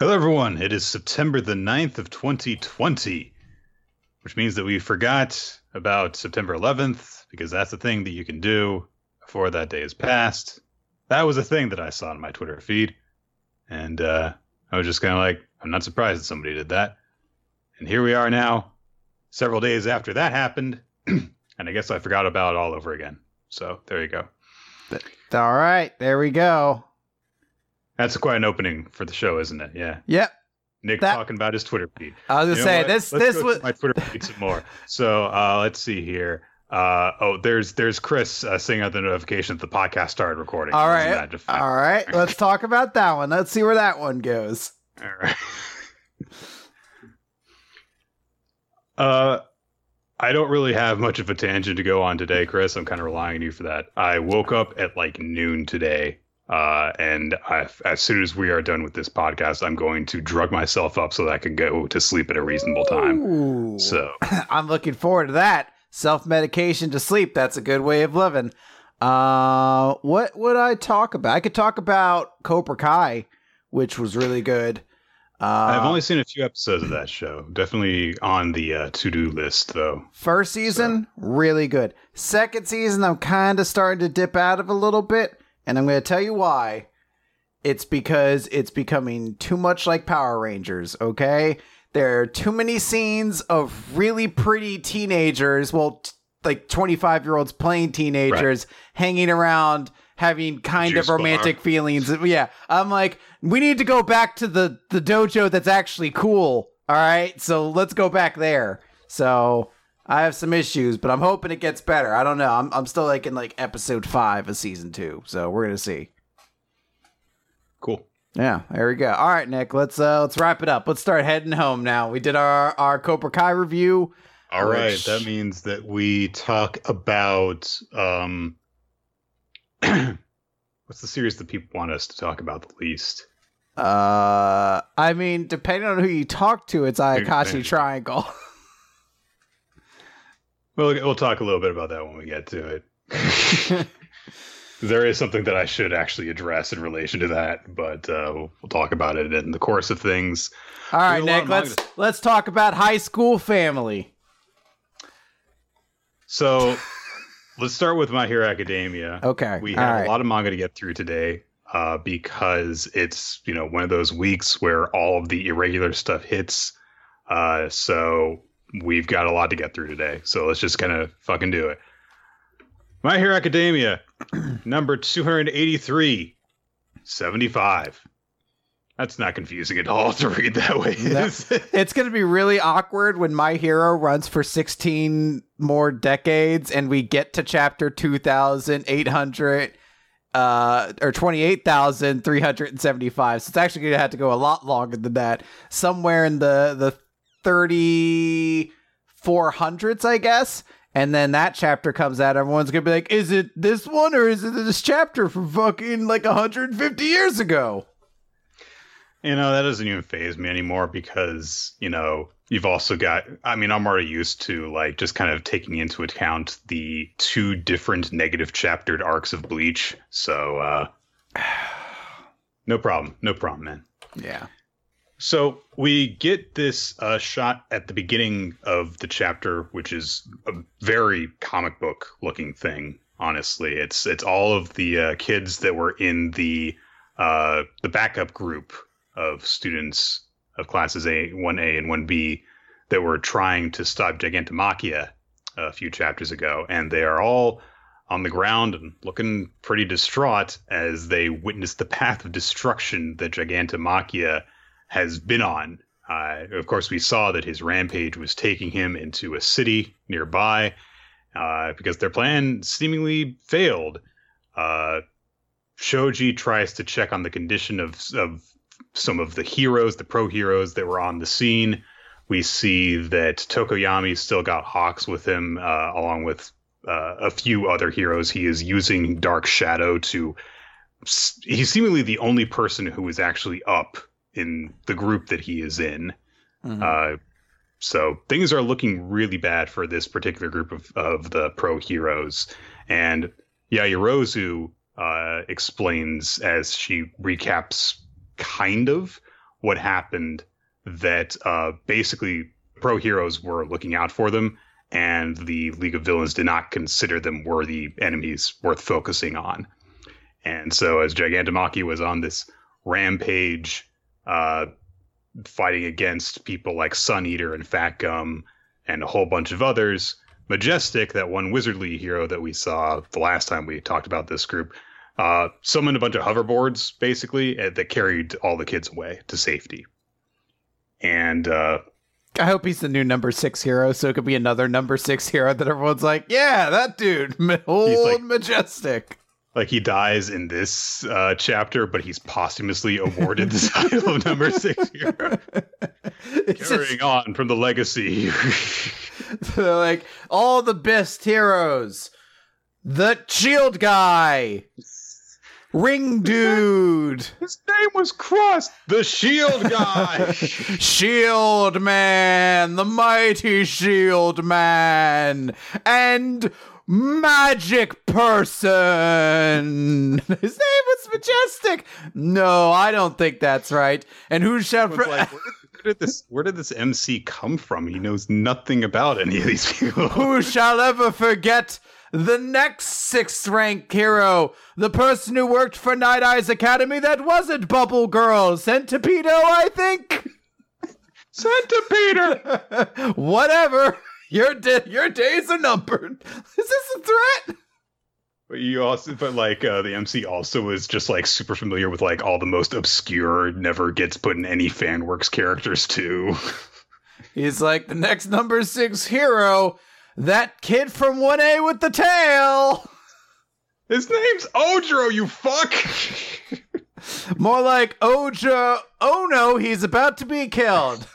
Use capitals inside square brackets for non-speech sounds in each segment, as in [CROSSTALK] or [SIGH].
Hello, everyone. It is September the 9th of 2020, which means that we forgot about September 11th because that's the thing that you can do before that day is passed. That was a thing that I saw on my Twitter feed. And uh, I was just kind of like, I'm not surprised that somebody did that. And here we are now, several days after that happened. [CLEARS THROAT] and I guess I forgot about it all over again. So there you go. All right, there we go. That's quite an opening for the show, isn't it? Yeah. Yep. Nick That- talking about his Twitter feed. I was gonna You know say what? this. Let's this was my Twitter feed some more. So uh, let's see here. Uh, oh, there's there's Chris uh, seeing out the notification that the podcast started recording. all right. that just fine? All right, let's talk about that one. Let's see where that one goes. All right. [LAUGHS] uh, I don't really have much of a tangent to go on today, Chris. I'm kind of relying on you for that. I woke up at like noon today, uh, and I, as soon as we are done with this podcast, I'm going to drug myself up so that I can go to sleep at a reasonable time. Ooh. So [LAUGHS] I'm looking forward to that. Self medication to sleep. That's a good way of living. Uh, what would I talk about? I could talk about Cobra Kai, which was really good. Uh, I've only seen a few episodes of that show. Definitely on the uh, to-do list, though. First season, really good. Second season, I'm kind of starting to dip out of a little bit, and I'm going to tell you why. It's because it's becoming too much like Power Rangers, okay? There are too many scenes of really pretty teenagers, well, t- like 25 year olds playing teenagers, hanging around, having kind Juice of romantic bar. feelings. Yeah, I'm like, we need to go back to the, the dojo that's actually cool, all right? So let's go back there. So I have some issues, but I'm hoping it gets better. I don't know. I'm I'm still like in like episode five of season two, so we're gonna see. Cool. Yeah, there we go. All right, Nick, let's uh let's wrap it up. Let's start heading home now. We did our our Cobra Kai review. All right, Which- that means that we talk about um [CLEARS THROAT] what's the series that people want us to talk about the least? Uh, I mean, depending on who you talk to, it's Ayakashi Triangle. [LAUGHS] Well, we'll talk a little bit about that when we get to it. [LAUGHS] there is something that I should actually address in relation to that, but uh, we'll, we'll talk about it in the course of things. All right, There's a lot Nick, let's manga. let's talk about High School Family. So let's start with My Hero Academia. Okay, we have right. a lot of manga to get through today uh, because it's you know one of those weeks where all of the irregular stuff hits. Uh, so we've got a lot to get through today. So let's just kind of fucking do it. My Hero Academia, [CLEARS THROAT] number 283, 75. That's not confusing at all [LAUGHS] to read that way. No. [LAUGHS] It's going to be really awkward when My Hero runs for 16 more decades and we get to chapter 2800 uh or 28,375. So it's actually going to have to go a lot longer than that. Somewhere in the the 3400s, I guess. And then that chapter comes out. Everyone's going to be like, "Is it this one or is it this chapter from fucking like 150 years ago?" You know, that doesn't even faze me anymore because, you know, you've also got, I mean, I'm already used to like just kind of taking into account the two different negative chaptered arcs of Bleach. So, uh, [SIGHS] no problem. No problem, man. Yeah. So we get this uh, shot at the beginning of the chapter, which is a very comic book looking thing. Honestly, it's it's all of the uh, kids that were in the uh, the backup group of students of classes A, one A, and one B that were trying to stop Gigantomachia a few chapters ago, and they are all on the ground and looking pretty distraught as they witness the path of destruction that Gigantomachia has been on. Uh, of course, we saw that his rampage was taking him into a city nearby uh, because their plan seemingly failed. Uh, Shoji tries to check on the condition of, of some of the heroes, the pro heroes that were on the scene. We see that Tokoyami still got Hawks with him, uh, along with uh, a few other heroes. He is using Dark Shadow to. He's seemingly the only person who is actually up in the group that he is in. Mhm. Uh, so things are looking really bad for this particular group of, of the pro heroes. And Yaoyorozu uh, explains as she recaps kind of what happened that uh, basically pro heroes were looking out for them, and the League of Villains did not consider them worthy enemies worth focusing on. And so, as Gigantomachia was on this rampage, uh, fighting against people like Sun Eater and Fat Gum and a whole bunch of others, Majestic, that one wizardly hero that we saw the last time we talked about this group, uh, summoned a bunch of hoverboards basically uh, that carried all the kids away to safety. And uh, I hope he's the new number six hero, so it could be another number six hero that everyone's like, yeah, that dude, [LAUGHS] old like, majestic. Like he dies in this uh, chapter, but he's posthumously awarded the title of number six hero, [LAUGHS] carrying just, on from the legacy. [LAUGHS] [LAUGHS] like all the best heroes, the shield guy, Ring dude. His name was Crust, the shield guy. shield man, the mighty shield man. And magic person. [LAUGHS] His name was Majestic. No, I don't think that's right. And who shall pre- like, [LAUGHS] where did this where did this MC come from? He knows nothing about any of these people. who [LAUGHS] shall ever forget the next sixth rank hero, the person who worked for Night Eyes Academy that wasn't Bubble Girl, Centipedo, I think. Centipedo. Whatever. Your di- your days are numbered. [LAUGHS] Is this a threat? But you also, but like uh, the MC also is just like super familiar with like all the most obscure, never gets put in any fan works characters too. [LAUGHS] He's like the next number six hero that kid from 1A with the tail. [LAUGHS] His name's Ojiro, you fuck. More like Ojo. Oh no, he's about to be killed.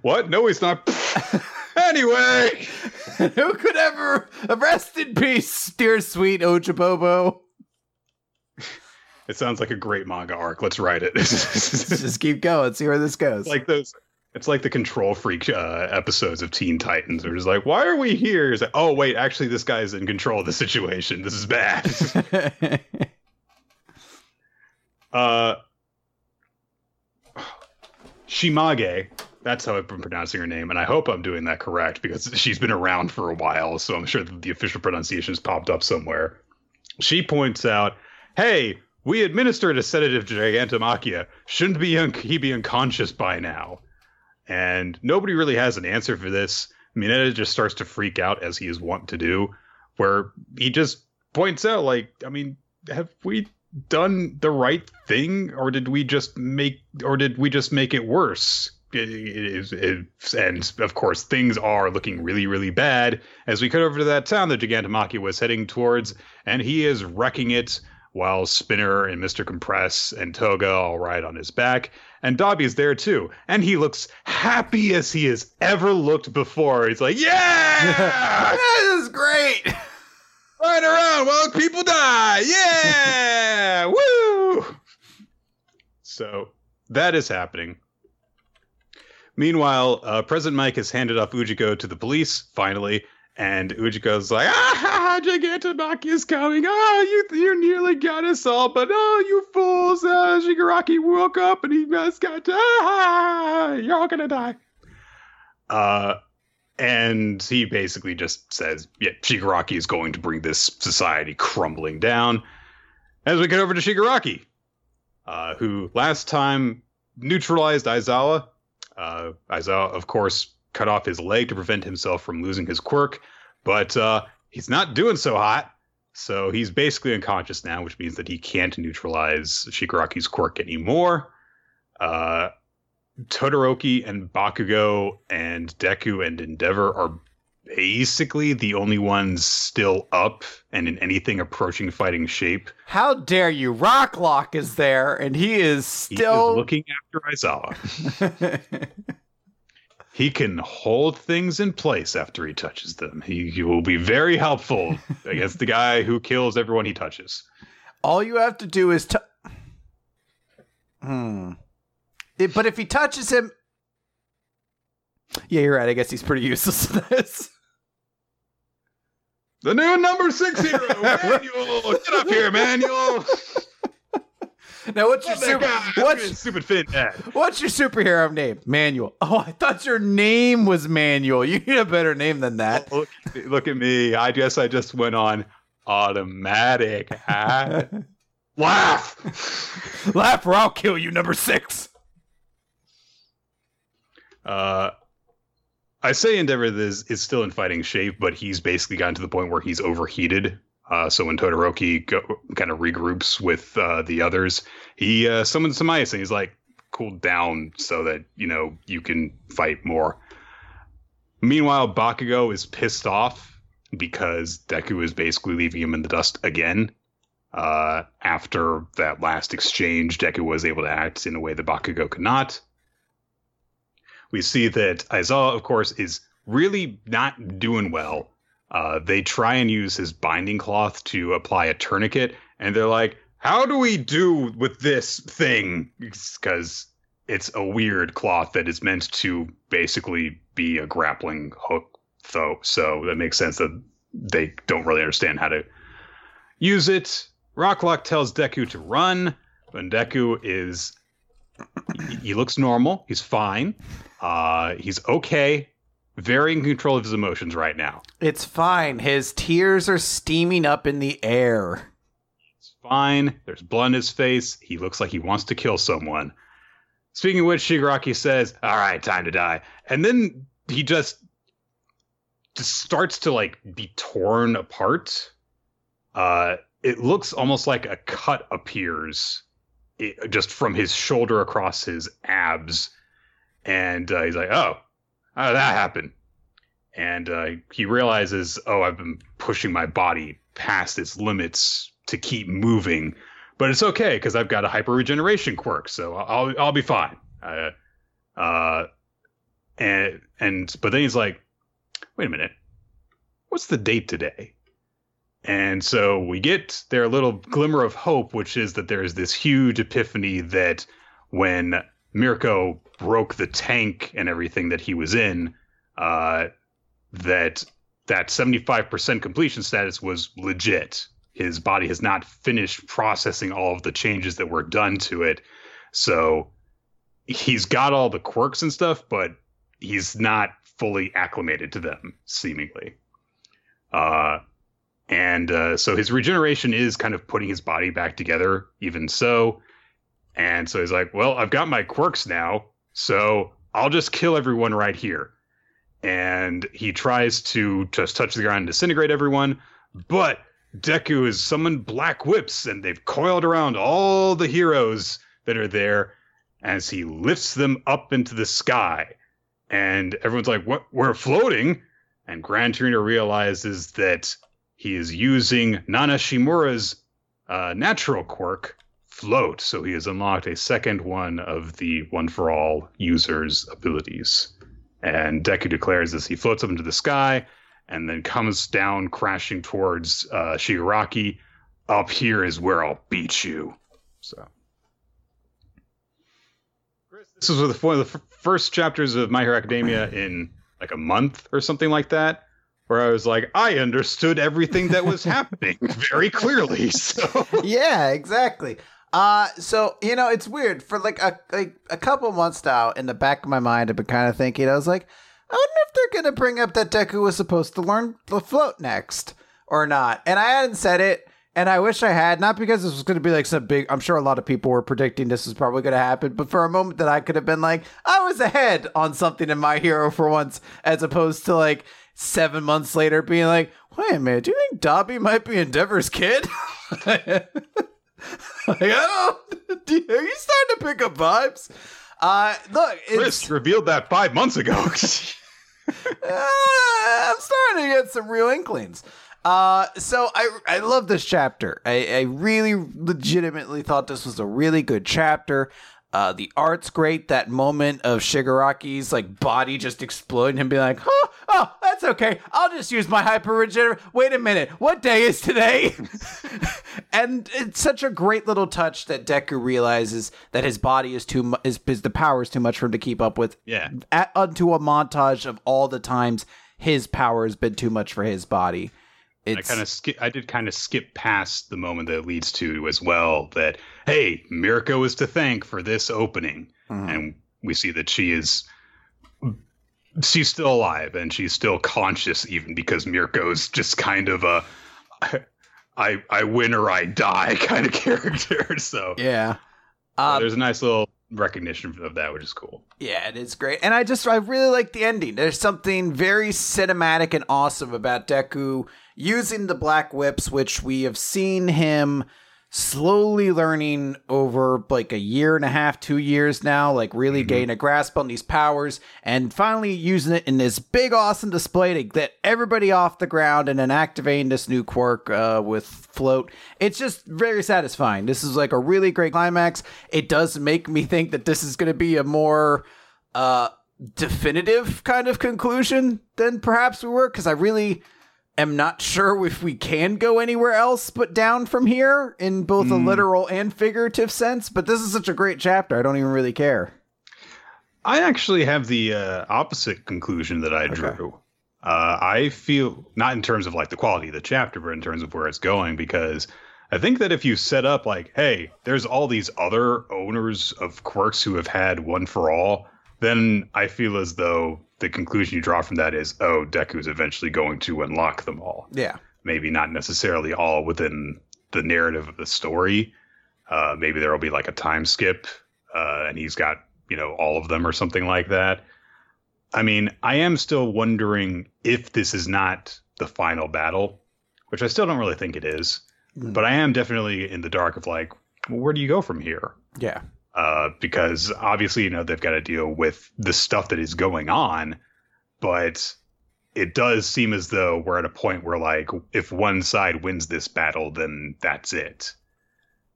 what? No, he's not. Anyway, [LAUGHS] who could ever rest in peace, dear sweet Ojabobo? [LAUGHS] It sounds like a great manga arc. Let's write it. [LAUGHS] Just keep going. See where this goes. Like those it's like the control freak uh, episodes of Teen Titans. They're just like, why are we here? It's like, oh wait, actually, this guy's in control of the situation. This is bad. uh, Shimage. That's how I've been pronouncing her name, and I hope I'm doing that correct because [LAUGHS] she's been around for a while, so I'm sure the official pronunciation has popped up somewhere. She points out, "Hey, we administered a sedative to Gigantomachia. Shouldn't be un- he be unconscious by now?" And nobody really has an answer for this. Mineta just starts to freak out as he is wont to do, where he just points out, like, I mean, have we done the right thing, or did we just make, or did we just make it worse? It, it, it, and of course, things are looking really, really bad as we cut over to that town that Gigantomachia was heading towards, and he is wrecking it while Spinner and Mr. Compress and Toga all ride on his back. And Dabi is there too. And he looks happy as he has ever looked before. He's like, Yeah! [LAUGHS] this is great! [LAUGHS] Ride around while people die! Yeah! [LAUGHS] Woo! So that is happening. Meanwhile, uh, Present Mic has handed off Ujiko to the police, finally, and Ujiko's like, ah, Gigantomachia is coming. Oh, you, you nearly got us all, but oh, you fools. Uh, Shigaraki woke up and he just got, ah, you're all gonna die. Uh, and he basically just says, yeah, Shigaraki is going to bring this society crumbling down. As we get over to Shigaraki, uh, who last time neutralized Aizawa. Uh, Aizawa, of course, cut off his leg to prevent himself from losing his quirk, but uh, he's not doing so hot. So he's basically unconscious now, which means that he can't neutralize Shigaraki's quirk anymore. Uh, Todoroki and Bakugo and Deku and Endeavor are basically the only ones still up and in anything approaching fighting shape. How dare you? Rocklock is there, and he is still he is looking after Aizawa. [LAUGHS] he can hold things in place after he touches them. He, he will be very helpful [LAUGHS] against the guy who kills everyone he touches. All you have to do is to. Hmm. It, but if he touches him. Yeah, you're right. I guess he's pretty useless to this. The new number six hero, [LAUGHS] Manual. Get up here, Manuel. Now, what's your Oh super? What's stupid Finn ad. what's your superhero name? Manual. Oh, I thought your name was Manual. You need a better name than that. Look, look at me. I guess I just went on automatic. [LAUGHS] Laugh. Laugh or I'll kill you. Number six. Uh, I say Endeavor is is still in fighting shape, but he's basically gotten to the point where he's overheated. Uh, so when Todoroki go, kind of regroups with uh, the others, he uh, summons some ice and he's like, "Cool down, so that you know you can fight more." Meanwhile, Bakugo is pissed off because Deku is basically leaving him in the dust again. Uh, after that last exchange, Deku was able to act in a way that Bakugo could not we see that Aizawa, of course, is really not doing well. Uh, they try and use his binding cloth to apply a tourniquet, and they're like, "How do we do with this thing?" Because it's a weird cloth that is meant to basically be a grappling hook, though. So that makes sense that they don't really understand how to use it. Rocklock tells Deku to run, when Deku is he looks normal. He's fine. Uh, he's okay. Very in control of his emotions right now. It's fine. His tears are steaming up in the air. It's fine. There's blood in his face. He looks like he wants to kill someone. Speaking of which, Shigaraki says, "All right, time to die," and then he just just starts to like be torn apart. Uh, it looks almost like a cut appears it, just from his shoulder across his abs, and uh, he's like, "Oh, how did that happen?" And uh, he realizes, "Oh, I've been pushing my body past its limits to keep moving, but it's okay because I've got a hyper regeneration quirk, so I'll I'll be fine." Uh, uh, and and but then he's like, "Wait a minute, what's the date today?" And so we get their little glimmer of hope, which is that there's this huge epiphany that when Mirko broke the tank and everything that he was in, uh, that that 75% completion status was legit. His body has not finished processing all of the changes that were done to it. So he's got all the quirks and stuff, but he's not fully acclimated to them, seemingly. Uh, and uh, so his regeneration is kind of putting his body back together, even so. And so he's like, well, I've got my quirks now, so I'll just kill everyone right here. And he tries to just touch the ground and disintegrate everyone, but Deku has summoned black whips and they've coiled around all the heroes that are there as he lifts them up into the sky. And everyone's like, what? We're floating? And Gran Torino realizes that he is using Nana Shimura's uh, natural quirk, Float. So he has unlocked a second one of the One for All user's abilities. And Deku declares as he floats up into the sky and then comes down crashing towards uh, Shigaraki. Up here is where I'll beat you. So. This was one of the first chapters of My Hero Academia in like a month or something like that where I was like, I understood everything that was happening very clearly. [LAUGHS] So yeah, exactly. Uh, so you know, it's weird. For like a like a couple months now, in the back of my mind, I've been kind of thinking. I was like, I wonder if they're gonna bring up that Deku was supposed to learn the float next or not. And I hadn't said it, and I wish I had. Not because this was gonna be like some big. I'm sure a lot of people were predicting this was probably gonna happen, but for a moment that I could have been like, I was ahead on something in my hero for once, as opposed to like seven months later being like, wait a minute, do you think Dabi might be Endeavor's kid? [LAUGHS] [LAUGHS] like, oh, [LAUGHS] are you starting to pick up vibes? Uh, look, it's, Chris revealed that five months ago. uh, [LAUGHS] I'm starting to get some real inklings. Uh, so I I love this chapter. I, I really legitimately thought this was a really good chapter. Uh, the art's great. That moment of Shigaraki's like body just exploding and being like, "Oh, oh, that's okay. I'll just use my hyper regenerate." Wait a minute, what day is today? [LAUGHS] and it's such a great little touch that Deku realizes that his body is too mu- is, is the power is too much for him to keep up with. yeah. At, onto a montage of all the times his power has been too much for his body. I kind of skip. I did kind of skip past the moment that leads to as well. That hey, Mirko is to thank for this opening, Mhm. and we see that she is she's still alive and she's still conscious, even because Mirko's just kind of a [LAUGHS] I I win or I die [LAUGHS] kind of character. [LAUGHS] So yeah. uh, there's a nice little recognition of that, which is cool. Yeah, it is great. And I just I really like the ending. There's something very cinematic and awesome about Deku using the black whips, which we have seen him slowly learning over like a year and a half, two years now, like really Mhm. getting a grasp on these powers and finally using it in this big awesome display to get everybody off the ground and then activating this new quirk uh, with float. It's just very satisfying. This is like a really great climax. It does make me think that this is going to be a more uh definitive kind of conclusion than perhaps we were because I really am not sure [LAUGHS] if we can go anywhere else but down from here in both a Mm. literal and figurative sense. But this is such a great chapter. I don't even really care. I actually have the uh, opposite conclusion that I Okay. drew. Uh, I feel not in terms of like the quality of the chapter, but in terms of where it's going, because I think that if you set up like, hey, there's all these other owners of quirks who have had one for all, then I feel as though the conclusion you draw from that is, oh, Deku is eventually going to unlock them all. Yeah. Maybe not necessarily all within the narrative of the story. Uh, maybe there will be like a time skip, uh, and he's got you know all of them or something like that. I mean, I am still wondering if this is not the final battle, which I still don't really think it is. Mm. But I am definitely in the dark of like, well, where do you go from here? Yeah. Uh, because obviously you know they've got to deal with the stuff that is going on but it does seem as though we're at a point where like if one side wins this battle then that's it.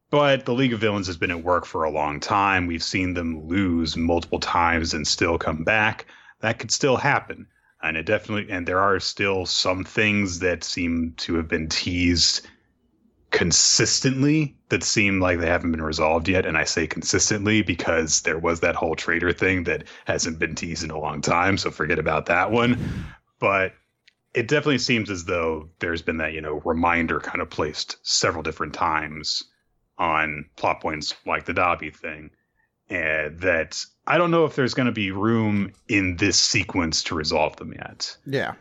But the league of villains has been at work for a long time. We've seen them lose multiple times and still come back. That could still happen. And it definitely and there are still some things that seem to have been teased consistently that seem like they haven't been resolved yet. And I say consistently because there was that whole traitor thing that hasn't been teased in a long time. So forget about that one. But it definitely seems as though there's been that, you know, reminder kind of placed several different times on plot points like the Dabi thing. And that I don't know if there's going to be room in this sequence to resolve them yet Yeah.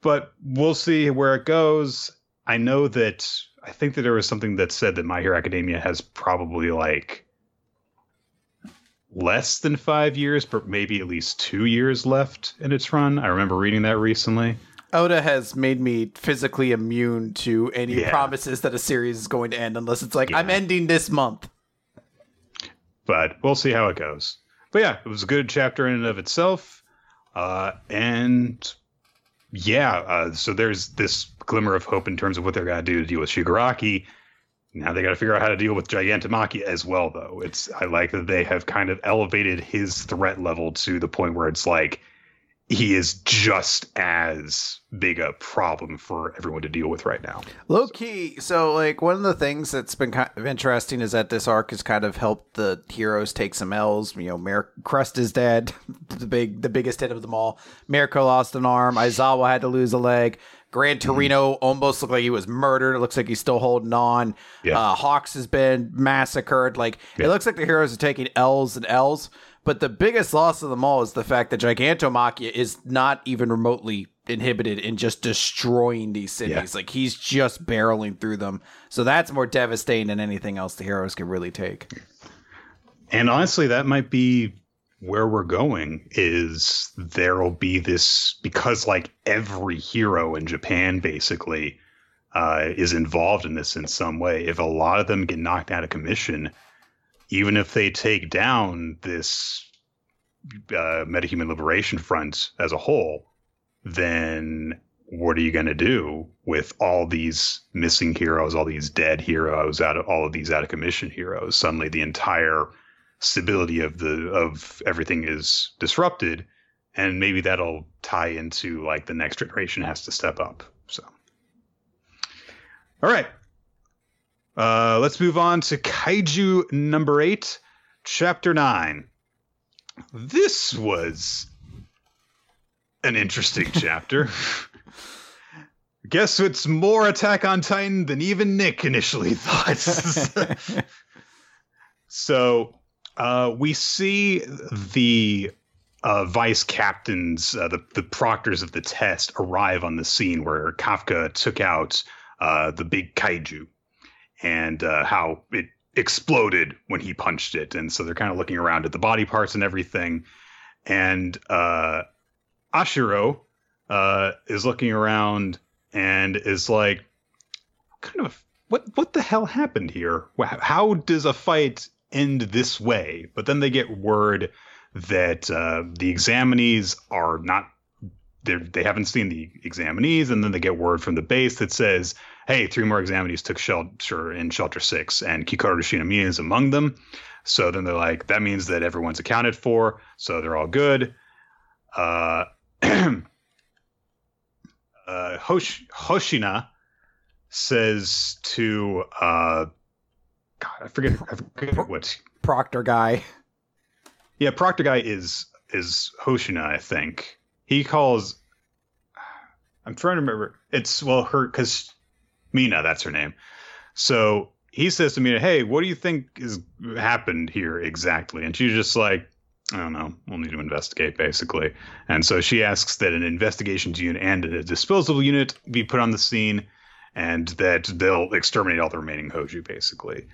but we'll see where it goes. I know that I think that there was something that said that My Hero Academia has probably like less than five years, but maybe at least two years left in its run. I remember reading that recently. Oda has made me physically immune to any Yeah. promises that a series is going to end unless it's like, Yeah. I'm ending this month. but we'll see how it goes. But yeah, it was a good chapter in and of itself. Uh, and yeah, uh, so there's this glimmer of hope in terms of what they're going to do to deal with Shigaraki. Now they got to figure out how to deal with Gigantomachia as well, though. It's I like that they have kind of elevated his threat level to the point where it's like he is just as big a problem for everyone to deal with right now. Low key, so like one of the things that's been kind of interesting is that this arc has kind of helped the heroes take some L's. You know, Mer- Crust is dead, [LAUGHS] the big, the biggest hit of them all. Mirko lost an arm. Aizawa had to lose a leg. Gran Torino almost looked like he was murdered. It looks like he's still holding on. Yeah. Uh, Hawks has been massacred. Like Yeah. it looks like the heroes are taking L's and L's. But the biggest loss of them all is the fact that Gigantomachia is not even remotely inhibited in just destroying these cities. Like he's just barreling through them. So that's more devastating than anything else the heroes can really take. And honestly, that might be where we're going is there'll be this because like every hero in Japan basically uh, is involved in this in some way. If a lot of them get knocked out of commission, even if they take down this uh, metahuman liberation front as a whole, then what are you going to do with all these missing heroes, all these dead heroes, out of all of these out of commission heroes? Suddenly, the entire stability of the of everything is disrupted, and maybe that'll tie into like the next generation has to step up. So, all right, uh, let's move on to Kaiju number eight, chapter nine. This was an interesting [LAUGHS] chapter. guess it's more Attack on Titan than even Nick initially thought. [LAUGHS] [LAUGHS] so uh, we see the uh, vice captains, uh, the, the proctors of the test, arrive on the scene where Kafka took out uh, the big kaiju and uh, how it exploded when he punched it. And so they're kind of looking around at the body parts and everything. And Ashiro is looking around and is like, kind of, what, what the hell happened here? How does a fight end this way? But then they get word that uh, the examinees are not they haven't seen the examinees, and then they get word from the base that says, "Hey, three more examinees took shelter in shelter six, and Kikoru Shinomiya is among them." So then they're like, "That means that everyone's accounted for, so they're all good." Uh, [CLEARS THROAT] uh, Hosh- Hoshina says to uh, God, I forget, I forget what Proctor guy. Yeah, Proctor guy is is Hoshina, I think. He calls. I'm trying to remember. It's well, her because Mina, that's her name. So he says to Mina, "Hey, what do you think is happened here exactly?" And she's just like, "I don't know. We'll need to investigate, basically." And so she asks that an investigations unit and a disposable unit be put on the scene, and that they'll exterminate all the remaining Hoju, basically.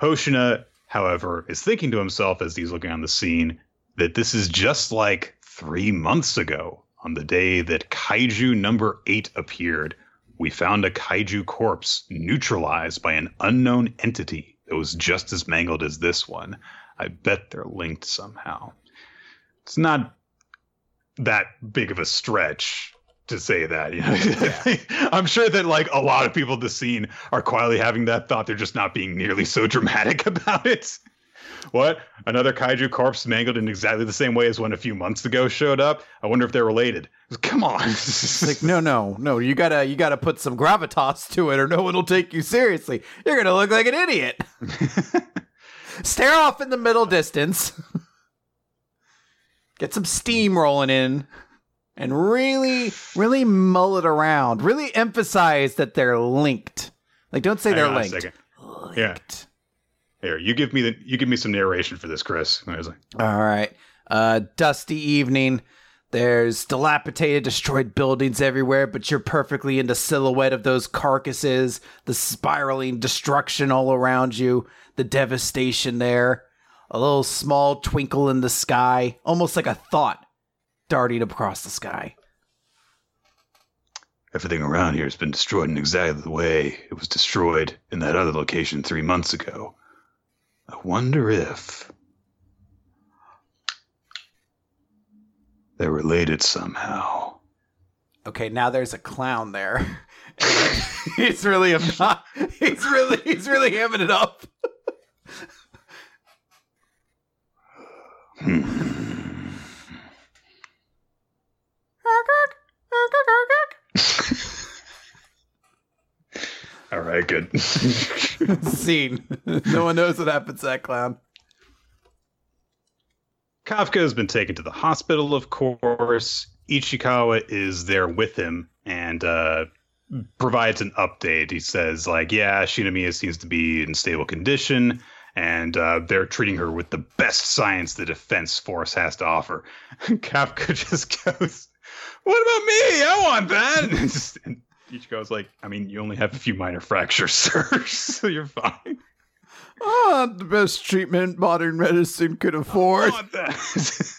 Hoshina however, is thinking to himself as he's looking on the scene that this is just like three months ago on the day that Kaiju number eight appeared. We found a kaiju corpse neutralized by an unknown entity that was just as mangled as this one. I bet they're linked somehow. It's not that big of a stretch to say that. You know? Yeah. [LAUGHS] I'm sure that like a lot of people at the scene are quietly having that thought. They're just not being nearly so dramatic [LAUGHS] about it. What? Another kaiju corpse mangled in exactly the same way as one a few months ago showed up. I wonder if they're related. Come on. like [LAUGHS] no, no, no. You gotta, you gotta put some gravitas to it, or no one will take you seriously. You're gonna look like an idiot. Stare off in the middle distance. Get some steam rolling in and really, really mull it around. Really emphasize that they're linked. Like, don't say they're linked. linked. Yeah. Here, you give me the you give me some narration for this, Chris. Like, All right. Uh, dusty evening. There's dilapidated, destroyed buildings everywhere, but you're perfectly in the silhouette of those carcasses, the spiraling destruction all around you, the devastation there. A little small twinkle in the sky, almost like a thought darting across the sky. Everything around here has been destroyed in exactly the way it was destroyed in that other location three months ago. I wonder if they're related somehow. Okay, now there's a clown there. [LAUGHS] he's really not. He's really he's really hamming it up. hmm. [LAUGHS] All right, good. [LAUGHS] Scene. No one knows what happened to that clown. Kafka has been taken to the hospital, of course. Ichikawa is there with him and uh, provides an update. He says, like, yeah, Shinomiya seems to be in stable condition, and uh, they're treating her with the best science the defense force has to offer. [LAUGHS] Kafka just goes, what about me? I want that. [LAUGHS] and Ichigo's like, I mean, you only have a few minor fractures, [LAUGHS] sir, so you're fine. Ah, the best treatment modern medicine could afford. I want that.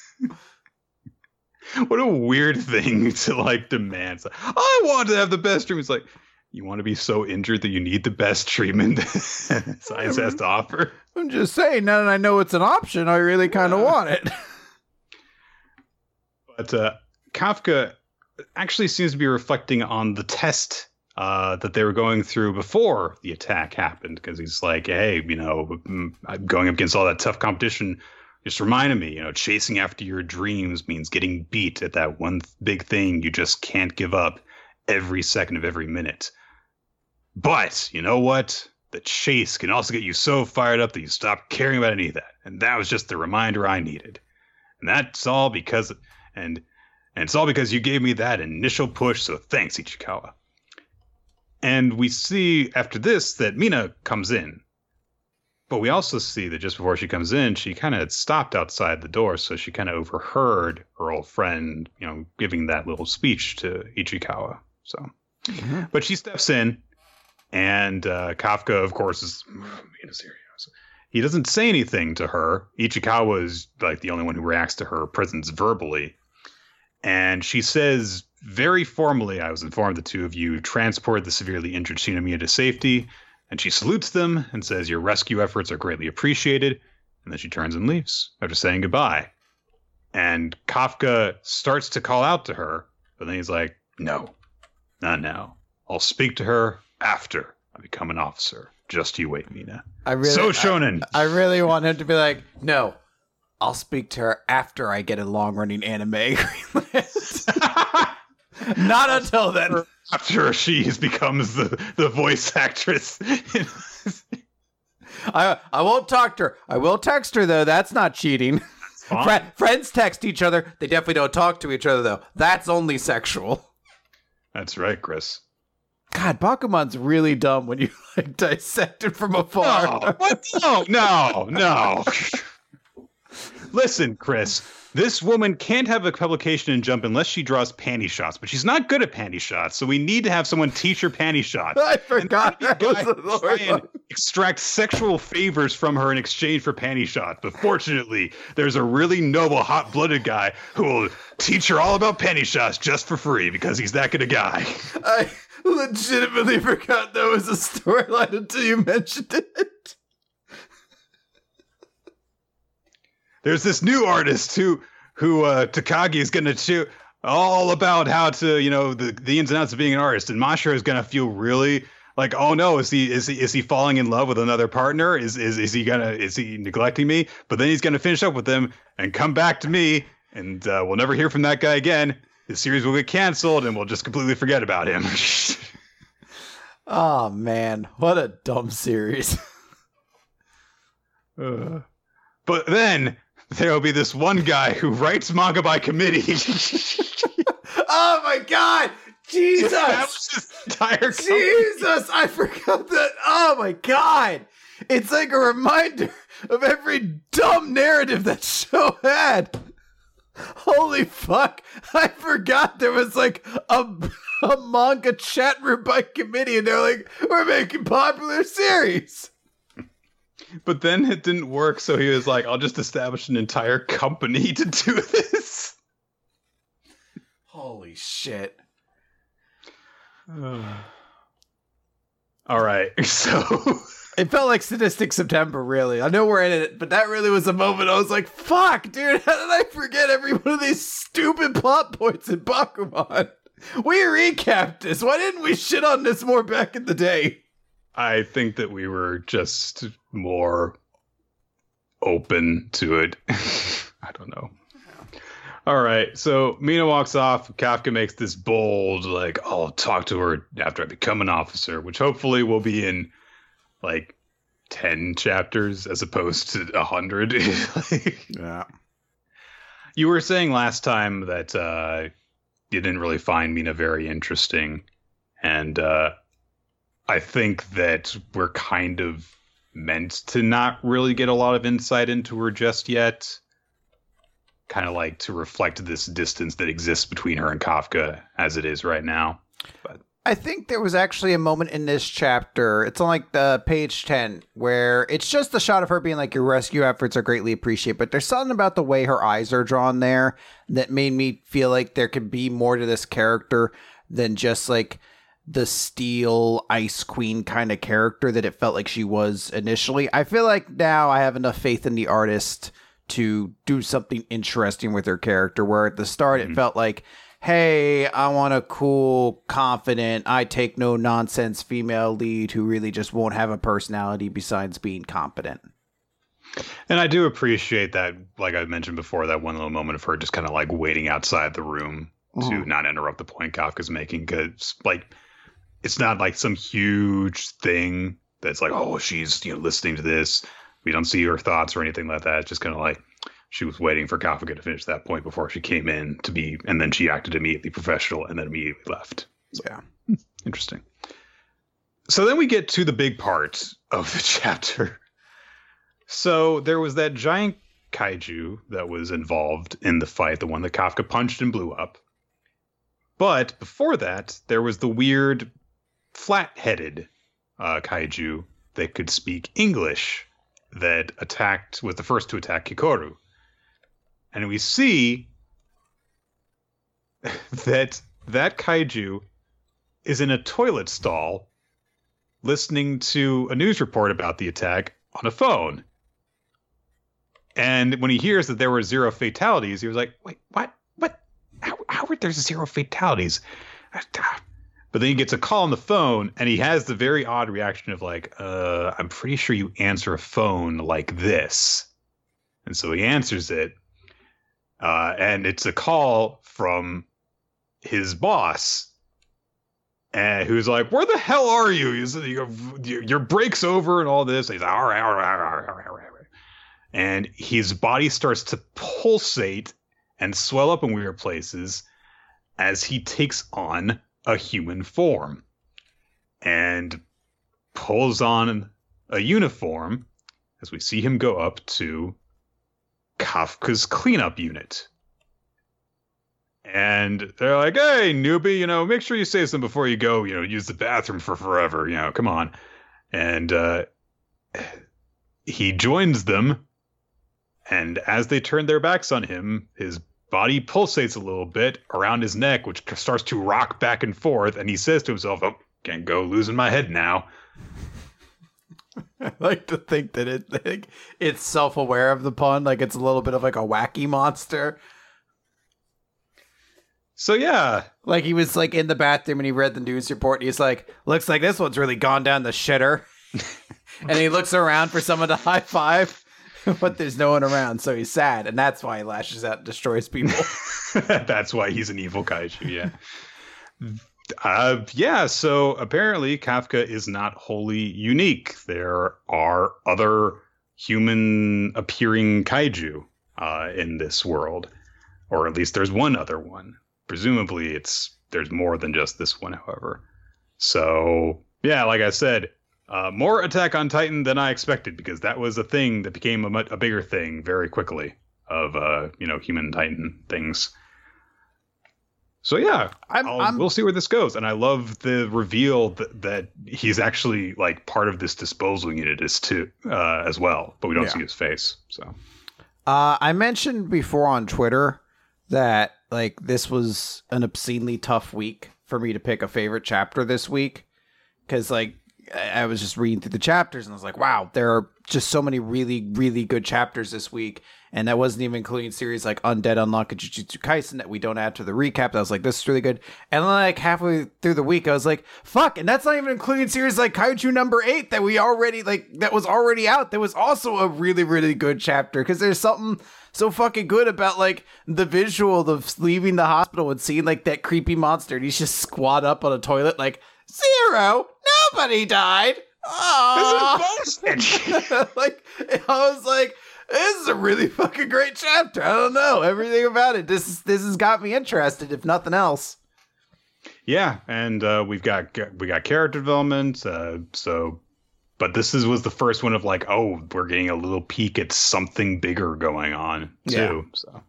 [LAUGHS] what a weird thing to like demand. Like, I want to have the best treatment. It's like, you want to be so injured that you need the best treatment science has to offer. I'm just saying, now that I know it's an option, I really kind of want it. But uh, Kafka actually seems to be reflecting on the test uh, that they were going through before the attack happened because he's like, hey, you know, mm, going up against all that tough competition just reminded me, you know, chasing after your dreams means getting beat at that one th- big thing you just can't give up every second of every minute. But you know what? The chase can also get you so fired up that you stop caring about any of that. And that was just the reminder I needed. And that's all because, and and it's all because you gave me that initial push, so thanks, Ichikawa. And we see after this that Mina comes in. But we also see that just before she comes in, she kind of stopped outside the door, so she kind of overheard her old friend, you know, giving that little speech to Ichikawa. So, mm-hmm. but she steps in, and uh, Kafka, of course, is [SIGHS] being serious. He doesn't say anything to her. Ichikawa is like the only one who reacts to her presence verbally, and she says very formally, "I was informed the two of you transported the severely injured Shinomiya to safety." And she salutes them and says, Your rescue efforts are greatly appreciated. And then she turns and leaves after saying goodbye. And Kafka starts to call out to her, but then he's like, No, not now. I'll speak to her after I become an officer. Just you wait, Mina. I really, so shonen. I, I really want him to be like, No, I'll speak to her after I get a long running anime [LAUGHS] [LAUGHS] Not until then. After she becomes the, the voice actress. I I won't talk to her. I will text her though. That's not cheating. Fr- friends text each other. They definitely don't talk to each other though. That's only sexual. That's right, Chris. God, Bakuman's really dumb when you like dissect it from afar. No, what? no, no, no. [LAUGHS] Listen, Chris. This woman can't have a publication in Jump unless she draws panty shots, but she's not good at panty shots, so we need to have someone teach her panty shots. [LAUGHS] I forgot the try and extract sexual favors from her in exchange for panty shots. But fortunately, there's a really noble, hot-blooded guy who will teach her all about panty shots just for free because he's that good a guy. I legitimately forgot that was a storyline until you mentioned it. There's this new artist who who uh, Takagi is going to shoot all about how to you know the the ins and outs of being an artist, and Masha is going to feel really like oh no is he is he is he falling in love with another partner? Is is is he gonna is he neglecting me? But then he's gonna finish up with them and come back to me. And uh, we'll never hear from that guy again. The series will get canceled and we'll just completely forget about him. [LAUGHS] Oh man. What a dumb series. [LAUGHS] Uh, but then there'll be this one guy who writes manga by committee. [LAUGHS] [LAUGHS] oh my god! Jesus! That was his entire Jesus! I forgot that. Oh my god! It's like a reminder of every dumb narrative that show had. Holy fuck! I forgot there was like a, a manga chat room by committee, and they're like, "We're making popular series." But then it didn't work, so he was like, I'll just establish an entire company to do this. Holy shit. [SIGHS] All right, [LAUGHS] so. It felt like Sadistic September, really. I know we're in it, but that really was a moment I was like, fuck, dude, [LAUGHS] how did I forget every one of these stupid plot points in Bakuman? [LAUGHS] We recapped this. Why didn't we shit on this more back in the day? I think that we were just more open to it. [LAUGHS] I don't know. All right. So Mina walks off. Kafka makes this bold, like, I'll talk to her after I become an officer, which hopefully will be in like 10 chapters as opposed to 100. [LAUGHS] yeah. You were saying last time that uh, you didn't really find Mina very interesting. And uh, I think that we're kind of meant to not really get a lot of insight into her just yet. Kind of like to reflect this distance that exists between her and Kafka as it is right now. But I think there was actually a moment in this chapter. It's on like the page 10 where it's just a shot of her being like your rescue efforts are greatly appreciated, but there's something about the way her eyes are drawn there that made me feel like there could be more to this character than just like the steel ice queen kind of character that it felt like she was initially. I feel like now I have enough faith in the artist to do something interesting with her character where at the start mm-hmm. it felt like hey, I want a cool, confident, I take no nonsense female lead who really just won't have a personality besides being competent. And I do appreciate that, like I mentioned before, that one little moment of her just kind of like waiting outside the room mm-hmm. to not interrupt the point Kafka's making. Because, like, it's not like some huge thing that's like, oh, she's you know listening to this. We don't see her thoughts or anything like that. It's just kind of like she was waiting for Kafka to finish that point before she came in to be, and then she acted immediately professional and then immediately left. So, yeah, [LAUGHS] interesting. so then we get to the big part of the [LAUGHS] chapter. So there was that giant kaiju that was involved in the fight, the one that Kafka punched and blew up. But before that, there was the weird flat-headed uh, kaiju that could speak English that attacked was the first to attack Kikoru. And we see [LAUGHS] that that kaiju is in a toilet stall listening to a news report about the attack on a phone. And when he hears that there were zero fatalities, he was like, "Wait, what? What? How, how were there zero fatalities?" But then he gets a call on the phone, and he has the very odd reaction of like, "Uh, I'm pretty sure you answer a phone like this." And so he answers it, uh, and it's a call from his boss, and who's like, "Where the hell are you? Your break's over and all this." And he's like, "All right, all right, all right, all right, all right." And his body starts to pulsate and swell up in weird places as he takes on a human form and pulls on a uniform as we see him go up to Kafka's cleanup unit. And they're like, hey, newbie, you know, make sure you say something before you go, you know, use the bathroom for forever, you know, come on. And uh, he joins them. And as they turn their backs on him, his body pulsates a little bit around his neck, which starts to rock back and forth. And he says to himself, oh, can't go losing my head now. [LAUGHS] I like to think that it like, it's self aware of the pun, like it's a little bit of like a wacky monster. So yeah, like he was like in the bathroom and he read the news report. And he's like, "Looks like this one's really gone down the shitter." [LAUGHS] and he looks around for someone to high five, [LAUGHS] but there's no one around, so he's sad, and that's why he lashes out and destroys people. [LAUGHS] that's why he's an evil kaiju. Yeah. Uh, yeah, so apparently Kafka is not wholly unique. There are other human appearing kaiju uh, in this world, or at least there's one other one. Presumably, it's there's more than just this one, however. So yeah, like I said, uh, more Attack on Titan than I expected because that was a thing that became a, a bigger thing very quickly of uh, you know human Titan things. So yeah, I'm, I'm, we'll see where this goes. And I love the reveal that, that he's actually like part of this disposal unit is too uh, as well, but we don't yeah. see his face. So uh, I mentioned before on Twitter that like this was an obscenely tough week for me to pick a favorite chapter this week because like I was just reading through the chapters and I was like, wow, there are just so many really, really good chapters this week. And that wasn't even including series like Undead Unluck and Jujutsu Kaisen that we don't add to the recap. I was like, this is really good. And then like halfway through the week, I was like, fuck. And that's not even including series like Kaiju number eight that we already like that was already out. That was also a really, really good chapter because there's something so fucking good about like the visual of leaving the hospital and seeing like that creepy monster and he's just squat up on a toilet like zero nobody died. Oh this is [LAUGHS] like i was like this is a really fucking great chapter. I don't know everything about it. This this has got me interested if nothing else. Yeah and uh, we've got we got character development uh, so but this is was the first one of like, oh, we're getting a little peek at something bigger going on too. Yeah. So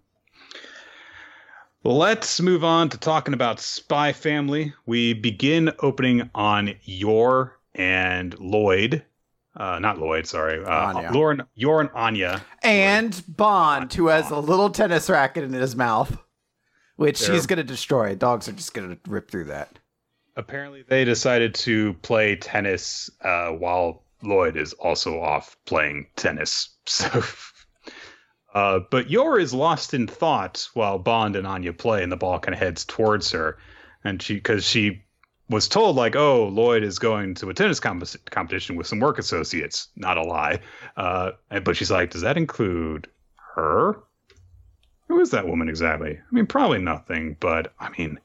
let's move on to talking about Spy Family. We begin opening on Yor and Lloyd. Uh, not Lloyd, sorry. Uh, Lauren, Yor and Anya. And Lloyd. Bond, who has a little tennis racket in his mouth, which They're, he's going to destroy. Dogs are just going to rip through that apparently they decided to play tennis uh, while Lloyd is also off playing tennis. [LAUGHS] So, uh, but Yor is lost in thought while Bond and Anya play, and the ball kind of heads towards her, and she because she was told like, oh, Lloyd is going to a tennis comp- competition with some work associates. Not a lie, uh, but she's like, does that include her? Who is that woman exactly? I mean, probably nothing, but I mean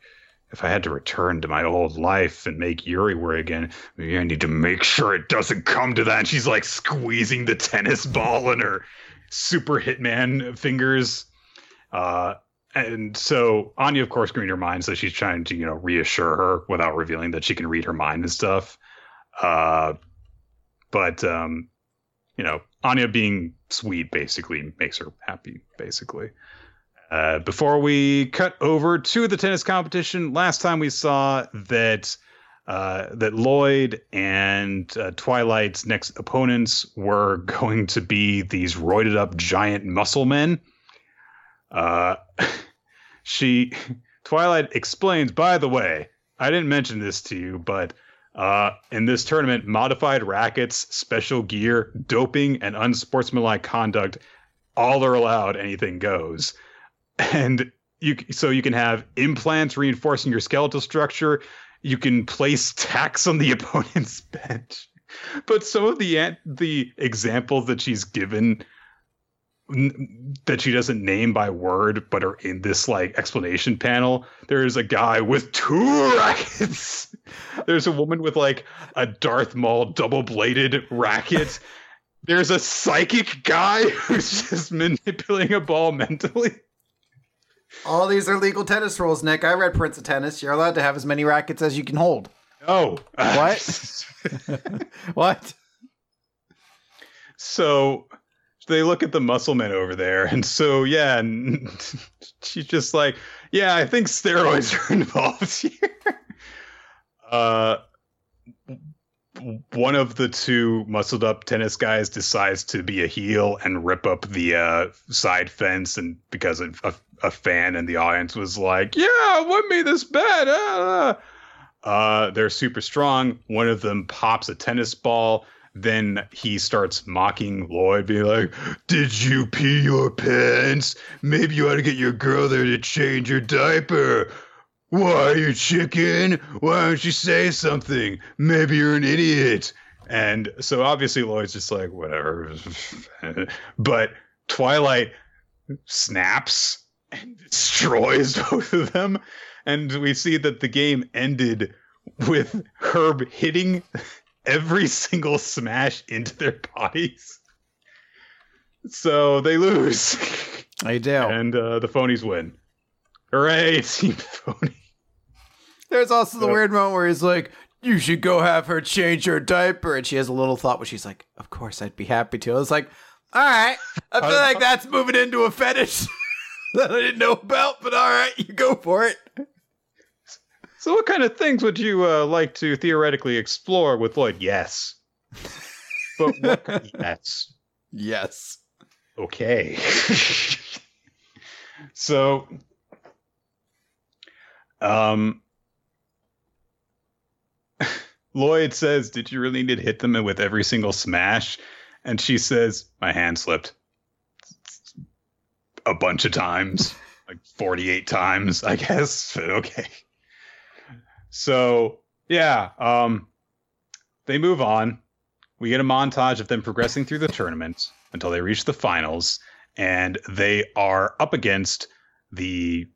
if I had to return to my old life and make Yuri worry again, maybe I need to make sure it doesn't come to that. And she's like squeezing the tennis ball in her super hitman fingers. Uh, and so Anya, of course, can read her mind, so she's trying to, you know, reassure her without revealing that she can read her mind and stuff. Uh, but um, you know, Anya being sweet basically makes her happy. Basically. Uh, before we cut over to the tennis competition, last time we saw that uh, that Lloyd and uh, Twilight's next opponents were [LAUGHS] going to be these roided up giant muscle men. Uh, [LAUGHS] she [LAUGHS] Twilight explains, by the way, I didn't mention this to you, but uh, in this tournament, modified rackets, special gear, doping, and unsportsmanlike conduct all are allowed. Anything goes, and you so you can have implants reinforcing your skeletal structure. You can place tacks on the [LAUGHS] opponent's bench. But some of the the examples that she's given that she doesn't name by word but are in this like explanation panel there's a guy with two [LAUGHS] rackets. There's a woman with like a darth maul double bladed racket. [LAUGHS] There's a psychic guy who's just manipulating a ball mentally all these are legal tennis rules nick. I read prince of tennis. You're allowed to have as many rackets as you can hold. Oh [LAUGHS] what? [LAUGHS] What? So they look at the muscle men over there, and so yeah, and [LAUGHS] she's just like, yeah, I think steroids are involved here. Uh, one of the two muscled up tennis guys decides to be a heel and rip up the uh, side fence, and because of, a, a, fan in the audience was like, "Yeah, what made this bad?" Uh, uh, they're super strong. One of them pops a tennis ball then he starts mocking Lloyd, being like, Did you pee your pants? Maybe you ought to get your girl there to change your diaper. Why, are you chicken? Why don't you say something? Maybe you're an idiot. And so obviously Lloyd's just like, whatever. [LAUGHS] but Twilight snaps and [LAUGHS] destroys [LAUGHS] both of them. And we see that the game ended with Herb hitting every single smash into their bodies. So they lose. They do. And uh, the phonies win. Hooray, [LAUGHS] Team Phony. There's also the weird moment where he's like, you should go have her change her diaper. And she has a little thought where she's like, of course, I'd be happy to. I was like, all right. I feel like that's moving into a fetish that [LAUGHS] I didn't know about, but all right, you go for it. So, what kind of things would you uh, like to theoretically explore with Lloyd? Yes. But what kind of, [LAUGHS] yes. Yes. Okay. [LAUGHS] so, um, Lloyd says, Did you really need to hit them with every single smash? And she says, My hand slipped a bunch of times, [LAUGHS] like 48 times, I guess. But [LAUGHS] okay. So yeah, um, they move on. We get a montage of them progressing through the tournament until they reach the finals, and they are up against the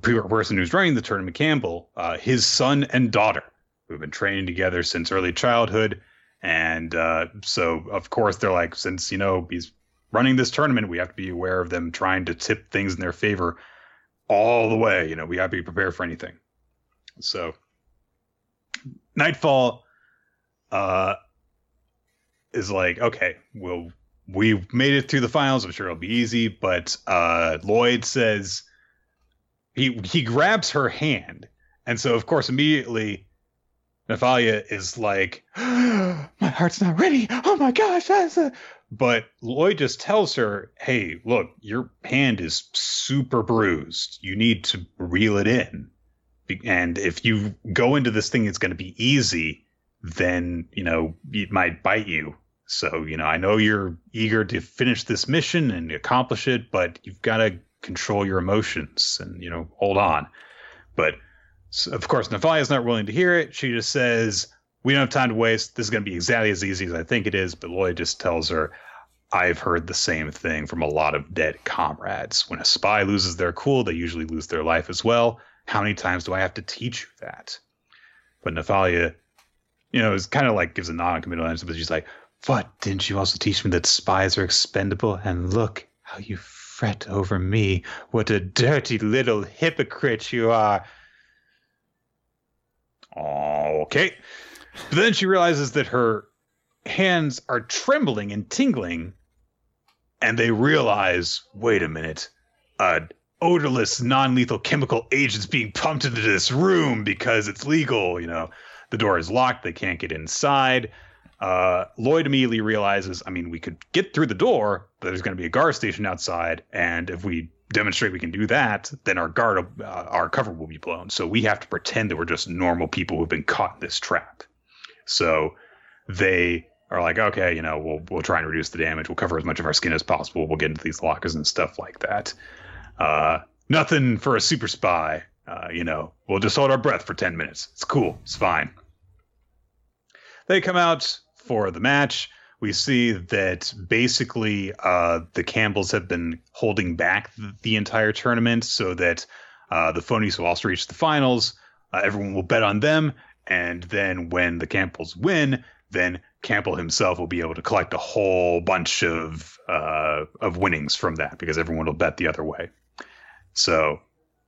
person who's running the tournament, Campbell, uh, his son and daughter, who've been training together since early childhood. And uh, so, of course, they're like, since you know he's running this tournament, we have to be aware of them trying to tip things in their favor all the way. You know, we have to be prepared for anything. So Nightfall uh, is like, okay, well, we made it through the finals. I'm sure it'll be easy. But uh, Lloyd says he he grabs her hand, and so of course immediately Nathalia is like, [GASPS] "My heart's not ready. Oh my gosh!" But Lloyd just tells her, "Hey, look, your hand is super bruised. You need to reel it in." and if you go into this thing it's going to be easy then you know it might bite you so you know i know you're eager to finish this mission and accomplish it but you've got to control your emotions and you know hold on but of course is not willing to hear it she just says we don't have time to waste this is going to be exactly as easy as i think it is but lloyd just tells her I've heard the same thing from a lot of dead comrades. When a spy loses their cool, they usually lose their life as well. How many times do I have to teach you that? But Nathalia, you know, is kind of like gives a non-committal answer, but she's like, "What? Didn't you also teach me that spies are expendable? And look how you fret over me. What a dirty little hypocrite you are." Okay. But then she realizes that her hands are trembling and tingling, and they realize, wait a minute, a odorless, non-lethal chemical agent's being pumped into this room because it's legal. You know, the door is locked; they can't get inside. Uh, Lloyd immediately realizes, I mean, we could get through the door, but there's going to be a guard station outside, and if we demonstrate we can do that, then our guard, uh, our cover will be blown. So we have to pretend that we're just normal people who've been caught in this trap. So they are like, okay, you know, we'll we'll try and reduce the damage. We'll cover as much of our skin as possible. We'll get into these lockers and stuff like that. Uh, nothing for a super spy. Uh, you know, we'll just hold our breath for ten minutes. It's cool. It's fine. They come out for the match. We see that basically uh, the Campbells have been holding back the entire tournament so that uh, the Phonies will also reach the finals. Uh, everyone will bet on them, and then when the Campbells win, then Campbell himself will be able to collect a whole bunch of uh, of winnings from that because everyone will bet the other way. So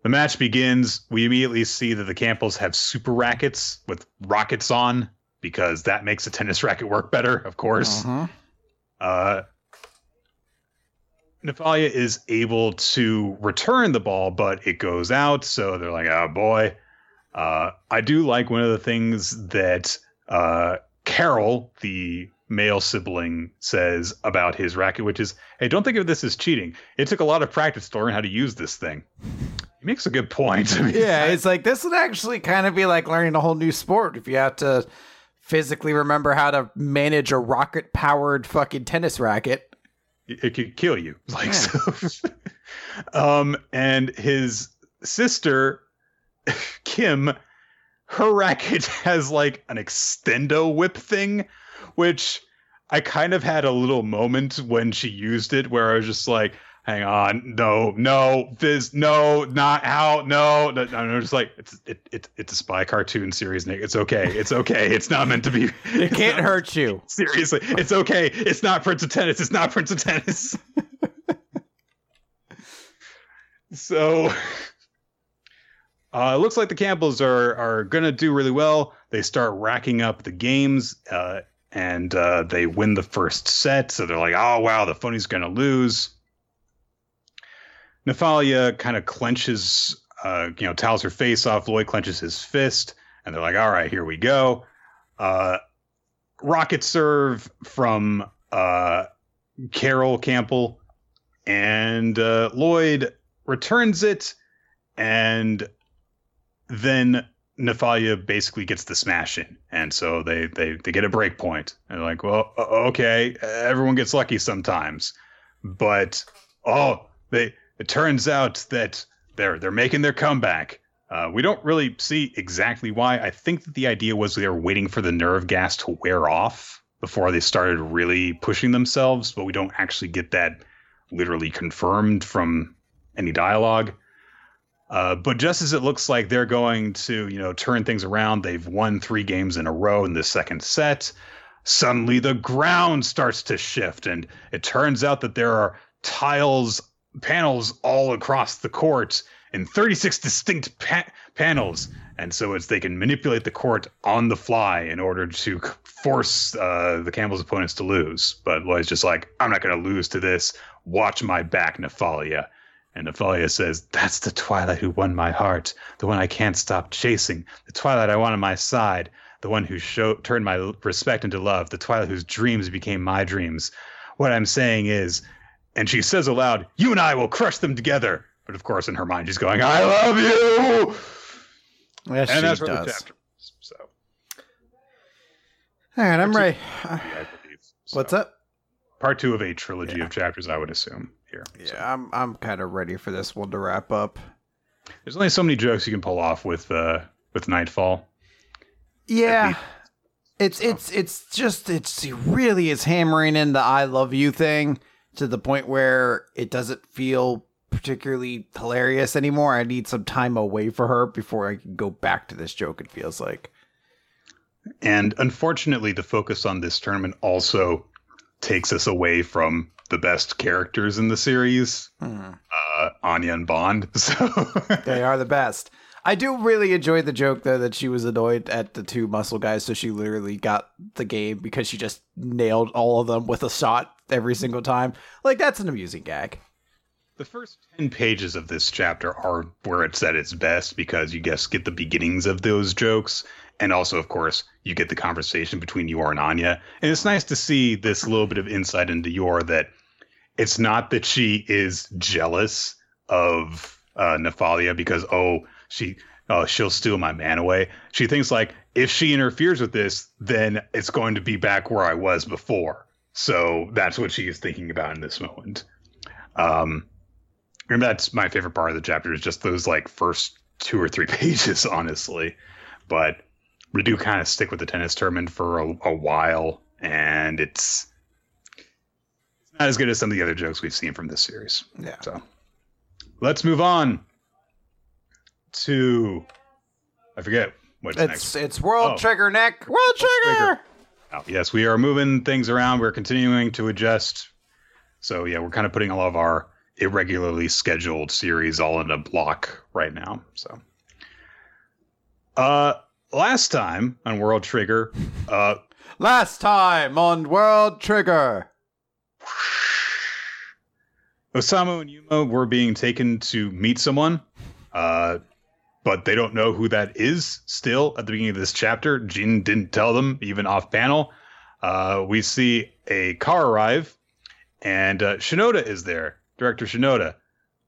the match begins. We immediately see that the Campbells have super rackets with rockets on because that makes a tennis racket work better, of course. Uh-huh. Uh, Natalia is able to return the ball, but it goes out. So they're like, oh boy. Uh, I do like one of the things that uh, Carol, the male sibling, says about his racket, which is, hey, don't think of this as cheating. It took a lot of practice to learn how to use this thing. He makes a good point. I [LAUGHS] mean, Yeah, it's like this would actually kind of be like learning a whole new sport if you have to physically remember how to manage a rocket powered fucking tennis racket. it it could kill you [LAUGHS] like Yeah. so [LAUGHS] um and his sister [LAUGHS] kim her racket [LAUGHS] has like an extendo whip thing which i kind of had a little moment when she used it where i was just like hang on no no Fizz, no not out no no, no just like it's it, it, it's a spy cartoon series nick it's okay it's okay it's not meant to be [LAUGHS] It can't hurt you. Seriously, it's okay. It's not Prince of Tennis. It's not Prince of Tennis. so, uh, it looks like the Campbells are are gonna do really well. They start racking up the games, uh, and uh, they win the first set. So they're like, "Oh wow, the phony's gonna lose." Nefalia kind of clenches, uh, you know, towels her face off. Lloyd clenches his fist, and they're like, "All right, here we go." Uh, rocket serve from uh, Carol Campbell, and Lloyd returns it, and then Nephalia basically gets the smash in, and so they they they get a break point. And like, well, okay, everyone gets lucky sometimes, but oh, they it turns out that they're they're making their comeback. Uh, we don't really see exactly why. I think that the idea was they were waiting for the nerve gas to wear off before they started really pushing themselves, but we don't actually get that literally confirmed from any dialogue. Uh, but just as it looks like they're going to, you know, turn things around, they've won three games in a row in the second set. Suddenly, the ground starts to shift, and it turns out that there are tiles, panels all across the court in 36 distinct pa- panels. And so it's they can manipulate the court on the fly in order to force uh, the Campbell's opponents to lose. But Lloyd's just like, I'm not going to lose to this. Watch my back, Nephalia. And Nephalia says, That's the Twilight who won my heart, the one I can't stop chasing, the Twilight I want on my side, the one who show- turned my respect into love, the Twilight whose dreams became my dreams. What I'm saying is, and she says aloud, You and I will crush them together. But of course, in her mind, she's going, I love you. Yes, and she that's where the does. chapter is. So, All right, I'm ready. So, What's up? Part two of a trilogy Yeah. of chapters, I would assume. Here. So, Yeah, I'm I'm kind of ready for this one to wrap up. there's only so many jokes you can pull off with uh, with Nightfall. Yeah. It's it's it's just it's it really is hammering in the I love you thing to the point where it doesn't feel particularly hilarious anymore. I need some time away for her before I can go back to this joke, it feels like. And unfortunately, the focus on this tournament also takes us away from the best characters in the series, Hmm. uh, Anya and Bond. [LAUGHS] So They are the best. I do really enjoy the joke though that she was annoyed at the two muscle guys, so she literally got the game because she just nailed all of them with a shot every single time. Like that's an amusing gag. The first 10 pages of this chapter are where it's at its best because you just get the beginnings of those jokes. And also, of course, you get the conversation between Yor and Anya. And it's nice to see this little bit of insight into Yor that it's not that she is jealous of uh, because, oh, she oh she'll steal my man away. She thinks like if she interferes with this, then it's going to be back where I was before. So that's what she is thinking about in this moment. Um, and that's my favorite part of the chapter is just those like first two or three [LAUGHS] pages, honestly. But we do kind of stick with the tennis tournament for a, a while, and it's not as good as some of the other jokes we've seen from this series. Yeah. So let's move on to I forget what's It's next. it's World Oh. Trigger Nick. World Trigger. Trigger. Oh, yes, we are moving things around. We're continuing to adjust. So yeah, we're kind of putting all of our irregularly scheduled series all in a block right now. So, uh, last time on World Trigger, uh, Last time on World Trigger. Osamu and Yuma were being taken to meet someone, uh, but they don't know who that is still at the beginning of this chapter. Jin didn't tell them, even off panel. Uh, we see a car arrive, and uh, Shinoda is there, Director Shinoda,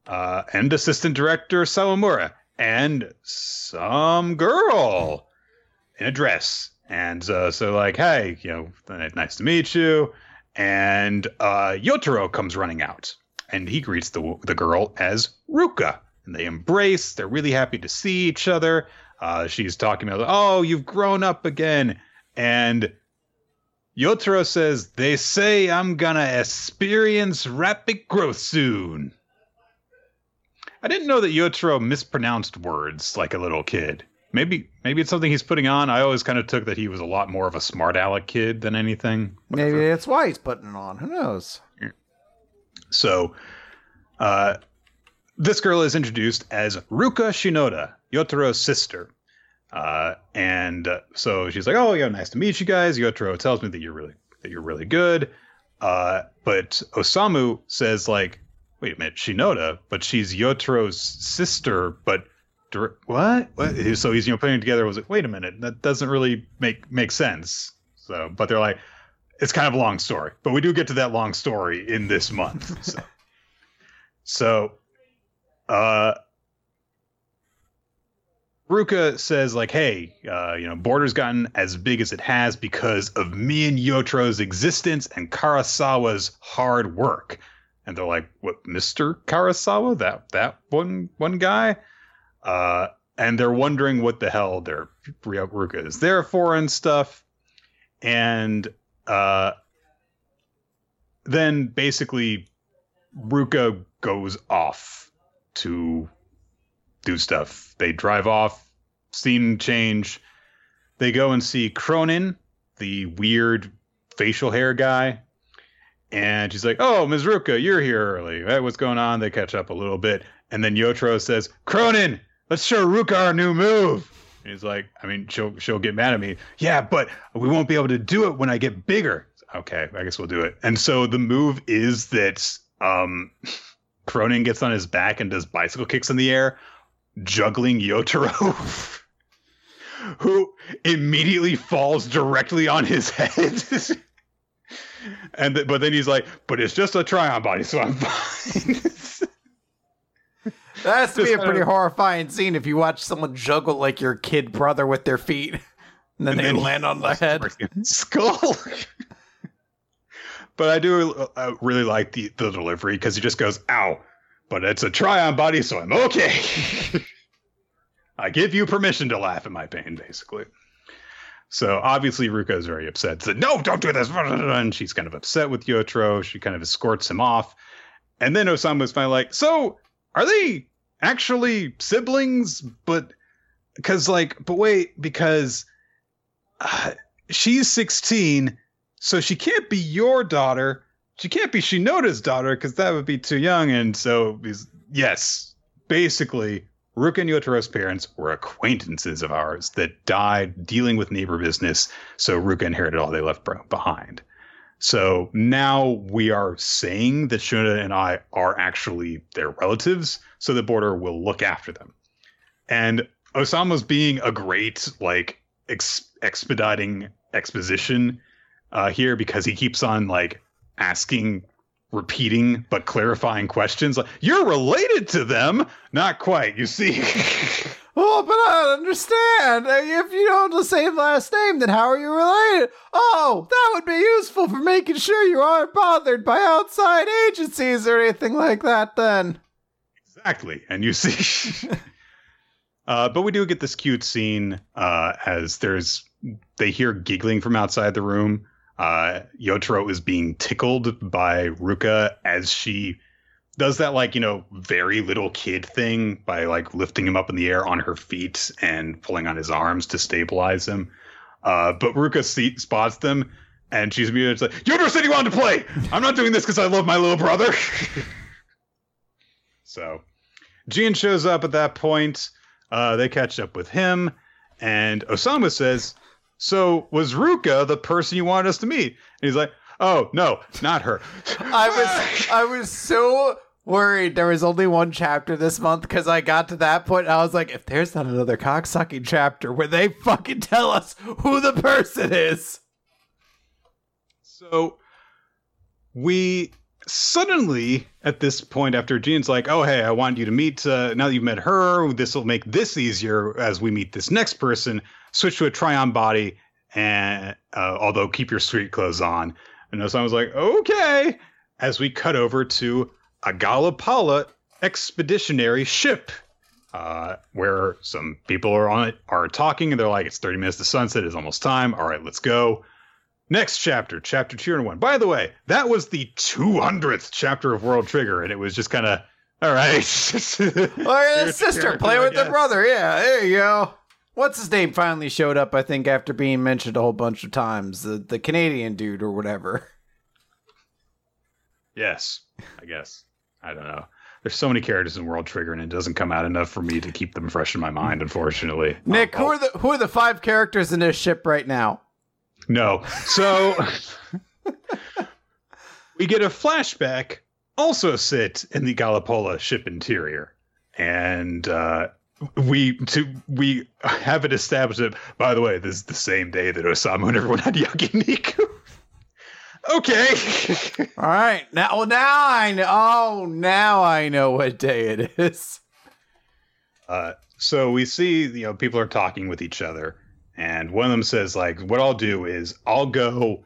uh, and Assistant Director Sawamura, and some girl in a dress. And uh, so, like, hey, you know, nice to meet you. And uh, Yotaro comes running out and he greets the the girl as Ruka, and they embrace. They're really happy to see each other. Uh, she's talking about, "Oh, you've grown up again," and Yotaro says, "They say I'm gonna experience rapid growth soon." I didn't know that Yotaro mispronounced words like a little kid. Maybe maybe it's something he's putting on. I always kind of took that he was a lot more of a smart aleck kid than anything. Maybe that's why he's putting it on. Who knows? So, uh, this girl is introduced as Ruka Shinoda, Yotaro's sister. Uh, and uh, so she's like, "Oh, yeah, nice to meet you guys." Yotaro tells me that you're really that you're really good. Uh, but Osamu says, like, "Wait a minute, Shinoda, but she's Yotaro's sister." But what? what? So he's you know putting it together. Was like, wait a minute, that doesn't really make make sense. So, but they're like, it's kind of a long story, but we do get to that long story in this month. [LAUGHS] So, so uh, Ruka says like, "Hey, uh, you know, Border's gotten as big as it has because of me and Yotaro's existence and Karasawa's hard work." And they're like, "What, Mister Karasawa? That that one one guy?" Uh, and they're wondering what the hell their Ruka is there for and stuff. And uh, then basically Ruka goes off to do stuff. They drive off, scene change. They go and see Cronin, the weird facial hair guy. And she's like, Oh, Ms. Ruka, you're here early. What's going on? They catch up a little bit. And then Yotaro says, Cronin, let's show Ruka our new move. And he's like, I mean, she'll she'll get mad at me. Yeah, but we won't be able to do it when I get bigger. Okay, I guess we'll do it. And so the move is that um Cronin gets on his back and does bicycle kicks in the air, juggling Yotaro, [LAUGHS] who immediately falls directly on his head. [LAUGHS] and th- but then he's like, but it's just a Trion body, so I'm fine. [LAUGHS] That has to be a pretty horrifying scene if you watch someone juggle like your kid brother with their feet, [LAUGHS] and then And they then land on the head. skull. [LAUGHS] but I do uh, really like the, the delivery because he just goes, ow, but it's a Trion body, so I'm okay. [LAUGHS] I give you permission to laugh at my pain, basically. So obviously Ruka is very upset. Said, no, don't do this. And she's kind of upset with Yotaro. She kind of escorts him off. And then Osamu's finally like, so are they actually siblings? But because like, but wait, because uh, she's 16, so she can't be your daughter. She can't be Shinoda's daughter because that would be too young. And so, yes, basically, Ruka and Yotaro's parents were acquaintances of ours that died dealing with neighbor business, so Ruka inherited all they left behind. So now we are saying that Shuna and I are actually their relatives, so the border will look after them. And Osamu's being a great, like, ex- expediting exposition uh, here because he keeps on, like, asking repeating but clarifying questions like you're related to them? Not quite you see. [LAUGHS] Oh but i don't understand. If you don't have the same last name then how are you related? Oh that would be useful for making sure you aren't bothered by outside agencies or anything like that then exactly and you see [LAUGHS] uh, but we do get this cute scene uh, as there's they hear giggling from outside the room uh, Yotaro is being tickled by Ruka as she does that like you know very little kid thing by like lifting him up in the air on her feet and pulling on his arms to stabilize him. Uh, but Ruka see- spots them and she's immediately like, Yotaro said he wanted to play. I'm not doing this because I love my little brother. [LAUGHS] so, Jin shows up at that point. Uh, they catch up with him, and Osamu says, so was Ruka the person you wanted us to meet? And he's like, Oh no, not her. [LAUGHS] I was I was so worried there was only one chapter this month because I got to that point and I was like, if there's not another cocksucking chapter where they fucking tell us who the person is. So we suddenly at this point after Jin's like, oh hey, I want you to meet uh, now that you've met her, this will make this easier as we meet this next person switch to a Trion body, and uh, although keep your street clothes on. And Osamu was like, okay. As we cut over to a Galopoula expeditionary ship, uh, where some people are on it are talking, and they're like, it's 30 minutes to sunset, it's almost time. All right, let's go. Next chapter, chapter 201. By the way, that was the 200th chapter of World Trigger, and it was just kind of, all right. [LAUGHS] Look at sister, play with the brother. Yeah, there you go what's his name finally showed up. I think after being mentioned a whole bunch of times, the the Canadian dude or whatever. Yes, I guess. I don't know. There's so many characters in World Trigger, and it doesn't come out enough for me to keep them fresh in my mind. Unfortunately, Nick, who are the who are the five characters in this ship right now? No, so [LAUGHS] we get a flashback. Also, sit in the Galopoula ship interior, and uh, we to we have it established that by the way this is the same day that Osamu and everyone had yakiniku. [LAUGHS] okay. [LAUGHS] All right. Now well now I know oh now I know what day it is. Uh so we see you know people are talking with each other and one of them says like what I'll do is I'll go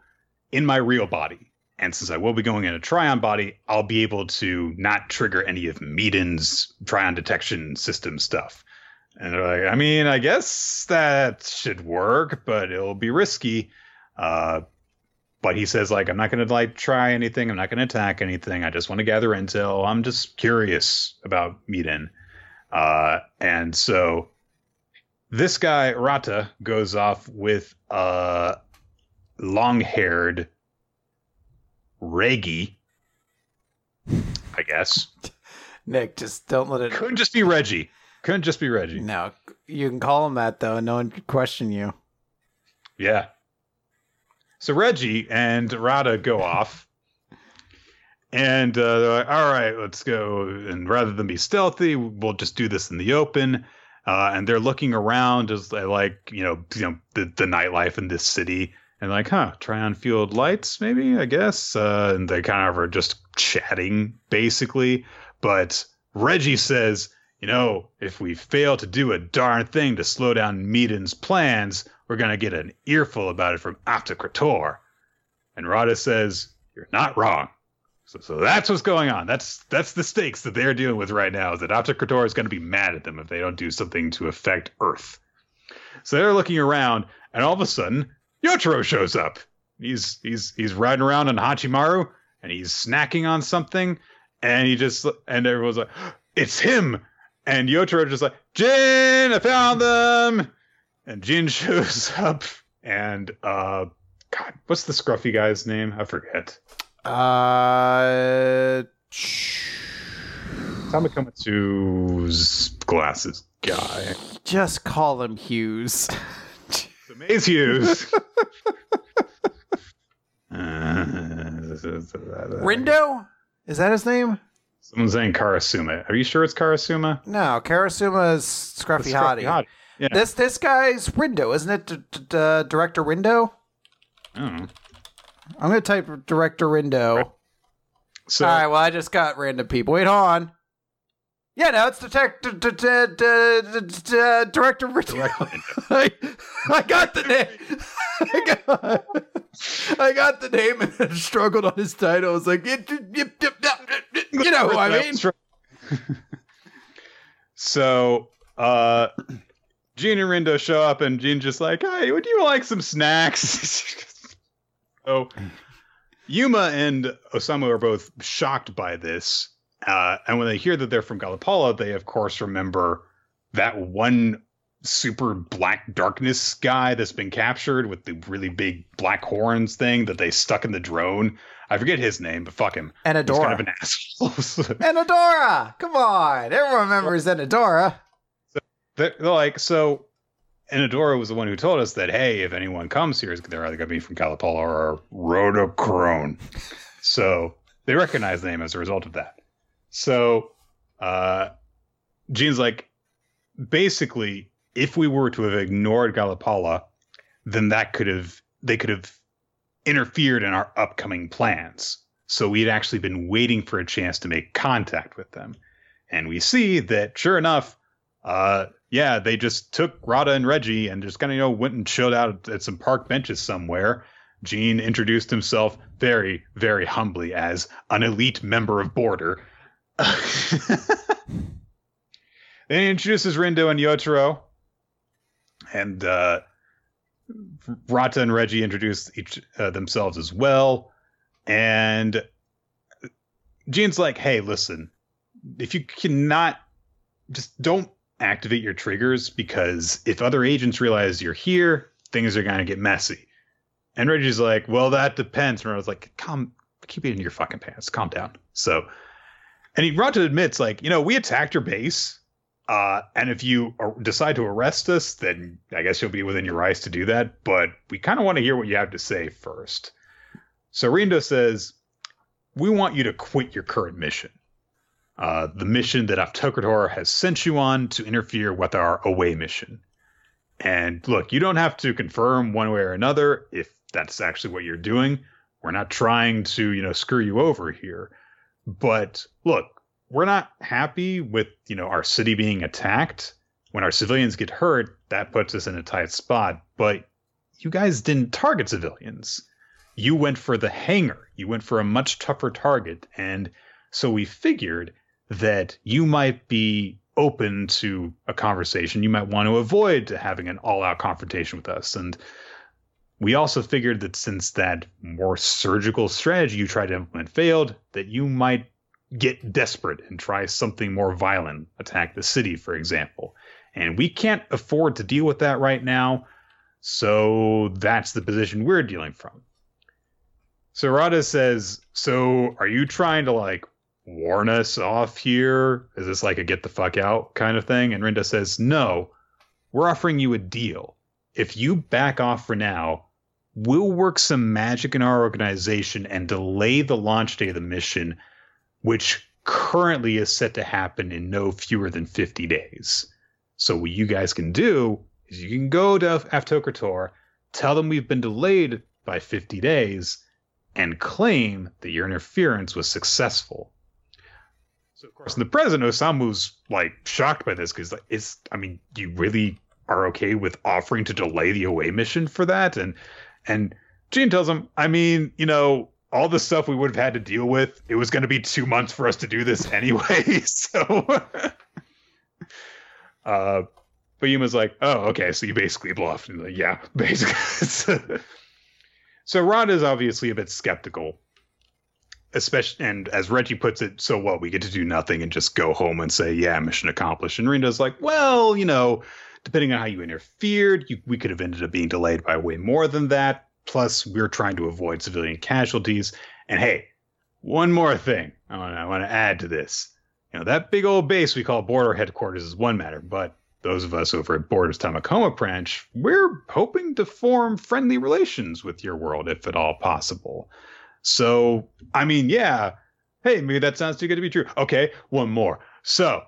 in my real body and since I will be going in a Trion body, I'll be able to not trigger any of Miden's Trion detection system stuff. And they're like, I mean, I guess that should work, but it'll be risky. Uh, but he says, like, I'm not going to like try anything. I'm not going to attack anything. I just want to gather intel. I'm just curious about Miden. Uh, and so this guy Rata goes off with a long-haired Reggie, I guess. [LAUGHS] Nick, just don't let it. Couldn't just be Reggie. Couldn't just be Reggie. No, you can call him that though, and no one could question you. Yeah. So Reggie and Rada go off, and uh, they're like, "All right, let's go." And rather than be stealthy, we'll just do this in the open. Uh, and they're looking around as like, you know, you know, the, the nightlife in this city and like, huh, Trion Field lights, maybe, I guess. Uh, and they kind of are just chatting, basically. But Reggie says, you know, if we fail to do a darn thing to slow down Miden's plans, we're going to get an earful about it from Aftokrator. And Rada says, you're not wrong. So, so that's what's going on. That's that's the stakes that they're dealing with right now. Is that Aftokrator is going to be mad at them if they don't do something to affect Earth. So they're looking around, and all of a sudden, Yotaro shows up. He's he's he's riding around on Hachimaru and he's snacking on something and he just and everyone's like, [GASPS] It's him. And Yotaro just like, Jin, I found them. And Jin [LAUGHS] shows up and uh God, what's the scruffy guy's name? I forget. Uh Tamakomatsu's glasses guy. Just call him Hughes. The Maze Hughes. [LAUGHS] [LAUGHS] Rindo? Is that his name? Someone's saying Karasuma. Are you sure it's Karasuma? No, Karasuma is Scruffy, It's Hottie. Hottie. Yeah. This this guy's Rindo, isn't it? D- d- d- Director Rindo. I don't know. I'm gonna type Director Rindo. So All right. Well, I just got random people. Wait, hold on. Yeah, no, it's Detective d- d- d- Director [LAUGHS] Rindo. I, I got the name. [LAUGHS] I got, I got the name and struggled on his title. I was like, yip, you know who I mean. [LAUGHS] So, uh, Jin and Rindo show up, and Jin's just like, "Hey, would you like some snacks?" So, Yuma and Osamu are both shocked by this, uh, and when they hear that they're from Galopoula, they of course remember that one super black darkness guy that's been captured with the really big black horns thing that they stuck in the drone. I forget his name, but fuck him. And He's kind of an [LAUGHS] asshole. And Adora. Come on. Everyone remembers Enedora. They're they're like, so Enedora was the one who told us that, hey, if anyone comes here, they're either going to be from Galopoula or Rhodochrone. so they recognize the name as a result of that. So uh, Jin's like, basically, if we were to have ignored Galopoula, then that could have, they could have interfered in our upcoming plans. So we'd actually been waiting for a chance to make contact with them. And we see that, sure enough, uh, yeah, they just took Rada and Reggie and just kind of you know went and chilled out at some park benches somewhere. Jin introduced himself very, very humbly as an elite member of Border. [LAUGHS] then he introduces Rindo and Yotaro, and uh, Rata and Reggie introduce each uh, themselves as well. And Jin's like, "Hey, listen, if you cannot, just don't activate your triggers because if other agents realize you're here, things are gonna get messy." And Reggie's like, "Well, that depends." And I was like, "Calm, keep it in your fucking pants. Calm down." So, and he Rata admits, like, you know, we attacked your base. Uh, and if you ar- decide to arrest us, then I guess you'll be within your rights to do that. But we kind of want to hear what you have to say first. So Rindo says, We want you to quit your current mission. Uh, the mission that Aftokrator has sent you on to interfere with our away mission. And look, you don't have to confirm one way or another if that's actually what you're doing. We're not trying to, you know, screw you over here. But look, we're not happy with you know our city being attacked when our civilians get hurt that puts us in a tight spot but you guys didn't target civilians you went for the hangar you went for a much tougher target and so we figured that you might be open to a conversation you might want to avoid having an all-out confrontation with us and we also figured that since that more surgical strategy you tried to implement failed that you might get desperate and try something more violent, attack the city, for example. And we can't afford to deal with that right now. So that's the position we're dealing from. So Rada says, So are you trying to like warn us off here? Is this like a get the fuck out kind of thing? And Rindo says, No, we're offering you a deal. If you back off for now, we'll work some magic in our organization and delay the launch day of the mission which currently is set to happen in no fewer than 50 days. So what you guys can do is you can go to Aftokrator, tell them we've been delayed by 50 days, and claim that your interference was successful. So of course, the president Osamu's like shocked by this because like, it's I mean, you really are okay with offering to delay the away mission for that? And and Jin tells him, I mean, you know, all the stuff we would have had to deal with, it was going to be two months for us to do this [LAUGHS] anyway. [LAUGHS] so, [LAUGHS] uh, but Yuma's like, oh, okay, so you basically bluffed. And like, yeah, basically. so Rod is obviously a bit skeptical, especially, and as Reggie puts it, so what? We get to do nothing and just go home and say, yeah, mission accomplished. And Rindo's like, well, you know, depending on how you interfered, you, we could have ended up being delayed by way more than that. Plus, we're trying to avoid civilian casualties. And hey, one more thing I want to I to add to this. You know, that big old base we call border headquarters is one matter, but those of us over at Borders Tamakoma branch, we're hoping to form friendly relations with your world if at all possible. So, I mean, yeah, hey, maybe that sounds too good to be true. Okay, one more. So,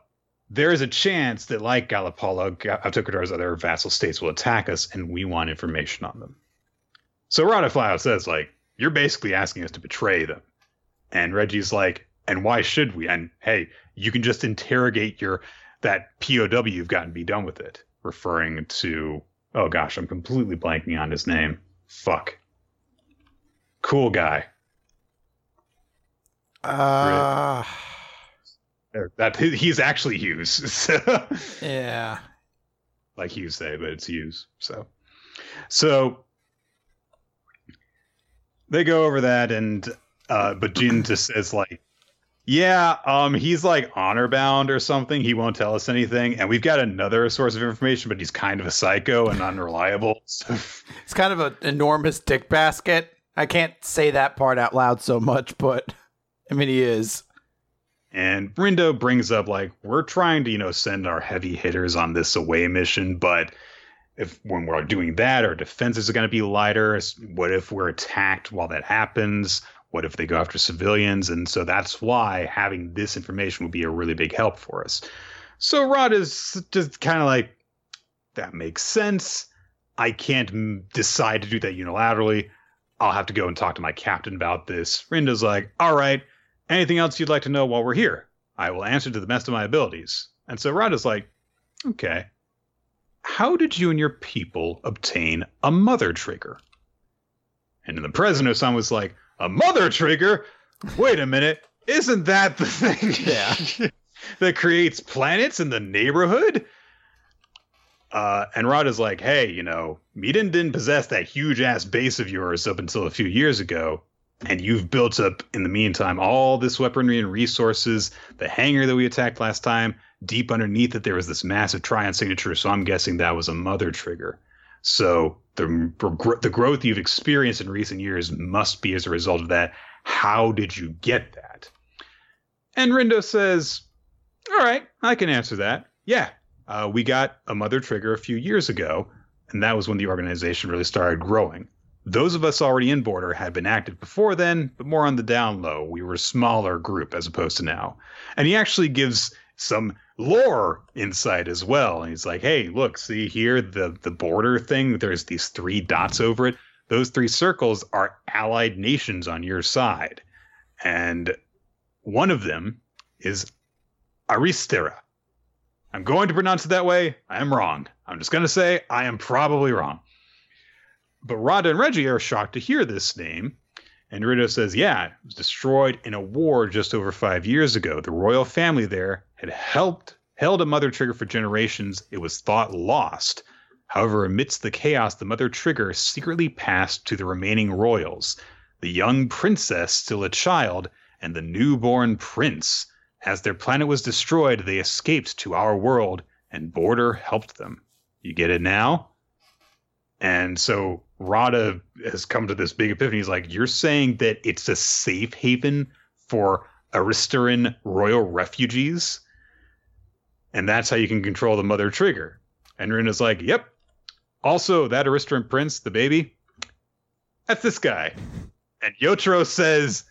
there is a chance that, like Galopoula, Aftokrator's other vassal states will attack us, and we want information on them. So Rada flat says, like, you're basically asking us to betray them. And Reggie's like, and why should we? And hey, you can just interrogate your that POW you've got be done with it. Referring to oh gosh, I'm completely blanking on his name. Fuck. Cool guy. Uh that he's actually Hughes. [LAUGHS] yeah. Like Hughes say, but it's Hughes. So so they go over that and uh but Jin just says like yeah, um, he's like honor bound or something. He won't tell us anything, and we've got another source of information, but he's kind of a psycho and unreliable. [LAUGHS] it's kind of an enormous dick basket. I can't say that part out loud so much, but I mean he is. And Rindo brings up like we're trying to you know send our heavy hitters on this away mission, but if when we're doing that, our defenses are going to be lighter. What if we're attacked while that happens? What if they go after civilians? And so that's why having this information would be a really big help for us. So Rod is just kind of like, that makes sense. I can't decide to do that unilaterally. I'll have to go and talk to my captain about this. Rindo's like, all right, anything else you'd like to know while we're here? I will answer to the best of my abilities. And so Rod is like, okay, how did you and your people obtain a mother trigger? And in the president of Sun was like, a mother trigger? Wait a minute. Isn't that the thing [LAUGHS] yeah. [LAUGHS] that creates planets in the neighborhood? Uh, and Rod is like, hey, you know, Miden didn't possess that huge ass base of yours up until a few years ago. And you've built up in the meantime all this weaponry and resources. The hangar that we attacked last time, deep underneath it, there was this massive Trion signature. So I'm guessing that was a mother trigger. So the the growth you've experienced in recent years must be as a result of that. How did you get that? And Rindo says, "All right, I can answer that. Yeah, uh, we got a mother trigger a few years ago, and that was when the organization really started growing. Those of us already in border had been active before then, but more on the down low. We were a smaller group as opposed to now. And he actually gives some lore insight as well. And he's like, hey, look, see here the the border thing. There's these three dots over it. Those three circles are allied nations on your side, and one of them is Aristera. I'm going to pronounce it that way. I am wrong. I'm just going to say I am probably wrong. But Rod and Reggie are shocked to hear this name and Rindo says, yeah, it was destroyed in a war just over five years ago. The royal family there had helped held a mother trigger for generations. It was thought lost. However, amidst the chaos, the mother trigger secretly passed to the remaining royals. The young princess, still a child, and the newborn prince. As their planet was destroyed, they escaped to our world, and Border helped them. You get it now? And so Rada has come to this big epiphany. He's like, You're saying that it's a safe haven for Aristeran royal refugees? And that's how you can control the mother trigger. And Rindo's like, Yep. Also, that Aristeran prince, the baby, that's this guy. And Yotaro says,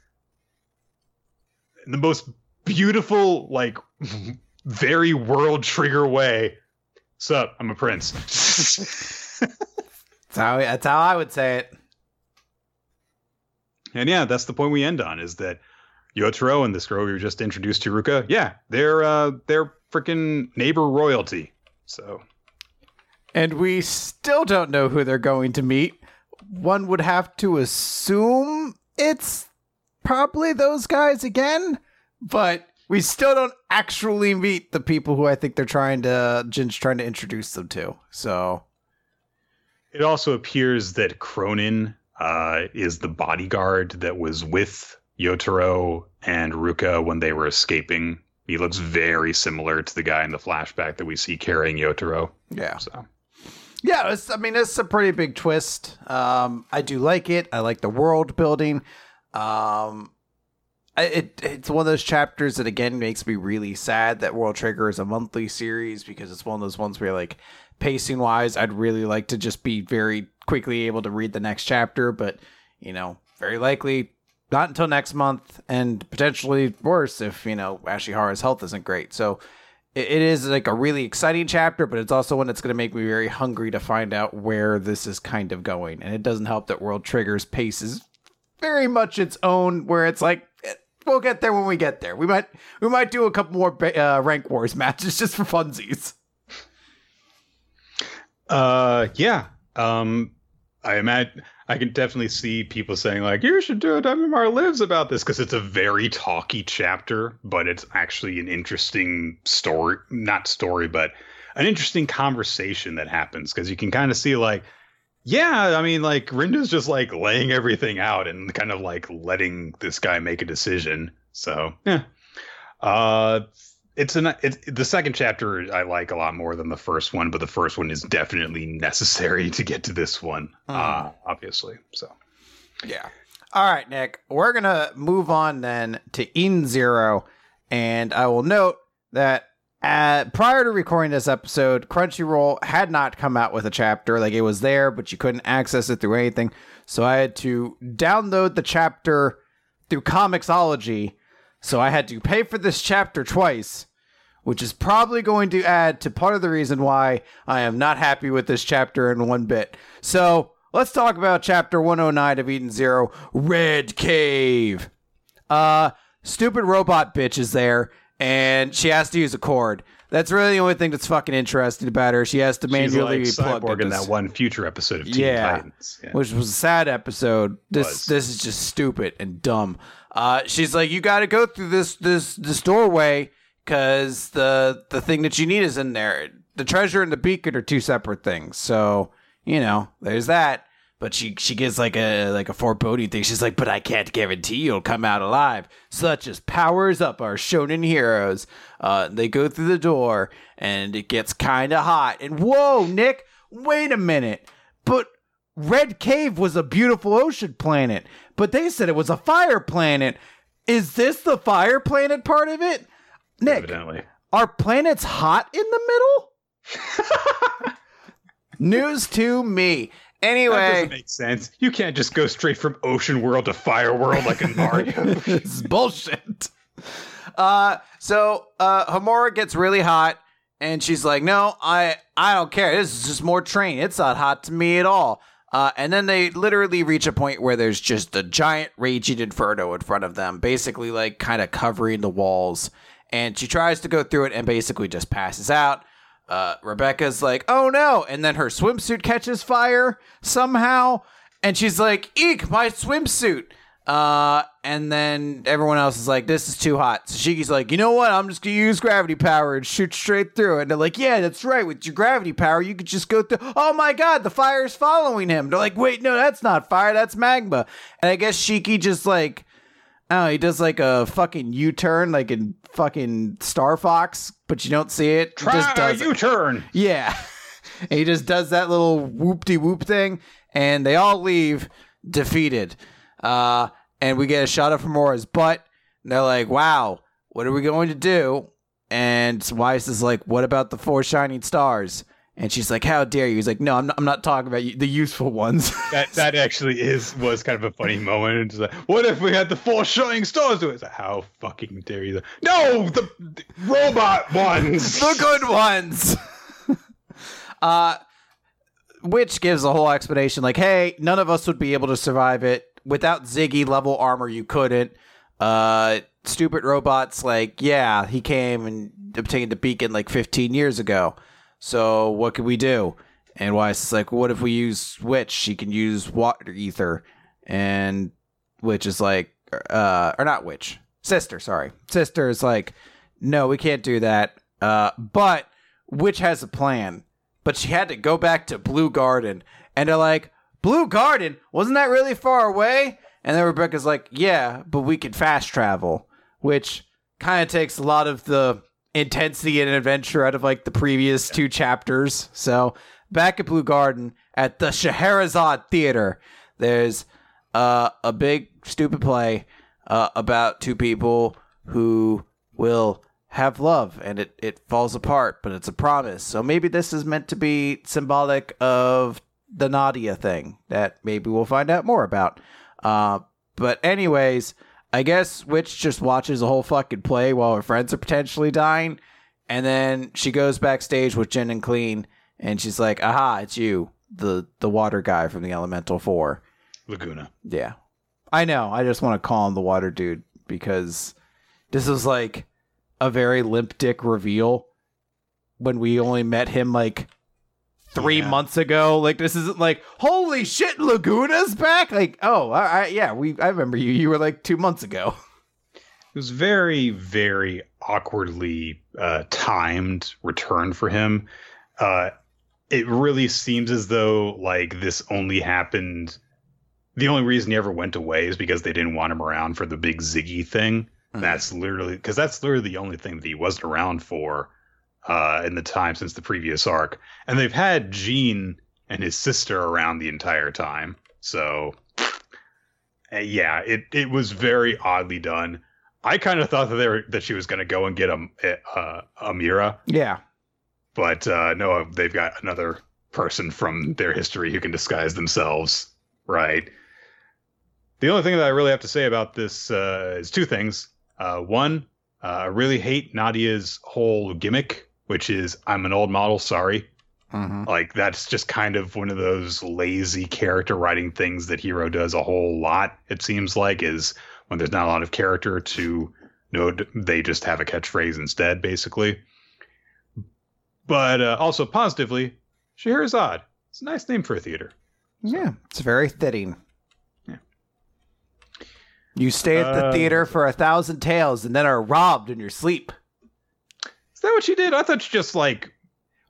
in the most beautiful, like, [LAUGHS] very world trigger way, Sup, I'm a prince. [LAUGHS] That's how, that's how I would say it. And yeah, that's the point we end on is that Yotaro and this girl we were just introduced to, Ruka, yeah, they're uh, they're freaking neighbor royalty. So, and we still don't know who they're going to meet. One would have to assume it's probably those guys again, but we still don't actually meet the people who I think they're trying to Jin's trying to introduce them to. So it also appears that Cronin uh, is the bodyguard that was with Yotaro and Ruka when they were escaping. He looks very similar to the guy in the flashback that we see carrying Yotaro. Yeah. So. Yeah, it's, I mean, it's a pretty big twist. Um, I do like it. I like the world building. Um, it it's one of those chapters that again makes me really sad that World Trigger is a monthly series because it's one of those ones where like pacing wise, I'd really like to just be very quickly able to read the next chapter, but you know, very likely not until next month, and potentially worse if you know Ashihara's health isn't great. So it, it is like a really exciting chapter, but it's also one that's going to make me very hungry to find out where this is kind of going. And it doesn't help that World Trigger's pace is very much its own, where it's like eh, we'll get there when we get there. We might we might do a couple more uh, rank wars matches just for funsies. Uh, yeah. Um, I imagine I can definitely see people saying like, "You should do a WMR lives about this" because it's a very talky chapter, but it's actually an interesting story. Not story, but an interesting conversation that happens because you can kind of see like, yeah, I mean, like Rindo's just like laying everything out and kind of like letting this guy make a decision. So yeah. Uh, it's an it's the second chapter I like a lot more than the first one, but the first one is definitely necessary to get to this one. Uh, obviously. So Yeah. All right, Nick. We're gonna move on then to Eden Zero, and I will note that uh, prior to recording this episode, Crunchyroll had not come out with a chapter. Like it was there, but you couldn't access it through anything. So I had to download the chapter through Comixology. So I had to pay for this chapter twice, which is probably going to add to part of the reason why I am not happy with this chapter in one bit. So let's talk about chapter 109 of Eden Zero Red Cave. Uh, stupid robot bitch is there, and she has to use a cord. That's really the only thing that's fucking interesting about her. She has to manually she's like plug Cyborg in that one future episode of Teen Yeah. Titans. Yeah. which was a sad episode. This Was. this is just stupid and dumb. Uh, she's like, you got to go through this this this doorway because the the thing that you need is in there. The treasure and the beacon are two separate things. So you know, there's that. But she she gets like a like a foreboding thing. She's like, but I can't guarantee you'll come out alive. Such as powers up our shonen heroes. Uh, they go through the door and it gets kind of hot. And whoa, Nick, wait a minute. But Red Cave was a beautiful ocean planet, but they said it was a fire planet. Is this the fire planet part of it? Nick, Evidently. are planets hot in the middle? [LAUGHS] News to me. That Anyway, doesn't make sense. You can't just go straight from Ocean World to Fire World like in Mario. [LAUGHS] it's bullshit. Uh, so uh, Homura gets really hot, and she's like, "No, I I don't care. This is just more train. It's not hot to me at all." Uh, and then they literally reach a point where there's just a giant raging inferno in front of them, basically like kind of covering the walls. And she tries to go through it and basically just passes out. Uh, Rebecca's like, "Oh no!" And then her swimsuit catches fire somehow, and she's like, "Eek, my swimsuit!" Uh, and then everyone else is like, "This is too hot." So Shiki's like, "You know what? I'm just gonna use gravity power and shoot straight through it." And they're like, "Yeah, that's right. With your gravity power, you could just go through." Oh my god, the fire's following him. They're like, "Wait, no, that's not fire. That's magma." And I guess Shiki just like. Oh, he does like a fucking U-turn, like in fucking Star Fox, but you don't see it. He just Try does a it. U-turn. Yeah. [LAUGHS] and he just does that little whoop de whoop thing, and they all leave defeated. Uh, and we get a shot of Homura's butt. And they're like, wow, what are we going to do? And Weisz is like, what about the four shining stars? And she's like, how dare you? He's like, no, I'm not, I'm not talking about you, the useful ones. [LAUGHS] That that actually is was kind of a funny moment. It's like, what if we had the four shining stars? It's like, how fucking dare you? No, the, the robot ones. [LAUGHS] the good ones. [LAUGHS] uh, which gives a whole explanation like, hey, none of us would be able to survive it without Ziggy level armor. You couldn't. Uh, stupid robots like, yeah, he came and obtained the beacon like 15 years ago. So what can we do? And Weisz is like, what if we use Witch? She can use water ether, and Witch is like, uh, or not Witch, Sister. Sorry, Sister is like, no, we can't do that. Uh, but Witch has a plan. But she had to go back to Blue Garden, and they're like, Blue Garden wasn't that really far away? And then Rebecca's like, yeah, but we can fast travel, which kind of takes a lot of the intensity and adventure out of like the previous two chapters. So back at Blue Garden at the Scheherazade Theater, there's uh, a big stupid play. uh, about two people who will have love and it, it falls apart, but it's a promise. So maybe this is meant to be symbolic of the Nadia thing that maybe we'll find out more about. Uh, but, anyways, I guess Witch just watches the whole fucking play while her friends are potentially dying. And then she goes backstage with Jen and Clean and she's like, aha, it's you, the, the water guy from the Elemental Four. Laguna. Yeah. I know. I just want to call him the water dude because this was like a very limp dick reveal when we only met him like three Yeah. months ago. Like this isn't like holy shit, Laguna's back. Like oh, I, I, yeah, we I remember you. You were like two months ago. It was very, very awkwardly uh, timed return for him. Uh, it really seems as though like this only happened. The only reason he ever went away is because they didn't want him around for the big Ziggy thing. Mhm. That's literally because that's literally the only thing that he wasn't around for uh, in the time since the previous arc. And they've had Jean and his sister around the entire time. So uh, yeah, it it was very oddly done. I kind of thought that they were that she was going to go and get a uh, Amira, Yeah. but uh, no, they've got another person from their history who can disguise themselves, right? The only thing that I really have to say about this uh, is two things. Uh, one, uh, I really hate Nadia's whole gimmick, which is "I'm an old model, sorry." Mm-hmm. Like that's just kind of one of those lazy character writing things that Hiro does a whole lot. It seems like is when there's not a lot of character to know they just have a catchphrase instead, basically. But uh, also positively, Scheherazade. It's a nice name for a theater. Yeah, it's very fitting. Yeah. You stay at the Uh, theater for a thousand tales and then are robbed in your sleep. That what she did? I thought she just like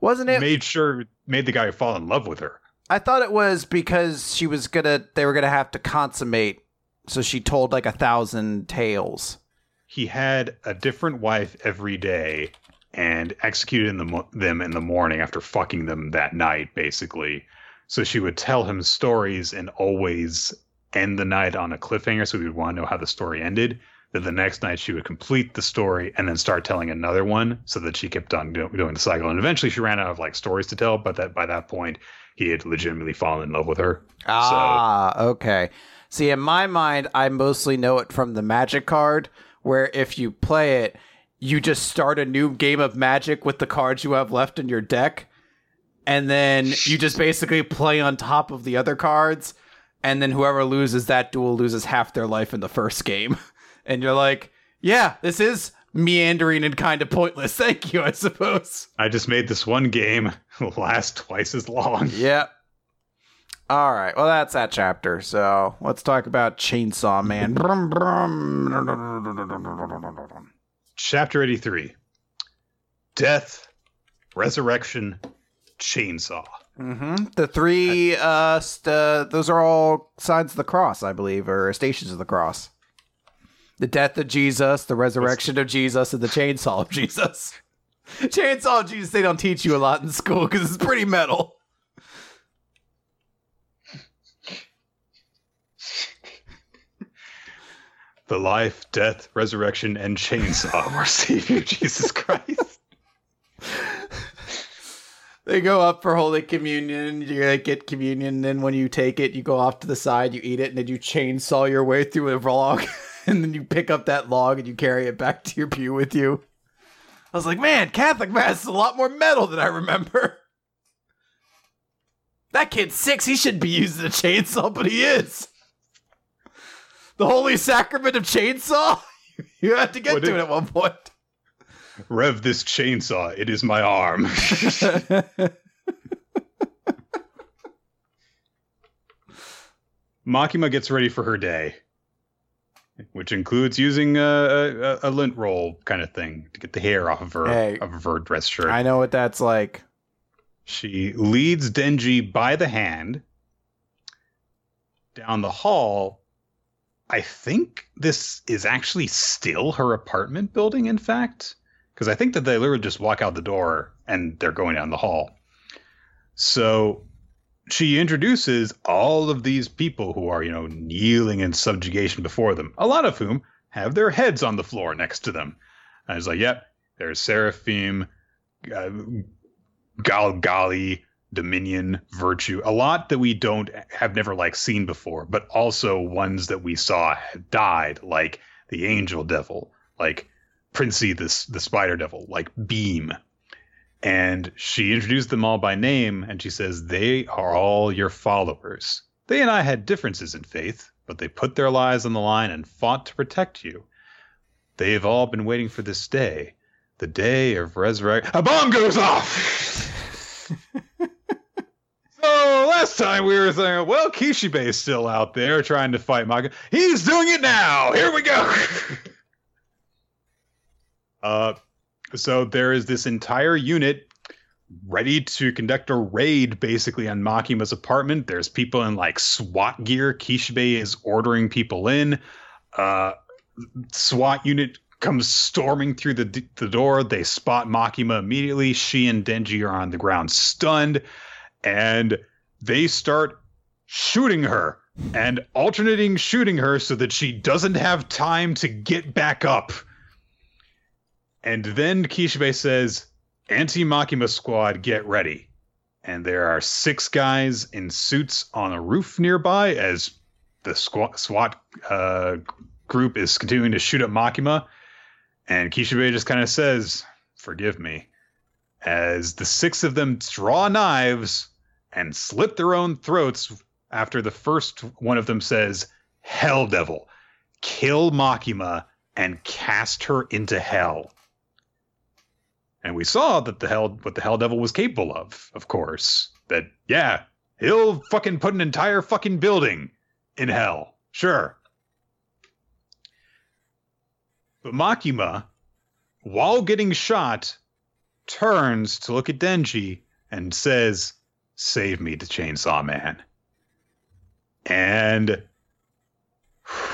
Wasn't it? made sure made the guy fall in love with her. I thought it was because she was gonna they were gonna have to consummate, so she told like a thousand tales. he had a different wife every day and executed in the mo- them in the morning after fucking them that night basically so she would tell him stories and always end the night on a cliffhanger so we would want to know how the story ended then the next night she would complete the story and then start telling another one so that she kept on do- doing the cycle and eventually she ran out of like stories to tell but that by that point he had legitimately fallen in love with her Ah, okay. See, in my mind, I mostly know it from the magic card, where if you play it, you just start a new game of magic with the cards you have left in your deck, and then you just basically play on top of the other cards, and then whoever loses that duel loses half their life in the first game. [LAUGHS] And you're like, yeah, this is meandering and kind of pointless. [LAUGHS] Thank you, I suppose. i just made this one game [LAUGHS] last twice as long Yep. All right. Well, that's that chapter. So let's talk about Chainsaw Man. Chapter 83 Death, Resurrection, Chainsaw. Mm-hmm. The three, uh, st- those are all signs of the cross, I believe, or stations of the cross. The death of Jesus, the resurrection of Jesus, and the chainsaw of Jesus. [LAUGHS] chainsaw of Jesus, they don't teach you a lot in school because it's pretty metal. The life, death, resurrection, and chainsaw of our [LAUGHS] Savior Jesus Christ. They go up for Holy Communion. You get communion, and then when you take it, you go off to the side, you eat it, and then you chainsaw your way through a log, [LAUGHS] [LAUGHS] and then you pick up that log and you carry it back to your pew with you. I was like, man, Catholic Mass is a lot more metal than I remember. That kid's six. He shouldn't be using a chainsaw, but he is. The Holy Sacrament of Chainsaw? [LAUGHS] You had to get What to it at one point. Rev this chainsaw, it is my arm. [LAUGHS] Makima gets ready for her day, which includes using a, a, a lint roll kind of thing to get the hair off of her Hey. off of her dress shirt. I know what that's like. She leads Denji by the hand down the hall. I think this is actually still her apartment building, in fact, because I think that they literally just walk out the door and they're going down the hall. So she introduces all of these people who are, you know, kneeling in subjugation before them, a lot of whom have their heads on the floor next to them. I was like, yep, there's Seraphim, uh, Galgali, Dominion, Virtue, a lot that we don't have never like seen before, but also ones that we saw died, like the Angel Devil, like Princi the, the Spider Devil, like Beam. And she introduced them all by name, and she says, They are all your followers. They and I had differences in faith, but they put their lives on the line and fought to protect you. They have all been waiting for this day, the day of resurrection. A bomb goes off! [LAUGHS] so last time we were saying, well, Kishibe is still out there trying to fight Maka. He's doing it now! Here we go! [LAUGHS] uh, so there is this entire unit ready to conduct a raid basically on Makima's apartment. There's people in like SWAT gear. Kishibe is ordering people in. Uh, SWAT unit comes storming through the the door. They spot Makima immediately. She and Denji are on the ground stunned, and they start shooting her and alternating shooting her so that she doesn't have time to get back up. And then Kishibe says, Anti Makima squad, get ready. And there are six guys in suits on a roof nearby as the SWAT uh, group is continuing to shoot at Makima. And Kishibe just kind of says, Forgive me. As the six of them draw knives and slit their own throats after the first one of them says, Hell Devil, kill Makima and cast her into hell. And we saw that the hell what the Hell Devil was capable of, of course. That yeah, he'll fucking put an entire fucking building in hell. Sure. But Makima, while getting shot, turns to look at Denji and says, Save me to Chainsaw Man. And [SIGHS]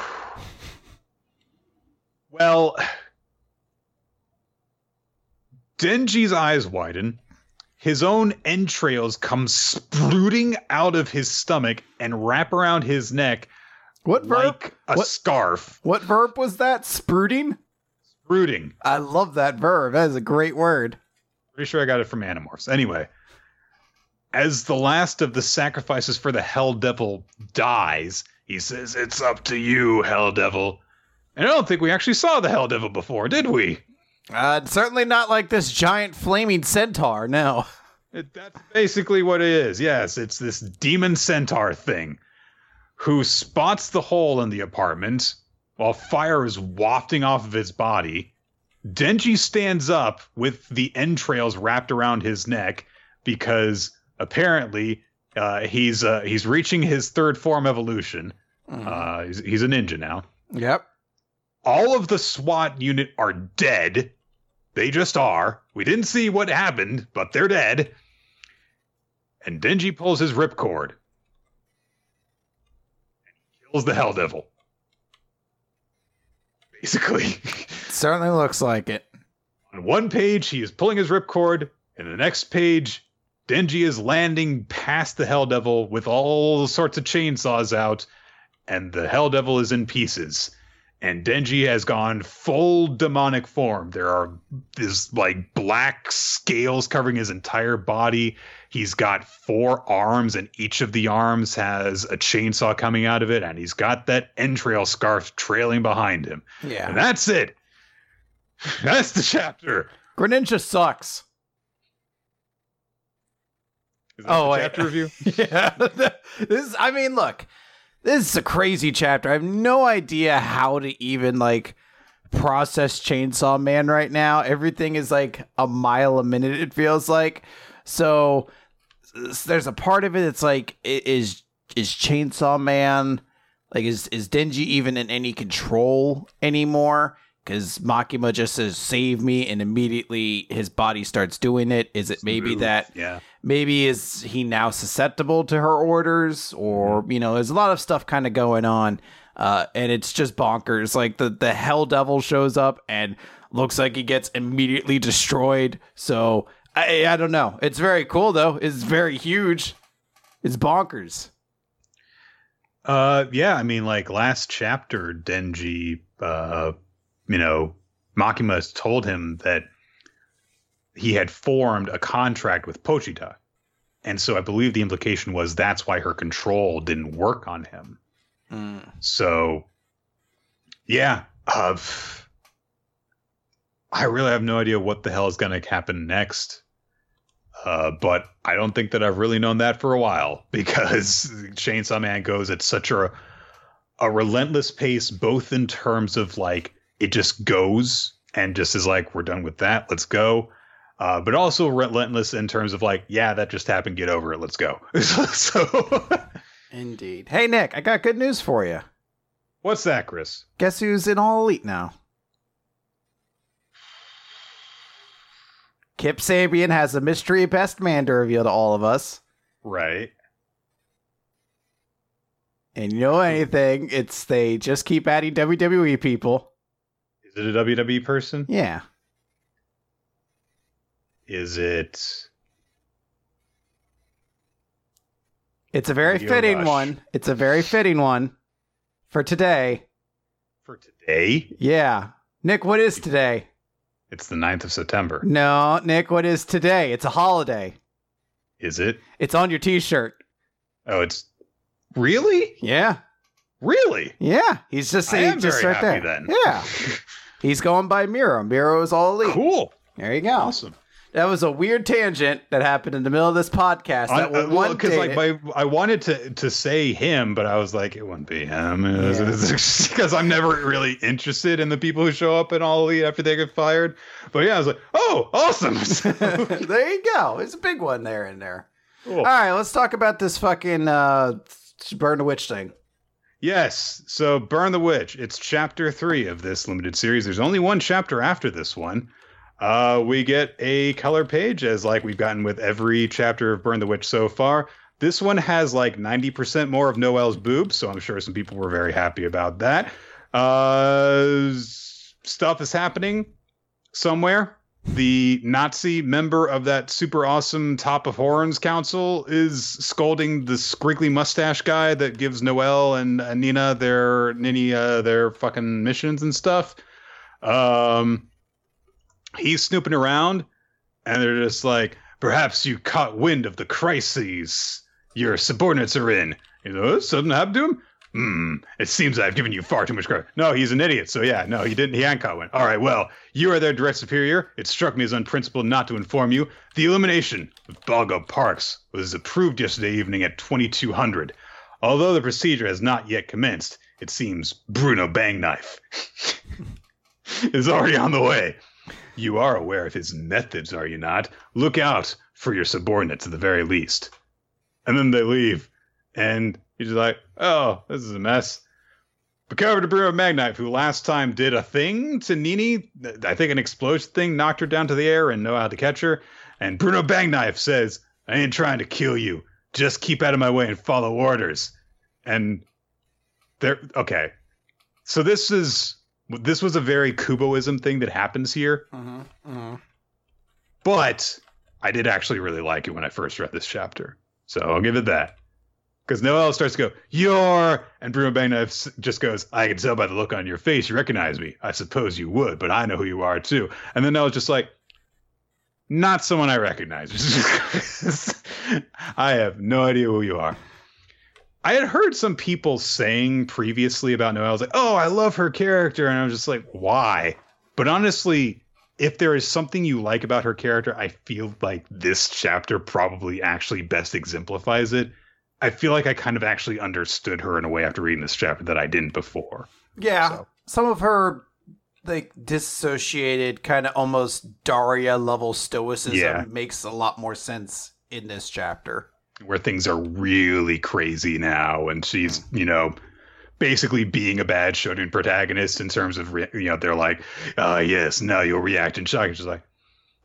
well Denji's eyes widen. His own entrails come sprouting out of his stomach and wrap around his neck what verb? like a what, scarf. What verb was that? Sprouting? Sprouting. I love that verb. That is a great word. Pretty sure I got it from Animorphs. Anyway, as the last of the sacrifices for the Hell Devil dies, he says, It's up to you, Hell Devil. And I don't think we actually saw the Hell Devil before, did we? Uh, certainly not like this giant flaming centaur. No. It, that's basically what it is. Yes, it's this demon centaur thing who spots the hole in the apartment while fire is wafting off of his body. Denji stands up with the entrails wrapped around his neck because apparently uh, he's uh, he's reaching his third form evolution. Mm. Uh, he's, he's a ninja now. Yep. All of the SWAT unit are dead they just are. We didn't see what happened, but they're dead. And Denji pulls his ripcord. And kills the Hell Devil. Basically. [LAUGHS] Certainly looks like it. On one page, he is pulling his ripcord, and the next page, Denji is landing past the Hell Devil with all sorts of chainsaws out, and the Hell Devil is in pieces and Denji has gone full demonic form. There are this like black scales covering his entire body. He's got four arms, and each of the arms has a chainsaw coming out of it, and he's got that entrail scarf trailing behind him. Yeah. And that's it. [LAUGHS] That's the chapter. Greninja sucks. oh, chapter review? [LAUGHS] yeah. [LAUGHS] this I mean, look, this is a crazy chapter. I have no idea how to even like process Chainsaw Man right now. Everything is like a mile a minute, it feels like. So there's a part of it that's like is is Chainsaw Man like is is Denji even in any control anymore? Because Makima just says "save me" and immediately his body starts doing it. Is it maybe that yeah maybe is he now susceptible to her orders or mm-hmm. you know there's a lot of stuff kind of going on uh, and it's just bonkers. Like the the hell devil shows up and looks like he gets immediately destroyed. So i i don't know. It's very cool though. It's very huge. It's bonkers. Uh, yeah, I mean, like last chapter, Denji, uh, you know, Makima told him that he had formed a contract with Pochita. And so I believe the implication was that's why her control didn't work on him. Mm. So, yeah, uh, I really have no idea what the hell is going to happen next. Uh, but I don't think that I've really known that for a while [LAUGHS] because Chainsaw Man goes at such a a relentless pace, both in terms of like it just goes and just is like we're done with that, let's go. Uh, but also relentless in terms of like, yeah, that just happened, get over it, let's go. [LAUGHS] so, Indeed. Hey Nick, I got good news for you. what's that, Chris? Guess who's in All Elite now? Kip Sabian has a mystery best man to reveal to all of us. Right. And you know anything, it's they just keep adding WWE people. Is it a WWE person? Yeah. Is it? It's a very Video fitting Rush. one. It's a very fitting one for today. For today? Yeah. Nick, what is today? It's the 9th of September. No, Nick, what is today? It's a holiday. Is it? It's on your t-shirt. Oh, it's really? Yeah. Really? Yeah. He's just I saying am just very right happy there. then. Yeah. [LAUGHS] He's going by Miro. Miro is all elite. Cool. There you go. Awesome. That was a weird tangent that happened in the middle of this podcast. That I, will uh, well, because like my, I wanted to to say him, but I was like, it wouldn't be him, [LAUGHS] Yeah. because I'm never really interested in the people who show up in All Elite after they get fired. But yeah, I was like, oh, awesome. [LAUGHS] [LAUGHS] there you go. It's a big one there in there. Cool. All right, let's talk about this fucking uh, burn the witch thing. Yes. So Burn the Witch. It's chapter three of this limited series. There's only one chapter after this one. Uh, we get a color page as like we've gotten with every chapter of Burn the Witch so far. This one has like 90% more of Noel's boobs, so I'm sure some people were very happy about that. Uh, stuff is happening somewhere. The Nazi member of that super awesome Top of Horns Council is scolding the squiggly mustache guy that gives Noel and uh, Nina their Nini uh, their fucking missions and stuff. Um, he's snooping around, and they're just like, "Perhaps you caught wind of the crises your subordinates are in." You know, something happened to him. Hmm. It seems I've given you far too much credit. No, he's an idiot. So yeah, no, he didn't. He hadn't caught one. All right. Well, you are their direct superior. It struck me as unprincipled not to inform you. The elimination of Balgo Parks was approved yesterday evening at 2200. Although the procedure has not yet commenced, it seems Bruno Bangnyfe [LAUGHS] is already on the way. You are aware of his methods, are you not? Look out for your subordinates at the very least. And then they leave, and he's just like, "Oh, this is a mess." But cover to Bruno Bangnyfe, who last time did a thing to Nini, I think an explosion thing knocked her down to the air and know how to catch her. And Bruno Bangnyfe says, I ain't trying to kill you. Just keep out of my way and follow orders. And there, okay. So this is, this was a very Kuboism thing that happens here, Mm-hmm, mm-hmm. but I did actually really like it when I first read this chapter. So I'll give it that. Because Noel starts to go, You're, and Bruno Bangnyfe just goes, I can tell by the look on your face you recognize me. I suppose you would, but I know who you are too. And then Noel's just like, Not someone I recognize. [LAUGHS] I have no idea who you are. I had heard some people saying previously about Noel, I was like, Oh, I love her character. And I was just like, Why? But honestly, if there is something you like about her character, I feel like this chapter probably actually best exemplifies it. I feel like I kind of actually understood her in a way after reading this chapter that I didn't before. Yeah, So- some of her like dissociated, kind of almost Daria level stoicism Yeah. makes a lot more sense in this chapter. Where things are really crazy now, and she's, you know, basically being a bad shonen protagonist in terms of, re- you know, they're like, uh, yes, now you'll react in shock. And she's like,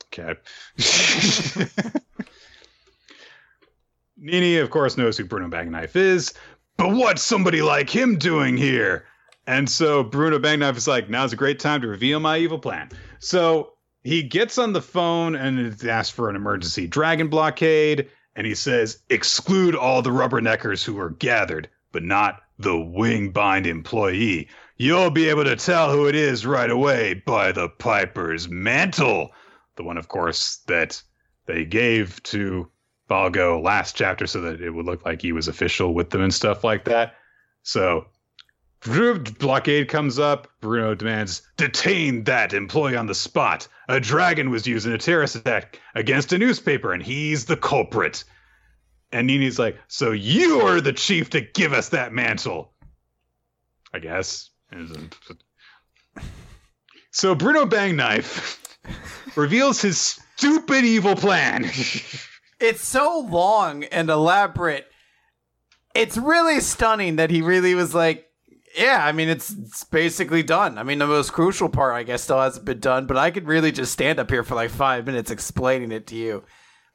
okay. [LAUGHS] Nini, of course, knows who Bruno Bangnyfe is, but what's somebody like him doing here? And so Bruno Bangnyfe is like, now's a great time to reveal my evil plan. So he gets on the phone and asks for an emergency dragon blockade. And he says, Exclude all the rubberneckers who are gathered, but not the wingbind employee. You'll be able to tell who it is right away by the Piper's mantle. The one, of course, that they gave to Balgo last chapter so that it would look like he was official with them and stuff like that. So blockade comes up. Bruno demands, detain that employee on the spot. A dragon was used in a terrorist attack against a newspaper, and he's the culprit. And Nini's like, so you are the chief to give us that mantle. I guess. [LAUGHS] So Bruno Bangnyfe [LAUGHS] reveals his stupid evil plan. [LAUGHS] it's so long and elaborate. It's really stunning that he really was like, yeah, I mean, it's, it's basically done. I mean, the most crucial part, I guess, still hasn't been done, but I could really just stand up here for like five minutes explaining it to you.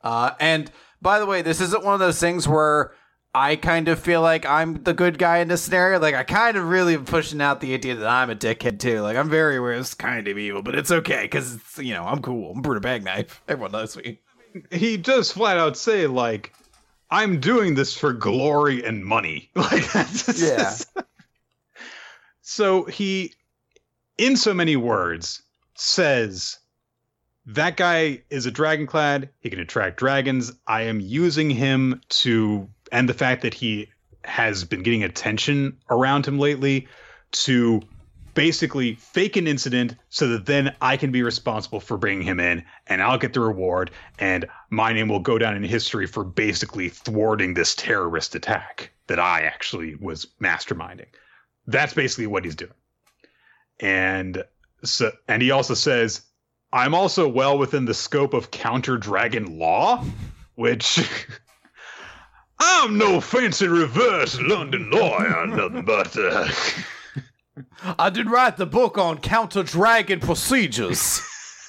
Uh, and by the way, this isn't one of those things where I kind of feel like I'm the good guy in this scenario. Like, I kind of really am pushing out the idea that I'm a dickhead too. Like, I'm very aware it's kind of evil, but it's okay because it's, you know, I'm cool. I'm Bruno Bang [LAUGHS] Knife. Everyone knows me. He does flat out say, like, I'm doing this for glory and money. [LAUGHS] Like, that's yeah. [LAUGHS] So he, in so many words, says that guy is a dragonclad. He can attract dragons. I am using him to, and the fact that he has been getting attention around him lately to basically fake an incident so that then I can be responsible for bringing him in and I'll get the reward and my name will go down in history for basically thwarting this terrorist attack that I actually was masterminding. That's basically what he's doing. And so and he also says, I'm also well within the scope of counter dragon law, which [LAUGHS] I'm no fancy reverse London lawyer, nothing but uh... [LAUGHS] I did write the book on counter dragon procedures. [LAUGHS]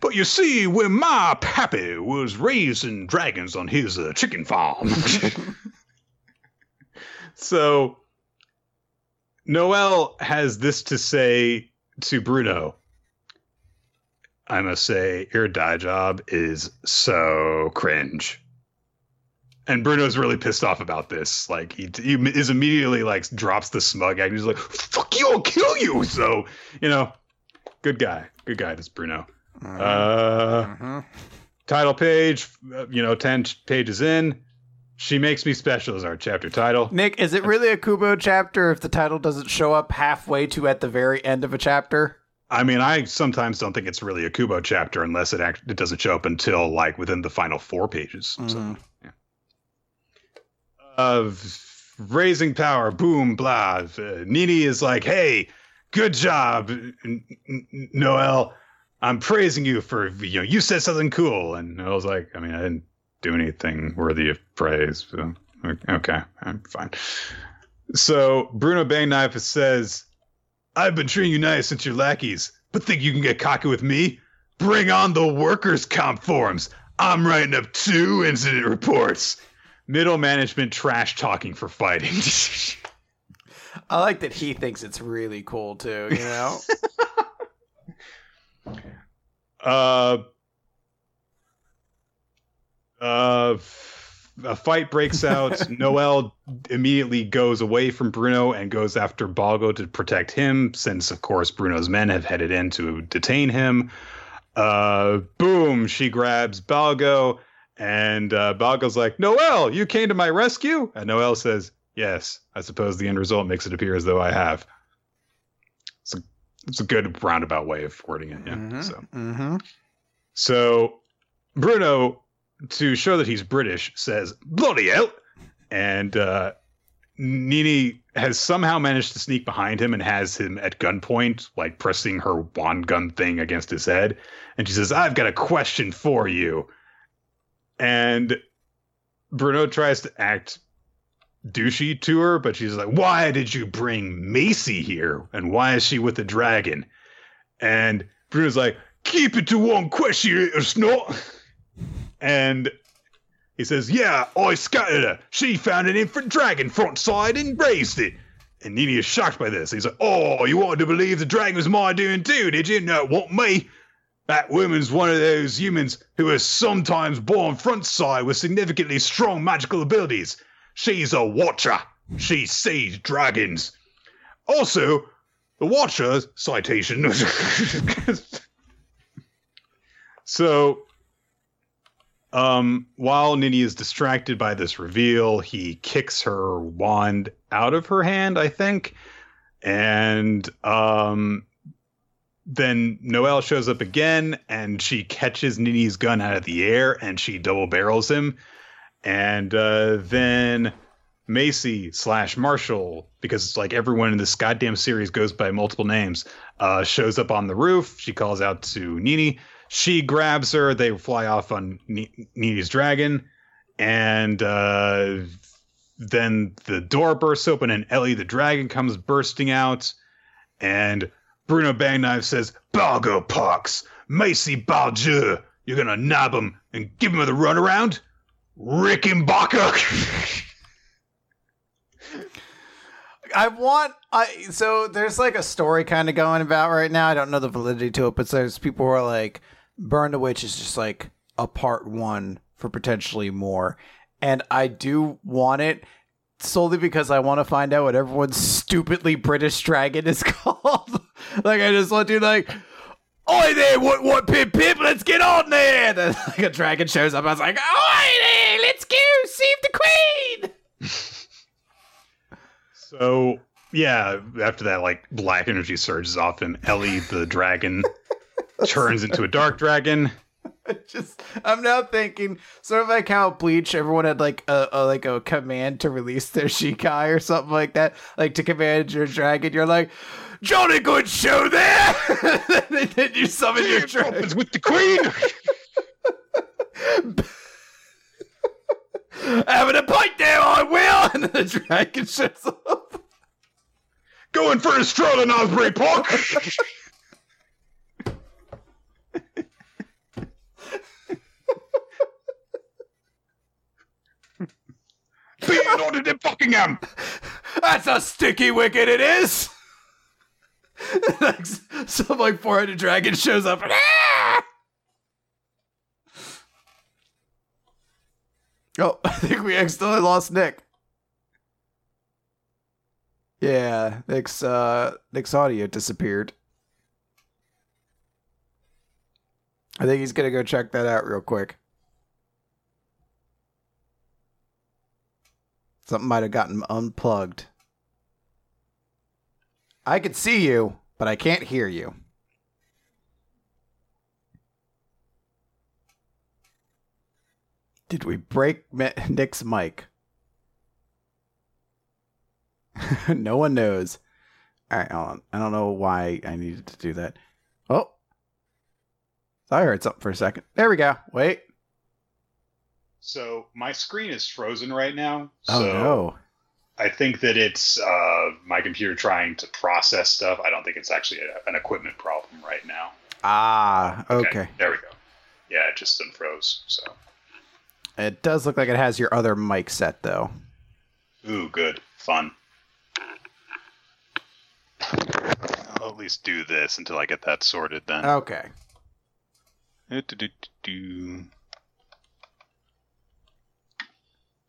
but you see, when my pappy was raising dragons on his uh, chicken farm. So Noel has this to say to Bruno. I must say, your dye job is so cringe. And Bruno's really pissed off about this. Like he, he is immediately like drops the smug act. He's like, "Fuck you! I'll kill you!" So you know, good guy, good guy. This Bruno. Uh-huh. Uh, uh-huh. title page. Uh, you know, ten pages in. She Makes Me Special is our chapter title. Nick, is it really a Kubo chapter if the title doesn't show up halfway to at the very end of a chapter? I mean, I sometimes don't think it's really a Kubo chapter unless it act- it doesn't show up until like within the final four pages. Mm-hmm. So, yeah. Of raising power, boom, blah. Uh, Nini is like, "Hey, good job, N- N- Noel. I'm praising you for you know you said something cool." And I was like, "I mean, I didn't do anything worthy of praise. So, okay, I'm fine. So Bruno Bangnyfe says, I've been treating you nice since you're lackeys, but think you can get cocky with me? Bring on the workers' comp forms. I'm writing up two incident reports. Middle management trash talking for fighting. [LAUGHS] I like that he thinks it's really cool too, you know? [LAUGHS] uh uh, a fight breaks out. [LAUGHS] Noel immediately goes away from Bruno and goes after Balgo to protect him, since, of course, Bruno's men have headed in to detain him. Uh, boom, she grabs Balgo, and uh, Balgo's like, Noel, you came to my rescue? And Noel says, Yes, I suppose the end result makes it appear as though I have. It's a, it's a good roundabout way of wording it. Yeah. Mm-hmm, so, mm-hmm. so Bruno to show that he's British, says "bloody hell," and uh, Nini has somehow managed to sneak behind him and has him at gunpoint, like pressing her wand gun thing against his head. And she says, "I've got a question for you." And Bruno tries to act douchey to her, but she's like, "Why did you bring Macy here? And why is she with the dragon?" And Bruno's like, "Keep it to one question, it's not." And he says, Yeah, I scattered her. She found an infant dragon front side and raised it. And Nini is shocked by this. He's like, Oh, you wanted to believe the dragon was my doing too, did you? No, it wasn't me. That woman's one of those humans who are sometimes born front side with significantly strong magical abilities. She's a watcher. She sees dragons. Also, the watcher citation. [LAUGHS] so, um, while Nini is distracted by this reveal, he kicks her wand out of her hand, I think. And um, then Noel shows up again and she catches Nini's gun out of the air and she double barrels him. And uh, then Macy slash Marshall, because it's like everyone in this goddamn series goes by multiple names, uh, shows up on the roof. She calls out to Nini. She grabs her. They fly off on Nini's dragon. And uh, then the door bursts open and Ellie the dragon comes bursting out. And Bruno Bangnyfe says, Balgo Parks, Macy Baljure, you're gonna nab him and give him the runaround? Rickenbacker! [LAUGHS] I want I so there's like a story kind of going about right now. I don't know the validity to it, but there's people who are like Burn the Witch is just like a part one for potentially more. And I do want it solely because I want to find out what everyone's stupidly British dragon is [LAUGHS] called. like I just want to like Oi there, what what pip pip, let's get on there. Then [LAUGHS] like a dragon shows up. I was like, Oi there, let's go, save the queen. [LAUGHS] So yeah, after that, like black energy surges off him. Ellie the dragon turns into a dark dragon. [LAUGHS] just I'm now thinking sort of like how Bleach everyone had like a, a like a command to release their Shikai or something like that, like to command your dragon. You're like, Johnny good show there. [LAUGHS] then you summon your dragon with the queen. [LAUGHS] Having a point there, I will. And then the dragon shows up. Going for a stroll in Osprey Park. Being ordered in Buckingham. That's a sticky wicket, it is. some [LAUGHS] like 400 dragon shows up. oh, [LAUGHS] I think we accidentally lost Nick. Yeah, Nick's uh Nick's audio disappeared. I think he's gonna go check that out real quick. Something might have gotten unplugged. I can see you, but I can't hear you. Did we break Nick's mic? [LAUGHS] no one knows. All right, hold on. I don't know why I needed to do that. Oh, I heard something for a second. There we go. Wait. So my screen is frozen right now. Oh so no. I think that it's uh, my computer trying to process stuff. I don't think it's actually a, an equipment problem right now. Ah, okay. There we go. Yeah, it just unfroze. So. It does look like it has your other mic set though. Ooh, good. Fun. I'll at least do this until I get that sorted then. Okay. Do-do-do-do-do.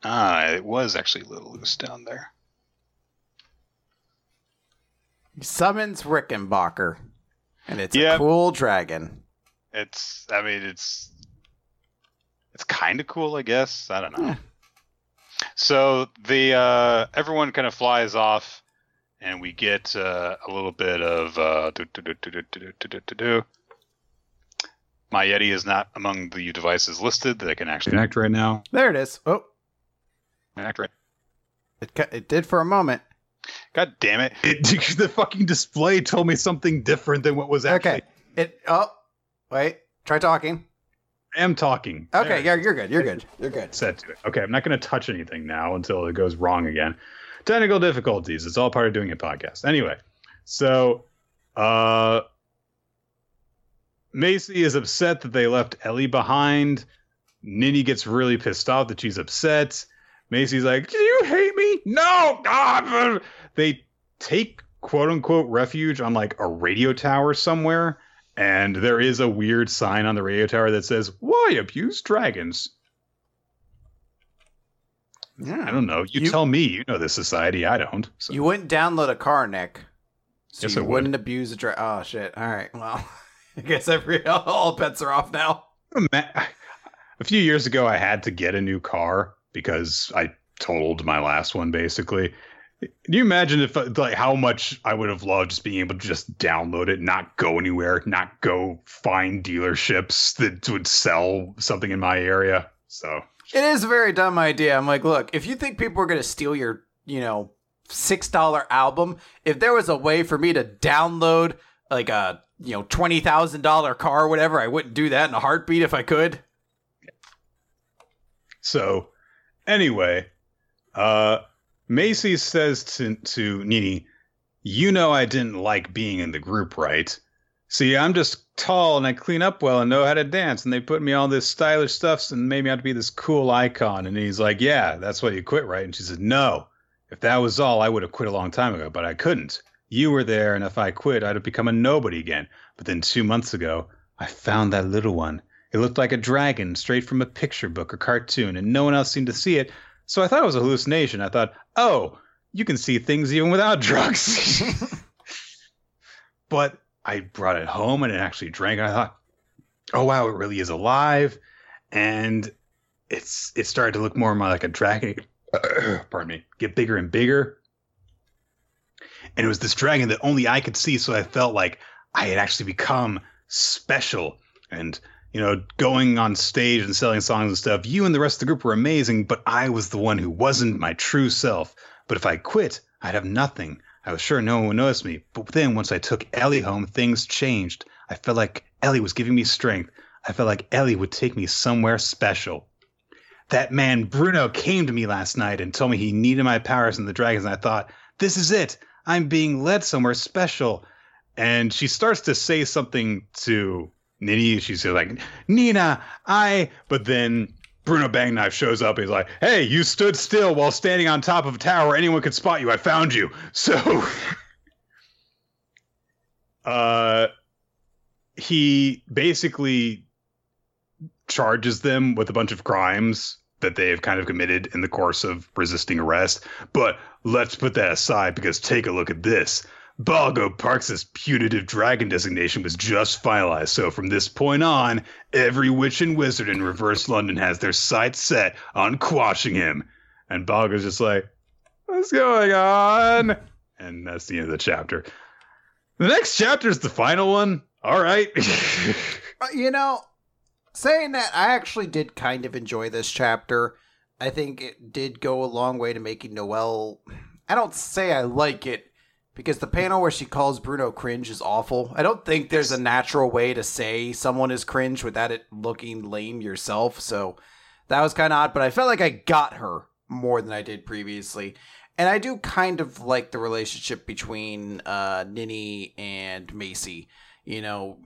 Ah, it was actually a Little Loose down there. He summons Rickenbacker, and it's yep. a cool dragon. It's, I mean, it's it's kind of cool, I guess. I don't know. Yeah. So the uh, everyone kind of flies off, and we get uh, a little bit of uh, my Yeti is not among the devices listed that I can actually connect right now. There it is. Oh, Connect right. it ca- it did for a moment. God damn it! it! [LAUGHS] The fucking display told me something different than what was actually. Okay. It. Oh, wait. Try talking. I am talking. Okay. There. Yeah, you're good. You're good. You're good. set to it. Okay, I'm not going to touch anything now until it goes wrong again. Technical difficulties. It's all part of doing a podcast. Anyway, so uh Macy is upset that they left Ellie behind. Nini gets really pissed off that she's upset. Macy's like, "Do you hate me?" No. God. They take quote unquote refuge on like a radio tower somewhere And there is a weird sign on the radio tower that says, Why abuse dragons? Yeah. I don't know. You, You- tell me. You know this society. I don't. So. You wouldn't download a car, Nick. So Yes, you I would. wouldn't abuse a dra- Oh shit! All right. Well, [LAUGHS] I guess every [LAUGHS] all bets are off now. A few years ago, I had to get a new car because I totaled my last one. Basically, can you imagine if like how much I would have loved just being able to just download it, not go anywhere, not go find dealerships that would sell something in my area. So It is a very dumb idea. I'm like, look, if you think people are gonna steal your, you know, six dollar album, if there was a way for me to download like a you know twenty thousand dollar car or whatever, I wouldn't do that in a heartbeat if I could. So, anyway, uh, Macy says to to Nini, "You know I didn't like being in the group, right? See, I'm just tall and I clean up well and know how to dance, and they put me all this stylish stuff and made me out to be this cool icon." And he's like, "Yeah, that's why you quit, right?" And she says, "No, if that was all, I would have quit a long time ago, but I couldn't. You were there, and if I quit, I'd have become a nobody again. But then two months ago, I found that little one." It looked like a dragon straight from a picture book or cartoon, and no one else seemed to see it. So I thought it was a hallucination. I thought, oh, you can see things even without [LAUGHS] drugs. but I brought it home and it actually drank. And I thought, oh wow, it really is alive. And it's it started to look more and more like a dragon. [CLEARS THROAT] pardon me, get bigger and bigger. And it was this dragon that only I could see, so I felt like I had actually become special. And you know, going on stage and selling songs and stuff, you and the rest of the group were amazing, but I was the one who wasn't my true self. But if I quit, I'd have nothing. I was sure no one would notice me. But then once I took Ellie home, things changed. I felt like Ellie was giving me strength. I felt like Ellie would take me somewhere special. That man, Bruno, came to me last night and told me he needed my powers and the dragons, and I thought, this is it. I'm being led somewhere special. And she starts to say something to Nini. She's like, Nina, I. But then Bruno Bangnyfe shows up. He's like, hey, you stood still while standing on top of a tower anyone could spot you. I found you. [LAUGHS] So. uh, he basically charges them with a bunch of crimes that they have kind of committed in the course of resisting arrest. But let's put that aside because take a look at this. Balgo Parks' putative dragon designation was just finalized, so from this point on, every witch and wizard in reverse London has their sights set on quashing him. And Balgo's just like, What's going on? And that's the end of the chapter. The next chapter is the final one. All right. [LAUGHS] Uh, You know, saying that, I actually did kind of enjoy this chapter. I think it did go a long way to making Noel. I don't say I like it because the panel where she calls Bruno cringe is awful. I don't think there's a natural way to say someone is cringe without it looking lame yourself. So that was kind of odd, but I felt like I got her more than I did previously. And I do kind of like the relationship between uh, Nini and Macy you know,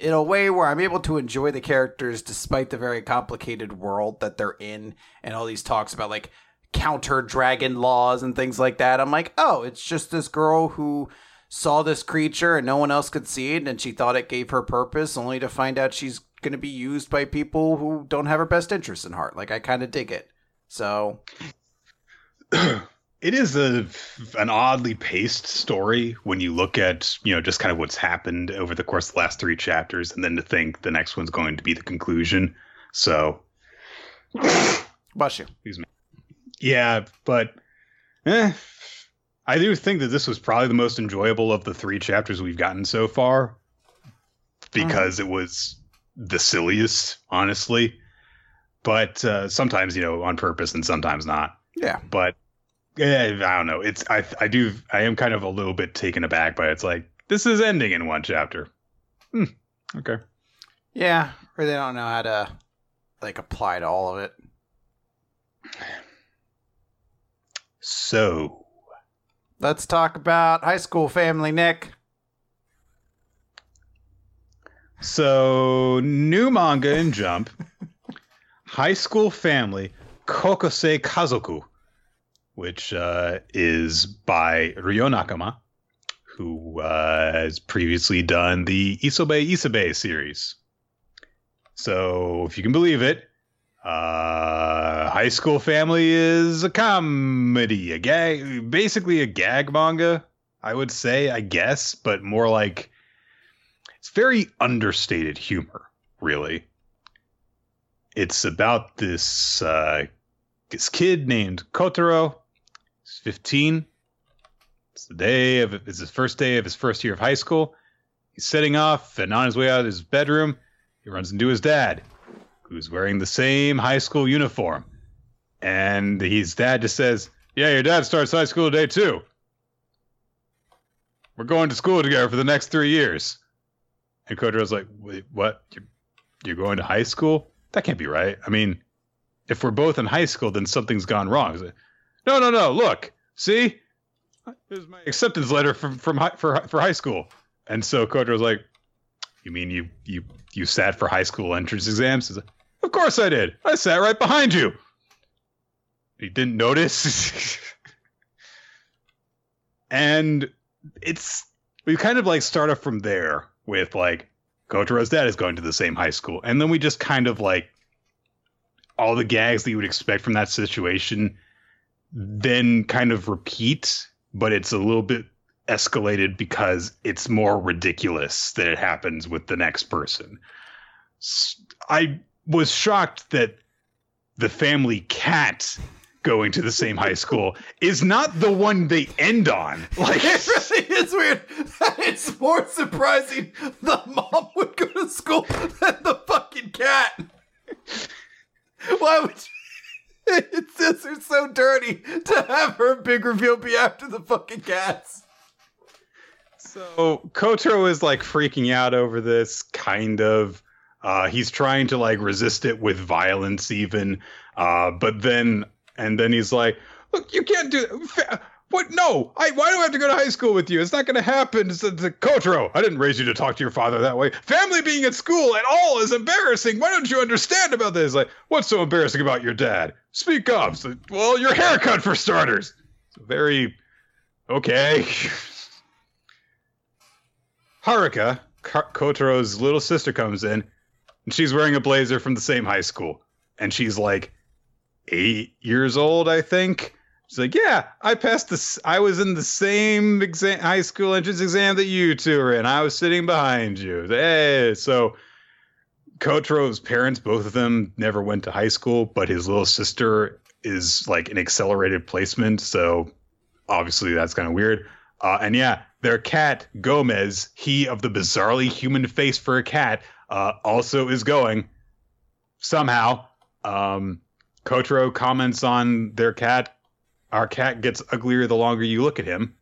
in a way where I'm able to enjoy the characters despite the very complicated world that they're in and all these talks about like counter dragon laws and things like that. I'm like, oh, it's just this girl who saw this creature and no one else could see it and she thought it gave her purpose only to find out she's going to be used by people who don't have her best interests in heart. Like I kind of dig it. So, [CLEARS THROAT] it is a an oddly paced story when you look at you know just kind of what's happened over the course of the last three chapters and then to think the next one's going to be the conclusion so bless you. Yeah but eh, i do think that this was probably the most enjoyable of the three chapters we've gotten so far because it was the silliest honestly but uh, sometimes you know on purpose and sometimes not Yeah. but yeah, I don't know. It's I I do I am kind of a little bit taken aback by it. it's like this is ending in one chapter. Hmm. Okay. Yeah, or they don't know how to like apply to all of it. So Let's talk about high school family, Nick. so new manga in Jump, [LAUGHS] High School Family, Kokosei Kazoku, which uh, is by Ryo Nakama, who uh, has previously done the Isobe Isobe series. So, if you can believe it, uh, High School Family is a comedy, a gag, basically a gag manga, I would say, I guess, but more like it's very understated humor, really. It's about this uh, this kid named Kotaro. He's 15. It's the day of it's his first day of his first year of high school. He's setting off, and on his way out of his bedroom, he runs into his dad, who's wearing the same high school uniform. And his dad just says, Yeah, your dad starts high school today too. We're going to school together for the next three years. And Kotaro's like, Wait, what? You're, going to high school? That can't be right. I mean, if we're both in high school, then something's gone wrong. Like, no, no, no. Look, see, there's my acceptance letter from from high, for for high school. And so Kotaro's like, you mean you you you sat for high school entrance exams? Like, of course I did. I sat right behind you. He didn't notice. [LAUGHS] and it's we kind of like start off from there with like Kotaro's dad is going to the same high school, and then we just kind of like all the gags that you would expect from that situation, then kind of repeat, but it's a little bit escalated because it's more ridiculous that it happens with the next person. I was shocked that the family cat going to the same high school is not the one they end on. [LAUGHS] Like it really is weird. [LAUGHS] It's more surprising the mom would go to school than the fucking cat. Why would you? It's just it's so dirty to have her big reveal be after the fucking cats. So Kotaro is like freaking out over this, kind of. Uh, he's trying to like resist it with violence, even. Uh, but then, and then he's like, "Look, you can't do that. What? No. I. Why do I have to go to high school with you? It's not going to happen." It's, it's, Kotaro, I didn't raise you to talk to your father that way. Family being at school at all is embarrassing. Why don't you understand about this? Like, what's so embarrassing about your dad? Speak up. So, well, your haircut for starters. Very okay. [LAUGHS] Haruka, Kotaro's little sister, comes in, and she's wearing a blazer from the same high school, and she's like eight years old, I think. She's like, "Yeah, I passed this. I was in the same exam, high school entrance exam that you two were in. I was sitting behind you." Hey, so Kotaro's parents, both of them, never went to high school, but his little sister is like an accelerated placement, so obviously that's kind of weird. Uh, and yeah, their cat Gomez, he of the bizarrely human face for a cat, uh, also is going somehow. Um, Kotaro comments on their cat. Our cat gets uglier the longer you look at him.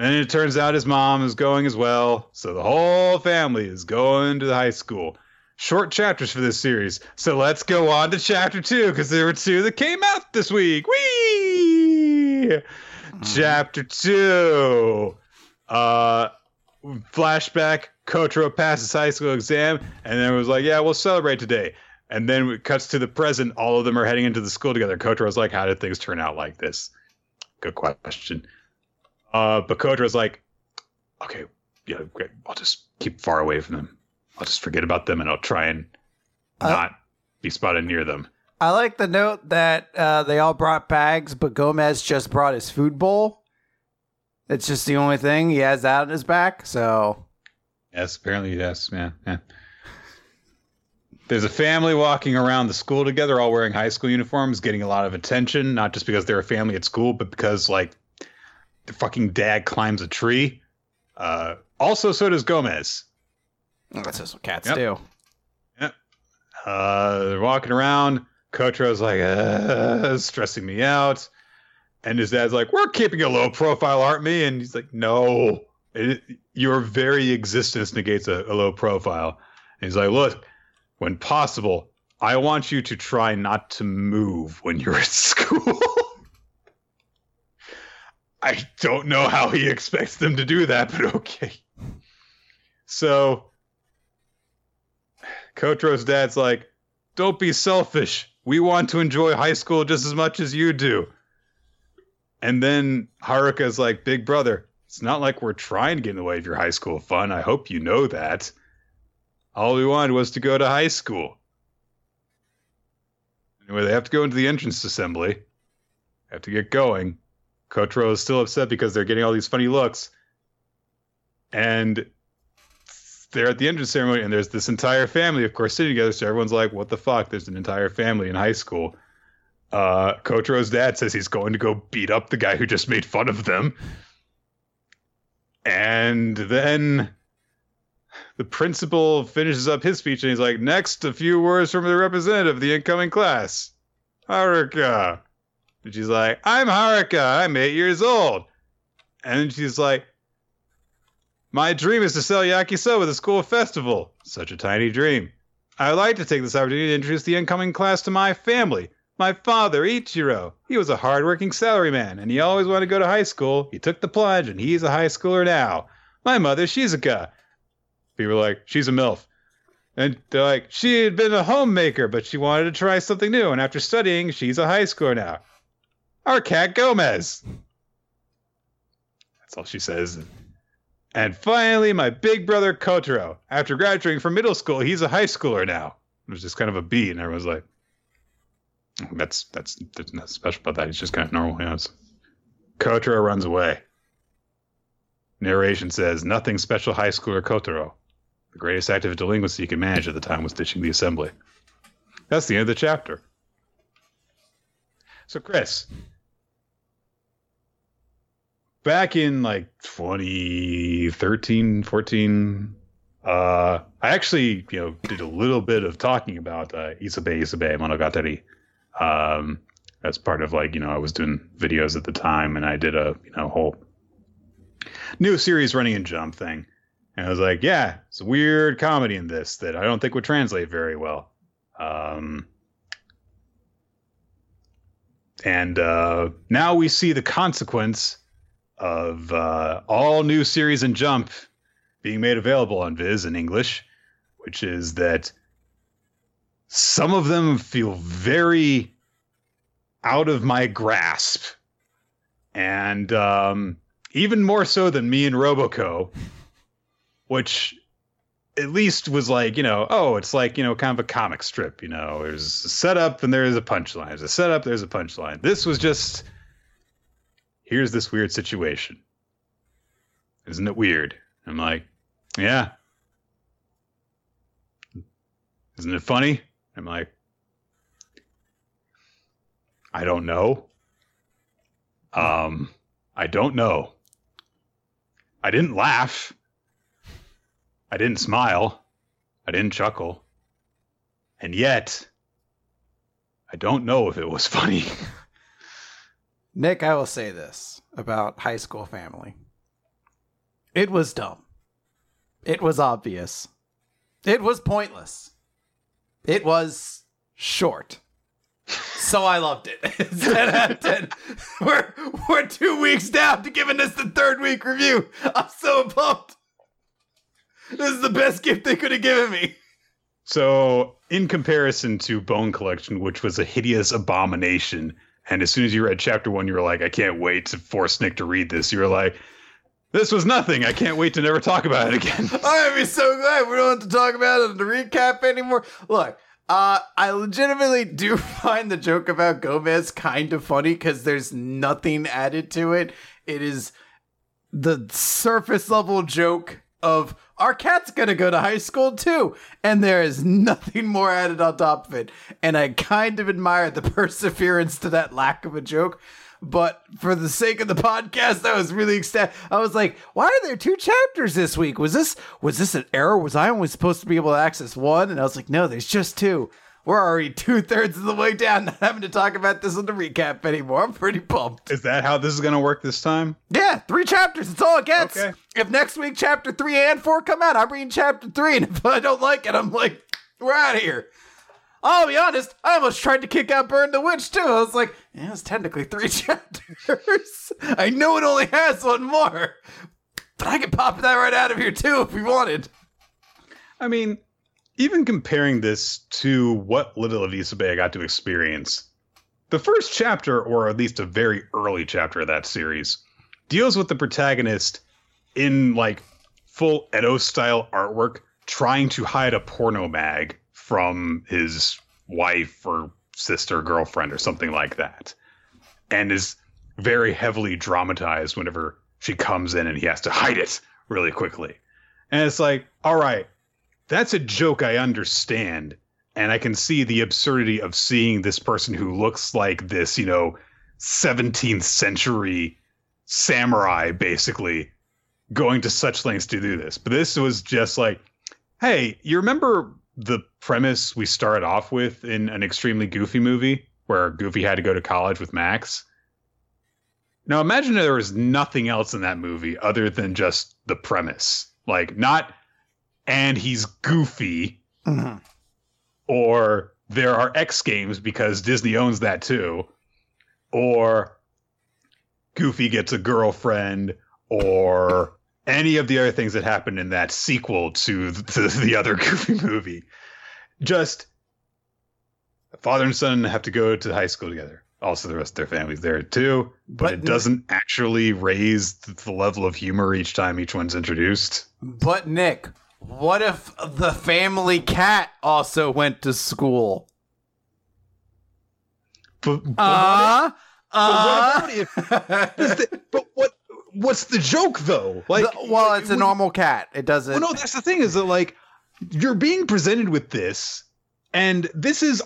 And it turns out his mom is going as well. So the whole family is going to the high school. Short chapters for this series. So let's go on to chapter two because there were two that came out this week. Whee! Chapter two. Uh, flashback. Kotaro passes high school exam, and then it was like, "Yeah, we'll celebrate today." And then it cuts to the present. All of them are heading into the school together. Kotaro's like, "How did things turn out like this?" Good question. Uh, but Kotaro's like, "Okay, yeah, great. I'll just keep far away from them. I'll just forget about them, and I'll try and Uh, not be spotted near them." I like the note that uh, they all brought bags, but Gomez just brought his food bowl. It's just the only thing he has that on his back. So Yes, apparently yes, man. Yeah. There's a family walking around the school together, all wearing high school uniforms, getting a lot of attention, not just because they're a family at school, but because like the fucking dad climbs a tree. Uh, also, so does Gomez. that's just what cats Yep. do. Uh, they're walking around. Kotaro's like, uh, stressing me out. And his dad's like, we're keeping a low profile, aren't we? And he's like, no, it, your very existence negates a, a low profile. And he's like, look, when possible, I want you to try not to move when you're at [LAUGHS] school. I don't know how he expects them to do that, but okay. So Kotaro's dad's like, don't be selfish. We want to enjoy high school just as much as you do. And then Haruka's like, big brother, It's not like we're trying to get in the way of your high school fun. I hope you know that. All we wanted was to go to high school. Anyway, they have to go into the entrance assembly. Have to get going. Kotaro is still upset because they're getting all these funny looks. And they're at the entrance ceremony, and there's this entire family, of course, sitting together. So everyone's like, "What the fuck?" There's an entire family in high school. Uh, Kotaro's dad says he's going to go beat up the guy who just made fun of them. And then the principal finishes up his speech and he's like, Next, a few words from the representative of the incoming class, Haruka. And she's like, I'm Haruka. I'm eight years old. And she's like, My dream is to sell yakisoba at the school festival. Such a tiny dream. I'd like to take this opportunity to introduce the incoming class to my family. My father, Ichiro, he was a hardworking salaryman, and he always wanted to go to high school. He took the plunge, and he's a high schooler now. My mother, Shizuka. People are like, she's a MILF. And they're like, she had been a homemaker, but she wanted to try something new, and after studying, she's a high schooler now. Our cat Gomez. That's all she says. And finally, my big brother Kotaro. After graduating from middle school, he's a high schooler now. It was just kind of a beat, and everyone's like, that's that's there's nothing special about that. He's just kind of normal. Yeah, Kotaro runs away. Narration says nothing special. High schooler Kotaro, the greatest act of delinquency he could manage at the time was ditching the assembly. That's the end of the chapter. So Chris, back in like 2013, 14, uh, I actually you know did a little bit of talking about uh, isabe Isobe Monogatari um, as part of like you know I was doing videos at the time, and I did a you know whole new series running and Jump thing, and I was like, yeah, it's a weird comedy in this that I don't think would translate very well. Um, and uh, now we see the consequence of uh, all new series and Jump being made available on Viz in English, which is that some of them feel very out of my grasp. And um, even more so than me and Roboco, which at least was like, you know, oh, it's like, you know, kind of a comic strip, you know, there's a setup and there's a punchline. There's a setup, there's a punchline. This was just here's this weird situation. Isn't it weird? I'm like, yeah. Isn't it funny? I'm like, I don't know. Um, I don't know. I didn't laugh. I didn't smile. I didn't chuckle. And yet, I don't know if it was [LAUGHS] funny. Nick, I will say this about High School Family. It was dumb. It was obvious. It was pointless. It was short. So I loved it. It's [LAUGHS] 10 out of 10. [LAUGHS] We're, we're two weeks down to giving this the third week review. I'm so pumped. This is the best gift they could have given me. So, in comparison to Bone Collection, which was a hideous abomination, and as soon as you read chapter one, you were like, I can't wait to force Nick to read this. You were like, this was nothing. I can't wait to never talk about it again. [LAUGHS] I'm be so glad we don't have to talk about it in the recap anymore. Look, uh, I legitimately do [LAUGHS] find the joke about Gomez kind of funny because there's nothing added to it. It is the surface level joke of our cat's gonna go to high school too, and there is nothing more added on top of it. And I kind of admire the [LAUGHS] perseverance to that lack of a joke. But for the sake of the podcast, I was really ecstatic. I was like, "Why are there two chapters this week? Was this was this an error? Was I only supposed to be able to access one?" And I was like, "No, there's just two. We're already two thirds of the way down, [LAUGHS] not having to talk about this in the recap anymore. I'm pretty pumped. Is that how this is going to work this time? Yeah, three chapters. That's all it gets. Okay. If next week chapter three and four come out, I'm reading chapter three, [LAUGHS] and if I don't like it, I'm like, we're out of here. I'll be honest, I almost tried to kick out Burn the Witch too. I was like, yeah, was technically three [LAUGHS] chapters. I know it only has one more, but I could pop that right out of here too if we wanted. I mean, even comparing this to what little I got to experience, the first chapter, or at least a very early chapter of that series, deals with the protagonist in like full Edo style artwork, trying to hide a porno mag from his wife or sister, girlfriend, or something like that, and is very heavily dramatized whenever she comes in and he has to hide it really quickly. And it's like, all right, that's a joke I understand. And I can see the absurdity of seeing this person who looks like this, you know, 17th century samurai, basically, going to such lengths to do this. But this was just like, hey, you remember the premise we started off with in an extremely goofy movie where Goofy had to go to college with Max? Now imagine there was nothing else in that movie other than just the premise. Like not and he's goofy Mm-hmm. or there are X games because Disney owns that too or Goofy gets a girlfriend or any of the other things that happened in that sequel to the, to [LAUGHS] the other Goofy movie. Just father and son have to go to high school together. Also, the rest of their families there too, but, But it doesn't actually raise the level of humor each time each one's introduced. But Nick, what if the family cat also went to school? But, but Uh, uh, what if- but what if- the- but what what's the joke though? Like, the- well, it's a when- normal cat. It doesn't. Well, no, that's the thing is that like you're being presented with this, and this is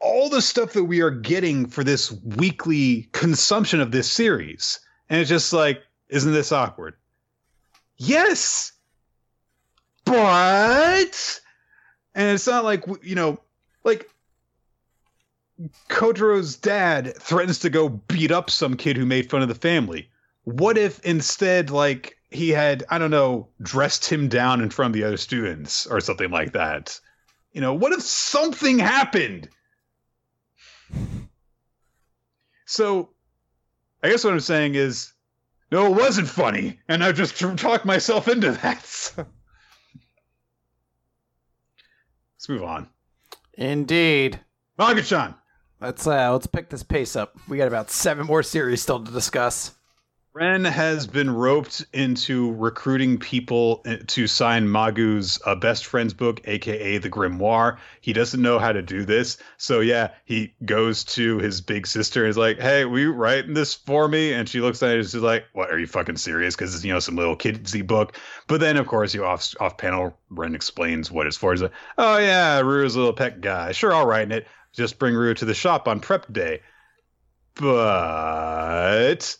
all the stuff that we are getting for this weekly consumption of this series, and it's just like, isn't this awkward? Yes, but, and it's not like you know, like. Kotaro's dad threatens to go beat up some kid who made fun of the family. What if instead, like, he had, I don't know, dressed him down in front of the other students or something like that? You know, what if something happened? So, I guess what I'm saying is, no, it wasn't funny, and I just talked myself into that. [LAUGHS] so. Let's move on. Indeed. Magu-chan. Let's uh, let's pick this pace up. We got about seven more series still to discuss. Ren has been roped into recruiting people uh, to sign Magu's uh, best friend's book, aka the Grimoire. He doesn't know how to do this, so yeah, he goes to his big sister and is like, "Hey, will you writing this for me?" And she looks at it and she's like, "What? Are you fucking serious?" Because it's you know some little kidsy book. But then of course you off off panel, Ren explains what it's for. He's like, "Oh yeah, Rue's a little pet guy. Sure, I'll write it. Just bring Rue to the shop on prep day." But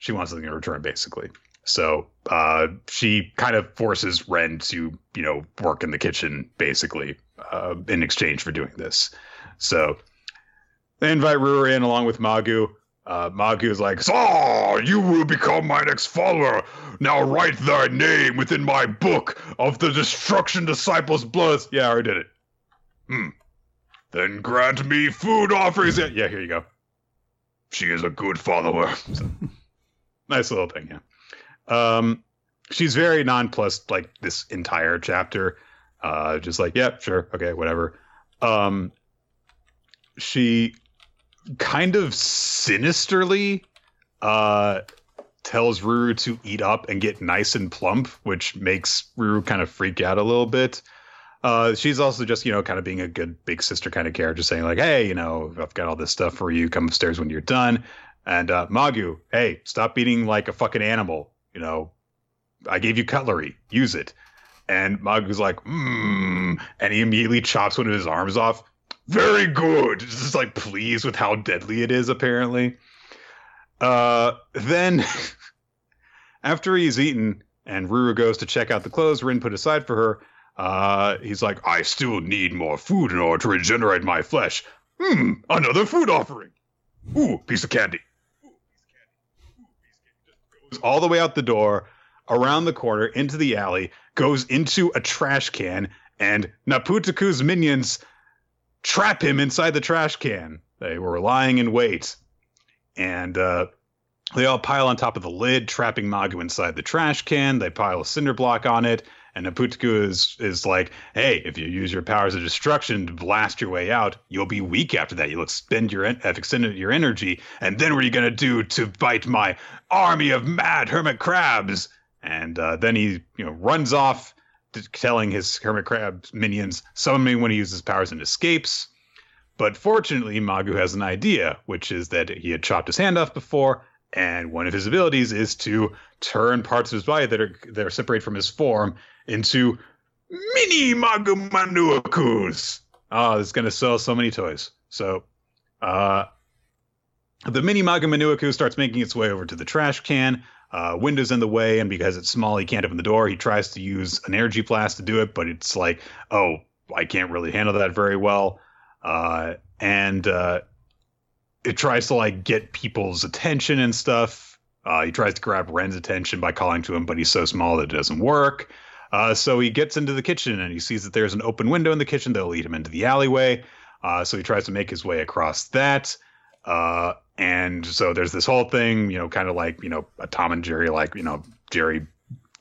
she wants something in return, basically. So uh, she kind of forces Ren to, you know, work in the kitchen, basically, uh, in exchange for doing this. So they invite Ruru in along with Magu. Uh, Magu is like, So, you will become my next follower. Now write thy name within my book of the destruction disciples' blood. Yeah, I already did it. Hmm. Then grant me food offerings. Yeah, yeah, here you go. She is a good follower. So, [LAUGHS] nice little thing, yeah. Um, she's very nonplussed like this entire chapter. Uh, just like, yeah, sure, okay, whatever. Um, she kind of sinisterly uh tells Ruru to eat up and get nice and plump, which makes Ruru kind of freak out a little bit. Uh, she's also just, you know, kind of being a good big sister kind of character, saying like, "Hey, you know, I've got all this stuff for you. Come upstairs when you're done." And uh, Magu, hey, stop eating like a fucking animal. You know, I gave you cutlery. Use it. And Magu's like, mmm. And he immediately chops one of his arms off. Very good. Just like pleased with how deadly it is, apparently. Uh, then, [LAUGHS] after he's eaten and Ruru goes to check out the clothes Rin put aside for her, uh, he's like, I still need more food in order to regenerate my flesh. Hmm, another food offering. Ooh, piece of candy. All the way out the door, around the corner, into the alley, goes into a trash can, and Naputaku's minions trap him inside the trash can. They were lying in wait. And uh, they all pile on top of the lid, trapping Magu inside the trash can. They pile a cinder block on it. And Naputiku is is like, hey, if you use your powers of destruction to blast your way out, you'll be weak after that. You'll expend your have extended your energy, and then what are you gonna do to fight my army of mad hermit crabs? And uh, then he you know runs off, telling his hermit crab minions summon me when he uses powers and escapes. But fortunately, Magu has an idea, which is that he had chopped his hand off before, and one of his abilities is to turn parts of his body that are that are separated from his form into mini Magumanuakus. Oh, it's gonna sell so many toys. So, uh, the mini Magumanuaku starts making its way over to the trash can. Uh, window's in the way, and because it's small, he can't open the door. He tries to use an energy blast to do it, but it's like, oh, I can't really handle that very well. Uh, and uh, it tries to like get people's attention and stuff. Uh, he tries to grab Ren's attention by calling to him, but he's so small that it doesn't work. Uh, so he gets into the kitchen and he sees that there's an open window in the kitchen that'll lead him into the alleyway. Uh, so he tries to make his way across that. Uh, and so there's this whole thing, you know, kind of like, you know, a Tom and Jerry, like, you know, Jerry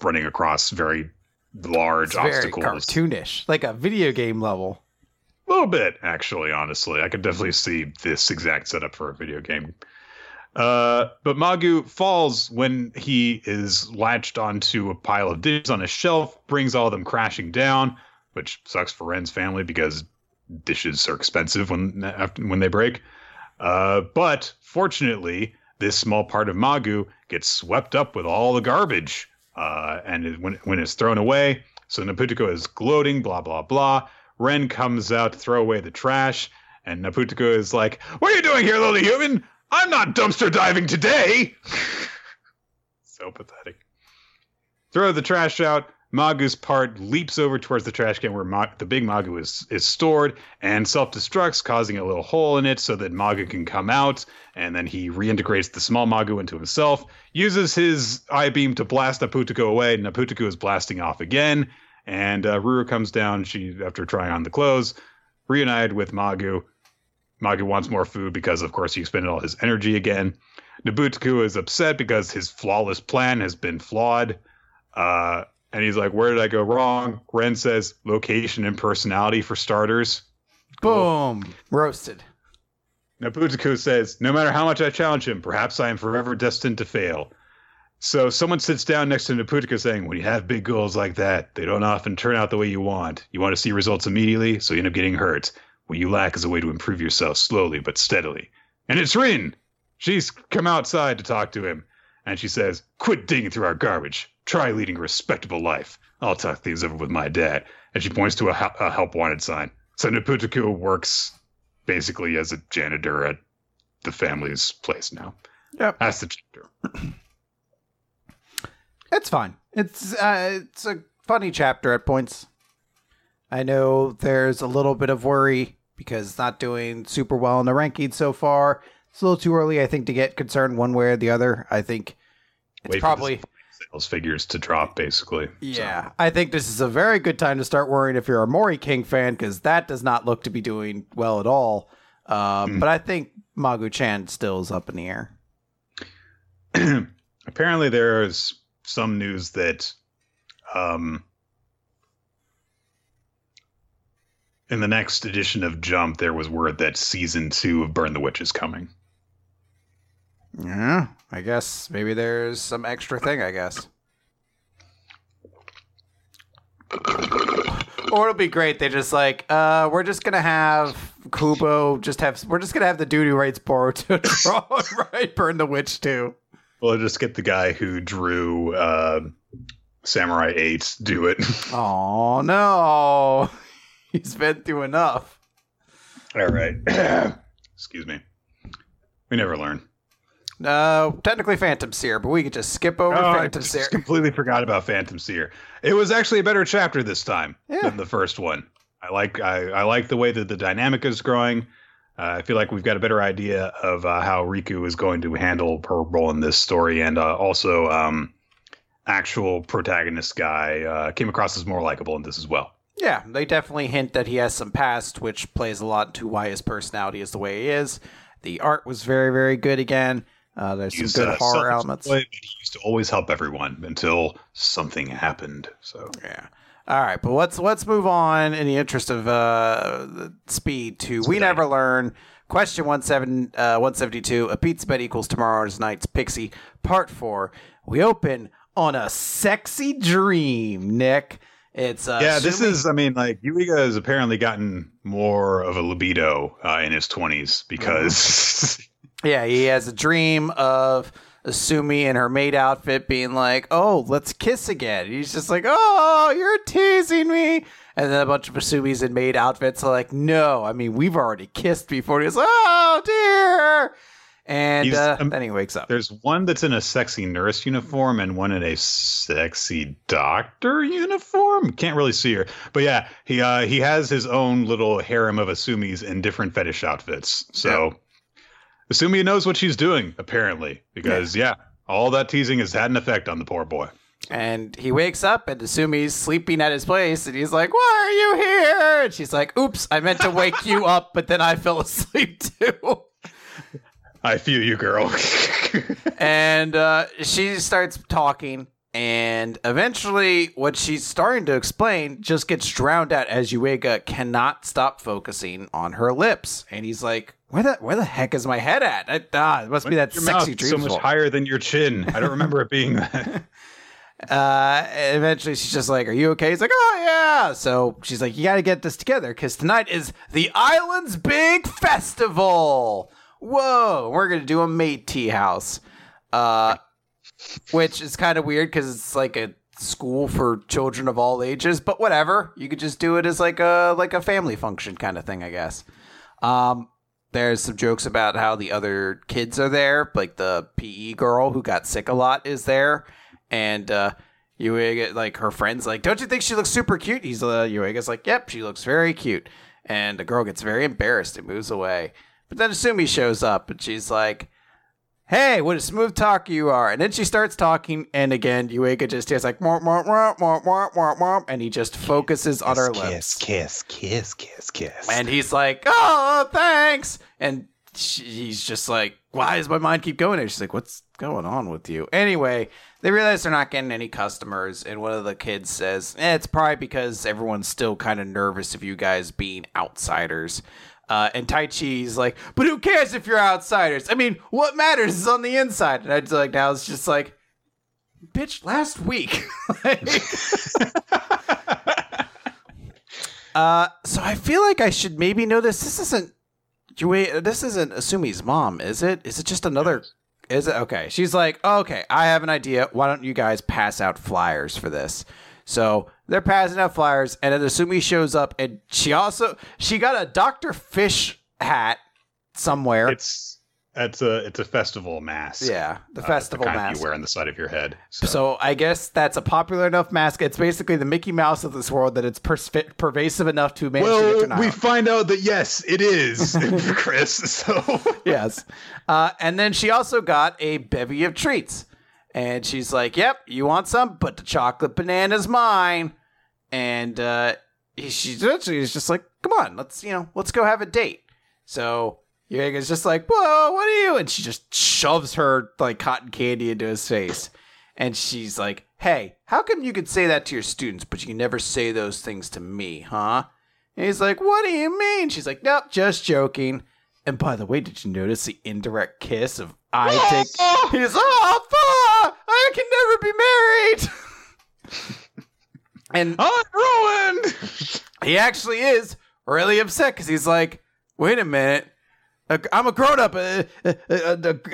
running across very large It's very obstacles. cartoonish, like a video game level. A little bit, actually, honestly. I could definitely see this exact setup for a video game. Uh, but Magu falls when he is latched onto a pile of dishes on a shelf, brings all of them crashing down, which sucks for Ren's family because dishes are expensive when after, when they break. Uh, but fortunately, this small part of Magu gets swept up with all the garbage, uh, and it, when when it's thrown away, so Naputiko is gloating, blah blah blah. Ren comes out to throw away the trash, and Naputiko is like, "What are you doing here, little human? I'm not dumpster diving today." [LAUGHS] so pathetic. Throw the trash out. Magu's part leaps over towards the trash can where Ma- the big Magu is is stored and self destructs, causing a little hole in it so that Magu can come out. And then he reintegrates the small Magu into himself, uses his eye beam to blast Naputiko away. Naputiko is blasting off again. And uh, Ruru comes down. She, after trying on the clothes, reunited with Magu. Magu wants more food because, of course, he expended all his energy again. Nabutuku is upset because his flawless plan has been flawed. Uh, and he's like, Where did I go wrong? Ren says, Location and personality for starters. Boom, roasted. Nabutuku says, No matter how much I challenge him, perhaps I am forever destined to fail. So someone sits down next to Naputika saying, When you have big goals like that, they don't often turn out the way you want. You want to see results immediately, so you end up getting hurt. What you lack is a way to improve yourself slowly but steadily. And it's Rin! She's come outside to talk to him, and she says, Quit digging through our garbage. Try leading a respectable life. I'll talk things over with my dad. And she points to a, a help wanted sign. So Naputaku works basically as a janitor at the family's place now. Yep. That's the chapter. [CLEARS THROAT] It's fine. It's uh, it's a funny chapter at points. I know there's a little bit of worry because it's not doing super well in the rankings so far. It's a little too early, I think, to get concerned one way or the other. I think it's Wait probably sales figures to drop, basically. So, yeah. I think this is a very good time to start worrying if you're a Mori King fan because that does not look to be doing well at all. Um, Hmm. But I think Magu Chan still is up in the air. [CLEARS THROAT] apparently, there's some news that um, in the next edition of Jump, there was word that season two of Burn the Witch is coming. Yeah, I guess maybe there's some extra thing. I guess. Or it'll be great. They just like, uh, we're just gonna have Kubo just have we're just gonna have the dude who writes Boruto [LAUGHS] draw and [LAUGHS] write Burn the Witch too. Well, just get the guy who drew uh, Samurai 8 do it. [LAUGHS] Oh no, [LAUGHS] he's been through enough. All right. [CLEARS THROAT] Excuse me. We never learn. No, technically Phantom Seer, but we could just skip over Oh, I Phantom just Seer. [LAUGHS] completely forgot about Phantom Seer. It was actually a better chapter this time Yeah. than the first one. I like I, I like the way that the dynamic is growing. Uh, I feel like we've got a better idea of uh, how Riku is going to handle her role in this story, and uh, also um, actual protagonist guy uh, came across as more likable in this as well. Yeah, they definitely hint that he has some past, which plays a lot into why his personality is the way he is. The art was very, very good again. Uh, there's He's, some good uh, horror elements. but he used to always help everyone until something happened. So Yeah. All right, but let's let's move on in the interest of uh, speed to we never learn. Question one seven uh, one seventy two. A pizza bet equals tomorrow's night's pixie. Part four. We open on a sexy dream. Nick, it's uh, yeah, this is. I mean, like Yuiga has apparently gotten more of a libido uh, in his twenties because Yeah, he has a dream of Asumi in her maid outfit being like, "Oh, let's kiss again." He's just like, "Oh, you're teasing me." And then a bunch of Asumis in maid outfits are like, "No, I mean we've already kissed before." He's like, "Oh dear," and uh, um, then he wakes up. there's one that's in a sexy nurse uniform and one in a sexy doctor uniform. Can't really see her, but yeah, he uh, he has his own little harem of Asumis in different fetish outfits. So Asumi knows what she's doing apparently because yeah, all that teasing has had an effect on the poor boy. And he wakes up and Asumi's sleeping at his place and he's like, Why are you here? And she's like, Oops, I meant to wake you up, but then I fell asleep too. I feel you, girl. [LAUGHS] and uh, she starts talking and eventually what she's starting to explain just gets drowned out as Yuiga cannot stop focusing on her lips. And he's like where the where the heck is my head at? I, ah, it must be that sexy dream so much higher than your chin. I don't remember it being that. [LAUGHS] [LAUGHS] uh eventually she's just like are you okay? He's like oh yeah. So she's like you gotta get this together because tonight is the island's big festival. Whoa we're gonna do a mate tea house uh which is kind of weird because it's like a school for children of all ages but whatever. You could just do it as like a like a family function kind of thing i guess. Um there's some jokes about how the other kids are there like the pe girl who got sick a lot is there. And uh like her friends like don't you think she looks super cute? He's uh Yuiga's like yep she looks very cute. And the girl gets very embarrassed and moves away. But then Asumi shows up and she's like hey, what a smooth talker you are. And then she starts talking, and again, Yuiga just hears like, womp, womp, womp, womp, womp, womp, womp, and he just focuses on her lips. kiss, kiss, kiss, kiss. Kiss. And he's like, oh, thanks. And she, he's just like, why does my mind keep going And She's like, what's going on with you? Anyway, they realize they're not getting any customers, and one of the kids says, eh, it's probably because everyone's still kind of nervous of you guys being outsiders. Uh, and Tai Chi's like, but who cares if you're outsiders? I mean, what matters is on the inside. And I was like, now it's just like, bitch, last week. [LAUGHS] Like- [LAUGHS] uh, so I feel like I should maybe know this. This isn't, this isn't Asumi's mom, is it? Is it just another? Is it okay? She's like, okay, I have an idea. Why don't you guys pass out flyers for this? So they're passing out flyers, and then Asumi shows up, and she also she got a Doctor Fish hat somewhere. it's it's a it's a festival mask. yeah, the Uh, festival the mask. you wear on the side of your head. So, So I guess that's a popular enough mask. It's basically the Mickey Mouse of this world that it's persp- pervasive enough to get well, we find out that yes, it is [LAUGHS] [LAUGHS] Chris. So yes. Uh, and then she also got a bevy of treats. And she's like, Yep, you want some? But the chocolate banana's mine. And uh, she's just like, Come on, let's, you know, let's go have a date. So Yuiga's just like, Whoa, what are you? And she just shoves her like cotton candy into his face. And she's like, Hey, how come you could say that to your students, but you can never say those things to me, huh? And he's like, What do you mean? She's like, Nope, just joking. And by the way, did you notice the indirect kiss of I take? Ah! He's oh fuck! I can never be married. [LAUGHS] and I'm ruined. he actually is really upset because he's like, wait a minute. I'm a grown up. An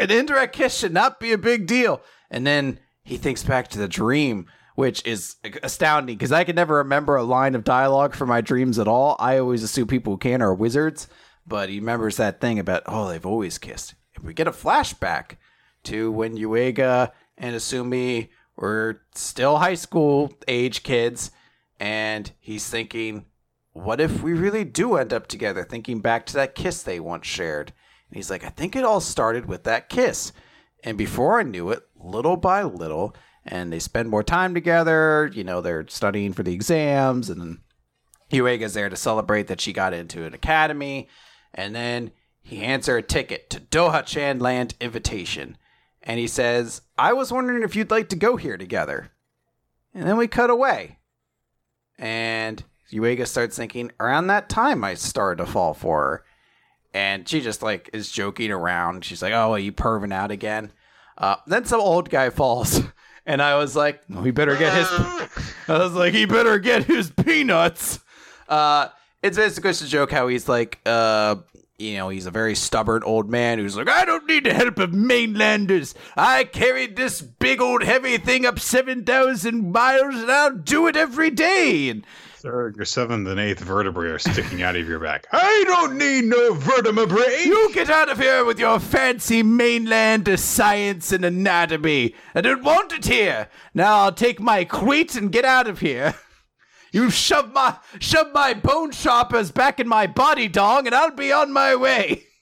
indirect kiss should not be a big deal. And then he thinks back to the dream, which is astounding because I can never remember a line of dialogue from my dreams at all. I always assume people who can are wizards, but he remembers that thing about, oh, they've always kissed. If we get a flashback to when Yuiga and Asumi were still high school age kids, and he's thinking, what if we really do end up together? Thinking back to that kiss they once shared. And he's like, I think it all started with that kiss. And before I knew it, little by little, and they spend more time together, you know, they're studying for the exams, and Yuiga's there to celebrate that she got into an academy. And then he hands her a ticket to Doha Chan Land Invitation. and he says, I was wondering if you'd like to go here together. And then we cut away. And Yuiga starts thinking, around that time I started to fall for her. And she just like is joking around. She's like, Oh, are you perving out again? Uh, then some old guy falls. [LAUGHS] And I was like, We better get his. [LAUGHS] I was like, he better get his peanuts. Uh, it's basically just a joke how he's like, uh, you know, he's a very stubborn old man who's like, I don't need the help of mainlanders. I carried this big old heavy thing up 7,000 miles and I'll do it every day. And Sir, your seventh and eighth vertebrae are sticking out of your back. [LAUGHS] I don't need no vertebrae. you get out of here with your fancy mainland science and anatomy. I don't want it here. Now I'll take my queet and get out of here. [LAUGHS] You shove my shove my bone choppers back in my body, dong, and I'll be on my way. [LAUGHS]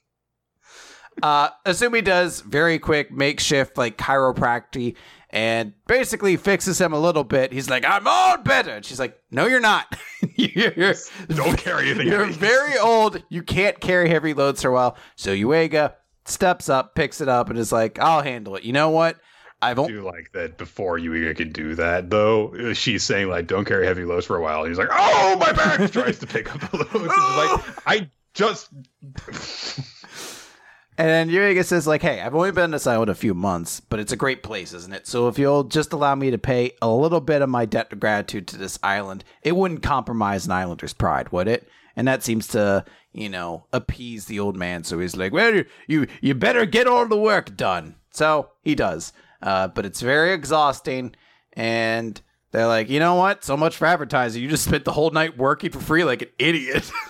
Uh, Asumi does very quick makeshift like chiropractic and basically fixes him a little bit. He's like, "I'm all better." And she's like, "No, you're not. [LAUGHS] you're, Don't carry anything. you're heavy. very old. You can't carry heavy loads for a while." So Yuiga steps up, picks it up, and is like, "I'll handle it." You know what? I've only do like that before you could do that though. Uh, she's saying like, "Don't carry heavy loads for a while." And he's like, "Oh, my back!" Tries to pick up the loads. Like [LAUGHS] I just [LAUGHS] And then Yuiga says, like, hey, I've only been this island a few months, but it's a great place, isn't it? So if you'll just allow me to pay a little bit of my debt of gratitude to this island, it wouldn't compromise an islander's pride, would it? And that seems to, you know, appease the old man. So he's like, well, you you, you better get all the work done. So he does. Uh, but it's very exhausting. And they're like, you know what? So much for advertising. You just spent the whole night working for free like an idiot. [LAUGHS]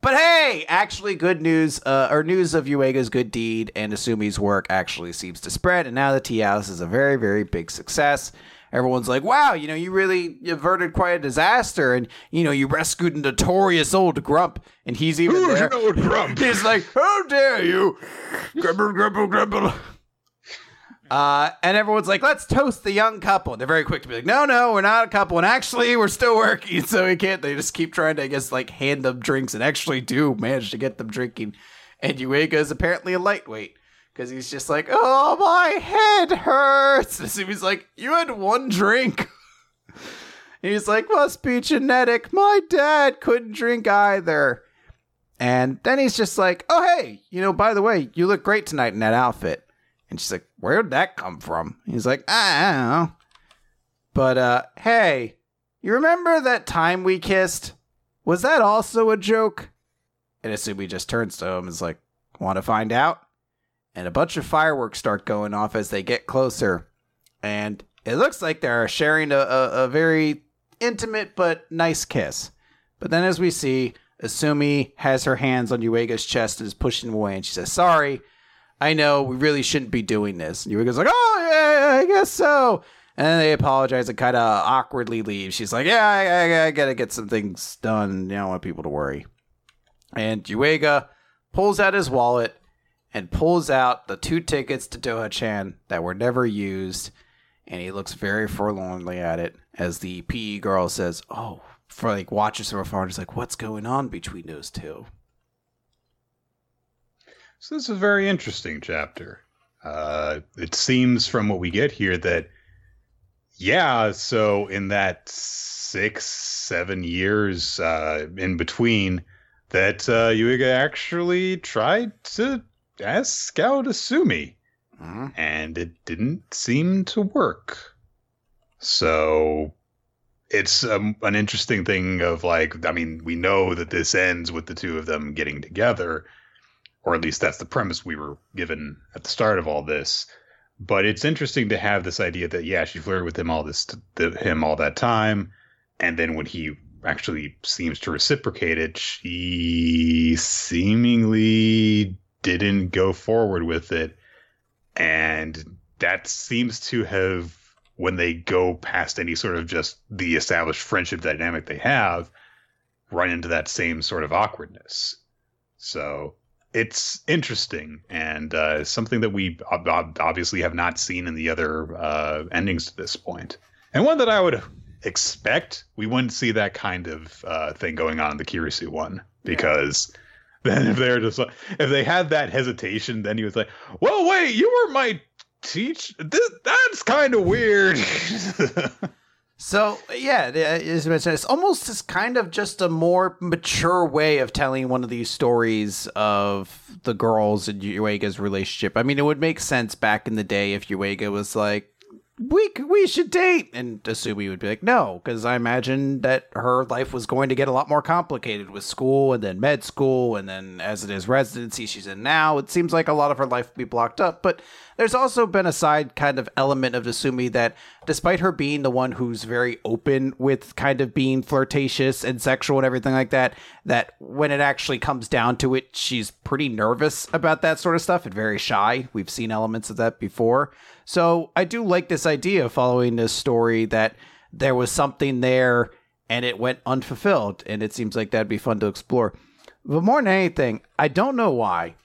But hey, actually, good news, uh, or news of Yuiga's good deed and Asumi's work actually seems to spread, and now the tea house is a very, very big success. Everyone's like, wow, you know, you really averted quite a disaster, and, you know, you rescued a notorious old grump, and he's even Who's there. an old grump? He's like, how dare you? [LAUGHS] Grumble, grumble, grumble. Uh, and everyone's like, let's toast the young couple. And they're very quick to be like, no, no, we're not a couple. And actually, we're still working. [LAUGHS] So we can't. They just keep trying to, I guess, like hand them drinks and actually do manage to get them drinking. And Yuiga is apparently a lightweight because he's just like, oh, my head hurts. [LAUGHS] And so he's like, you had one drink. [LAUGHS] He's like, must be genetic. My dad couldn't drink either. And then he's just like, oh, hey, you know, by the way, you look great tonight in that outfit. And she's like, where'd that come from? He's like, I don't know. But, uh, hey, you remember that time we kissed? Was that also a joke? And Asumi just turns to him and is like, want to find out? And a bunch of fireworks start going off as they get closer. And it looks like they're sharing a, a, a very intimate but nice kiss. But then as we see, Asumi has her hands on Yuiga's chest and is pushing away, and she says, Sorry, I know we really shouldn't be doing this. And like, Oh, yeah, I guess so. And then they apologize and kind of awkwardly leave. She's like, Yeah, I, I, I gotta get some things done. You don't want people to worry. And Yuiga pulls out his wallet and pulls out the two tickets to Doha Chan that were never used. And he looks very forlornly at it as the PE girl says, Oh, for like watches from afar. And he's like, What's going on between those two? So this is a very interesting chapter. Uh, it seems from what we get here that, yeah, so in that six, seven years uh, in between, that uh, Yuiga actually tried to ask out Asumi, Mhm. and it didn't seem to work. So it's um, an interesting thing of like, I mean, we know that this ends with the two of them getting together or at least that's the premise we were given at the start of all this. But it's interesting to have this idea that yeah, she flirted with him all this the, him all that time, and then when he actually seems to reciprocate it, she seemingly didn't go forward with it, and that seems to have when they go past any sort of just the established friendship dynamic they have, run into that same sort of awkwardness. So it's interesting and uh, something that we ob- ob- obviously have not seen in the other uh, endings to this point, and one that I would expect we wouldn't see that kind of uh, thing going on in the Kirisu one because then if they're just like, if they had that hesitation, then he was like, "Well, wait, you were my teach this that's kind of weird [LAUGHS] so yeah uh, as mentioned, it's almost just kind of just a more mature way of telling one of these stories of the girls and Yuiga's relationship. I mean it would make sense back in the day if Yuiga was like we we should date. And Asumi would be like no because i imagine that her life was going to get a lot more complicated with school and then med school and then as it is residency she's in now it seems like a lot of her life would be blocked up. But there's also been a side kind of element of Asumi that despite her being the one who's very open with kind of being flirtatious and sexual and everything like that that when it actually comes down to it she's pretty nervous about that sort of stuff and very shy. We've seen elements of that before so I do like this idea following this story that there was something there and it went unfulfilled. And it seems like that'd be fun to explore. But more than anything, I don't know why.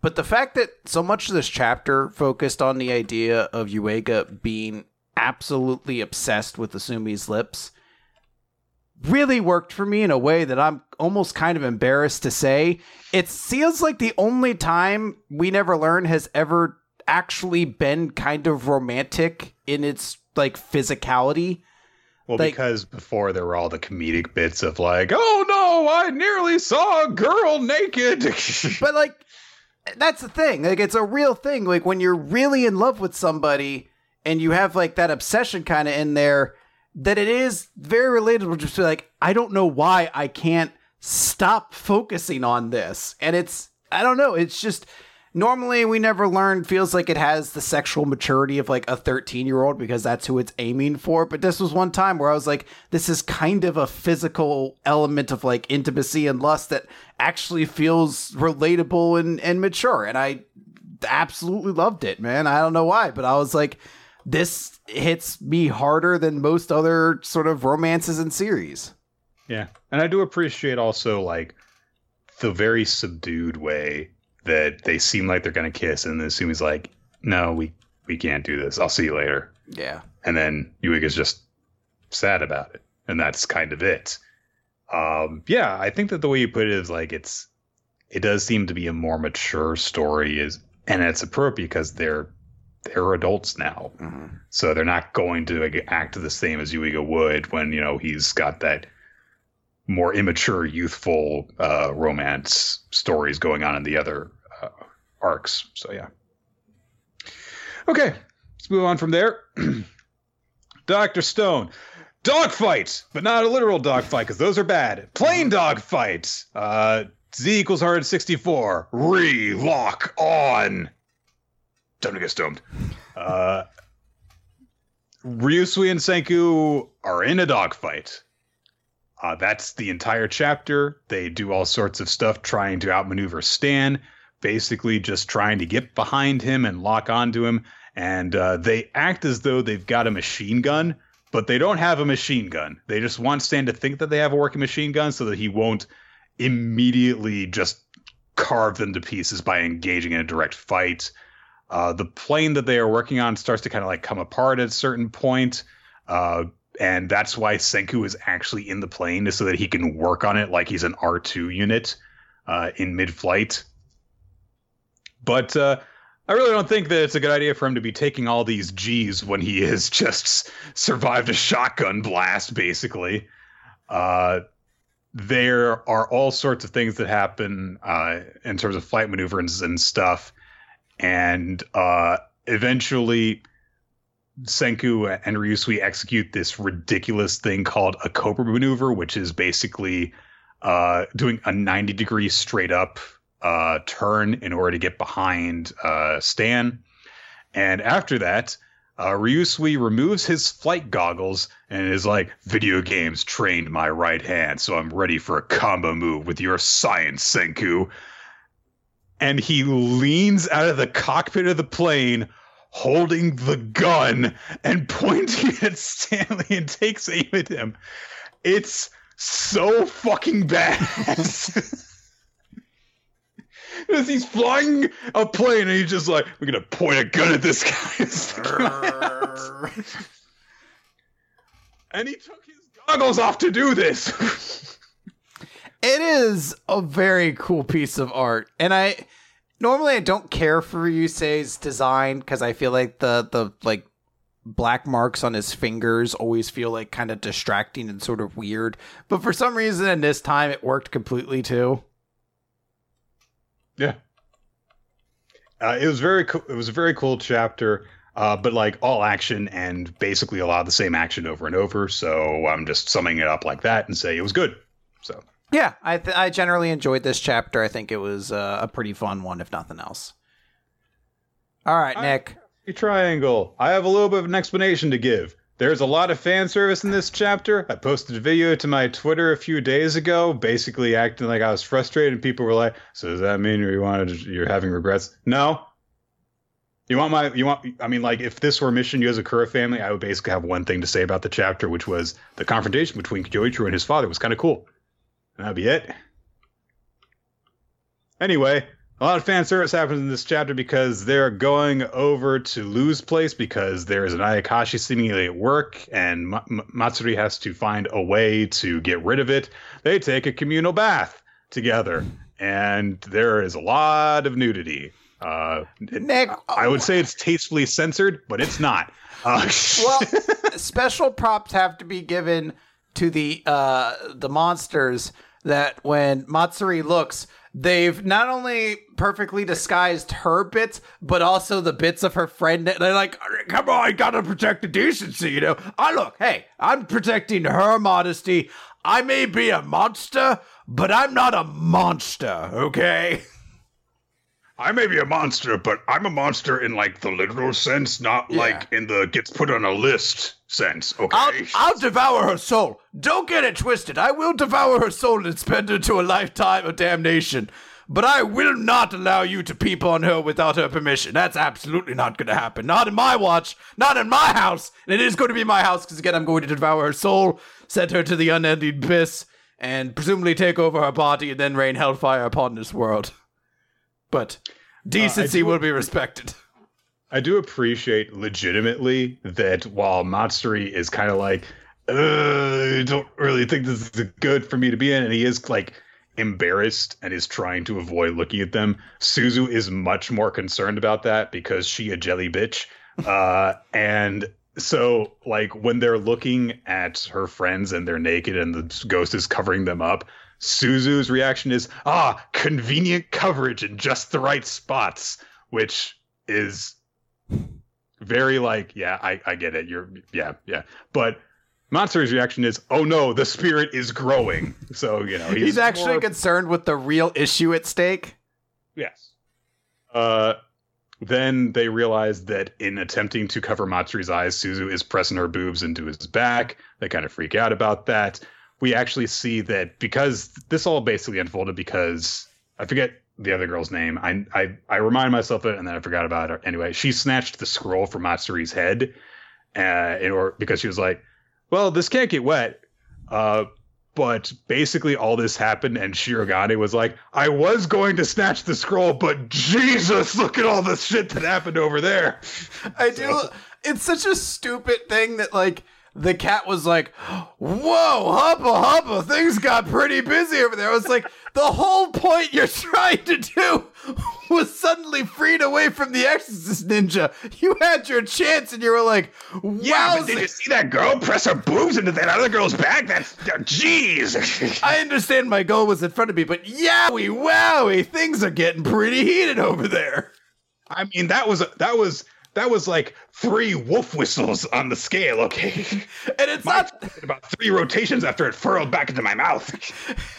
But the fact that so much of this chapter focused on the idea of Yuiga being absolutely obsessed with Asumi's lips really worked for me in a way that I'm almost kind of embarrassed to say. It feels like the only time we never learn has ever actually been kind of romantic in its like physicality. Well, like, because before there were all the comedic bits of like, oh no, I nearly saw a girl naked. [LAUGHS] but like, that's the thing. Like, it's a real thing. Like, when you're really in love with somebody and you have like that obsession kind of in there, that it is very relatable. Just be like, I don't know why I can't stop focusing on this. And it's, I don't know. It's just, normally we never learn feels like it has the sexual maturity of like a 13 year old because that's who it's aiming for. But this was one time where i was like this is kind of a physical element of like intimacy and lust that actually feels relatable and, and mature. And i absolutely loved it man. I don't know why but i was like this hits me harder than most other sort of romances and series. Yeah. And i do appreciate also like the very subdued way that they seem like they're gonna kiss, and then Sumi's like, "No, we we can't do this. I'll see you later." Yeah. And then Yuiga's just sad about it, and that's kind of it. Um, yeah, I think that the way you put it is like it's it does seem to be a more mature story, is and it's appropriate because they're they're adults now, mm-hmm. so they're not going to act the same as Yuiga would when you know he's got that more immature, youthful uh, romance stories going on in the other arcs. So yeah. Okay, let's move on from there. [CLEARS THROAT] Doctor Stone, dogfight, but not a literal dogfight because those are bad. Plain dogfight. Uh, Z equals 164. Re lock on. Time to get stoned. Uh, Ryusui and Senku are in a dogfight. Uh, that's the entire chapter. They do all sorts of stuff trying to outmaneuver Stan, basically just trying to get behind him and lock onto him. And uh, they act as though they've got a machine gun, but they don't have a machine gun. They just want Stan to think that they have a working machine gun so that he won't immediately just carve them to pieces by engaging in a direct fight. Uh, the plane that they are working on starts to kind of like come apart at a certain point. Uh, and that's why Senku is actually in the plane, is so that he can work on it like he's an R two unit uh, in mid flight. But uh, I really don't think that it's a good idea for him to be taking all these G's when he has [LAUGHS] just survived a shotgun blast, basically. Uh, there are all sorts of things that happen uh, in terms of flight maneuvers and stuff, and uh, eventually Senku and Ryusui execute this ridiculous thing called a Cobra maneuver, which is basically uh, doing a 90 degree straight up uh, turn in order to get behind uh, Stan. And after that, uh, Ryusui removes his flight goggles and is like, Video games trained my right hand, so I'm ready for a combo move with your science, Senku. And he leans out of the cockpit of the plane holding the gun and [LAUGHS] pointing at Stanley and takes aim at him. It's so fucking bad. [LAUGHS] As he's flying a plane and he's just like, we're gonna point a gun at this guy. [LAUGHS] [LAUGHS] and he took his goggles off to do this. [LAUGHS] it is a very cool piece of art. And I normally I don't care for Ryusui's design because I feel like the the like black marks on his fingers always feel like kind of distracting and sort of weird. But for some reason in this time it worked completely too. Yeah. Uh, it was very cool. It was a very cool chapter, uh, but like all action and basically a lot of the same action over and over. So I'm just summing it up like that and say it was good. So yeah, I th- I generally enjoyed this chapter. I think it was uh, a pretty fun one, if nothing else. All right, Nick. I, triangle. I have a little bit of an explanation to give. There's a lot of fan service in this chapter. I posted a video to my Twitter a few days ago, basically acting like I was frustrated, and people were like, "So does that mean you wanted you're having regrets?" No. You want my you want I mean like if this were Mission Yozakura family, I would basically have one thing to say about the chapter, which was the confrontation between Kyoichiro and his father was kind of cool. that'd be it. Anyway, a lot of fan service happens in this chapter because they're going over to Lou's place because there is an Ayakashi seemingly at work, and M- Matsuri has to find a way to get rid of it. They take a communal bath together, and there is a lot of nudity. Uh, Nick, I would say it's tastefully censored, but it's not. Uh, [LAUGHS] well, special props have to be given to the uh, the monsters that when Matsuri looks, they've not only perfectly disguised her bits, but also the bits of her friend. They're like, come on, I gotta protect the decency, you know? I look, hey, I'm protecting her modesty. I may be a monster, but I'm not a monster, okay? [LAUGHS] I may be a monster, but I'm a monster in like the literal sense, not yeah. like in the gets put on a list sense. Okay. I'll, I'll, devour her soul. Don't get it twisted. I will devour her soul and spend her to a lifetime of damnation. But I will not allow you to peep on her without her permission. That's absolutely not going to happen. Not in my watch. Not in my house. And it is going to be my house because, again, I'm going to devour her soul, send her to the unending abyss, and presumably take over her body and then rain hellfire upon this world. But decency uh, will be respected. I do appreciate legitimately that while Matsuri is kind of like, I don't really think this is good for me to be in, and he is like embarrassed and is trying to avoid looking at them. Suzu is much more concerned about that because she a jelly bitch. [LAUGHS] Uh, and so like when they're looking at her friends and they're naked and the ghost is covering them up, Suzu's reaction is, ah, convenient coverage in just the right spots, which is very like, yeah, I, I get it. You're, yeah, yeah. But Matsuri's reaction is, oh no, the spirit is growing. So, you know, he's, he's actually more... concerned with the real issue at stake. Yes. Uh, then they realize that in attempting to cover Matsuri's eyes, Suzu is pressing her boobs into his back. They kind of freak out about that we actually see that because this all basically unfolded because I forget the other girl's name. I I I remind myself of it and then I forgot about it. Anyway, she snatched the scroll from Matsuri's head, uh, in order because she was like, "Well, this can't get wet." Uh, but basically, all this happened, and Shirogane was like, "I was going to snatch the scroll, but Jesus, look at all the shit that happened over there." I so. do. It's such a stupid thing that like the cat was like, "Whoa, hubba hubba, things got pretty busy over there." I was like, "The whole point you're trying to do [LAUGHS] was suddenly freed away from the Exorcist ninja. You had your chance, and you were like, wow." Yeah, did you see that girl press her boobs into that other girl's back? That's uh, jeez. [LAUGHS] I understand my goal was in front of me, but yowie wowie, things are getting pretty heated over there. I mean, that was that was that was like three wolf whistles on the scale, okay? [LAUGHS] And it's my not [LAUGHS] about three rotations after it furrowed back into my mouth.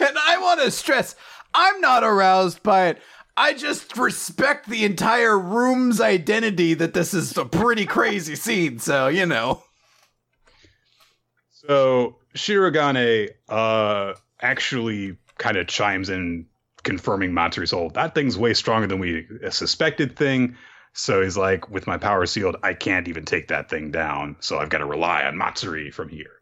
[LAUGHS] And I want to stress, I'm not aroused by it. I just respect the entire room's identity that this is a pretty crazy scene, so you know. So Shirogane uh actually kind of chimes in confirming Matsuri's soul. That thing's way stronger than we suspected thing. So he's like, with my power sealed, I can't even take that thing down. So I've got to rely on Matsuri from here.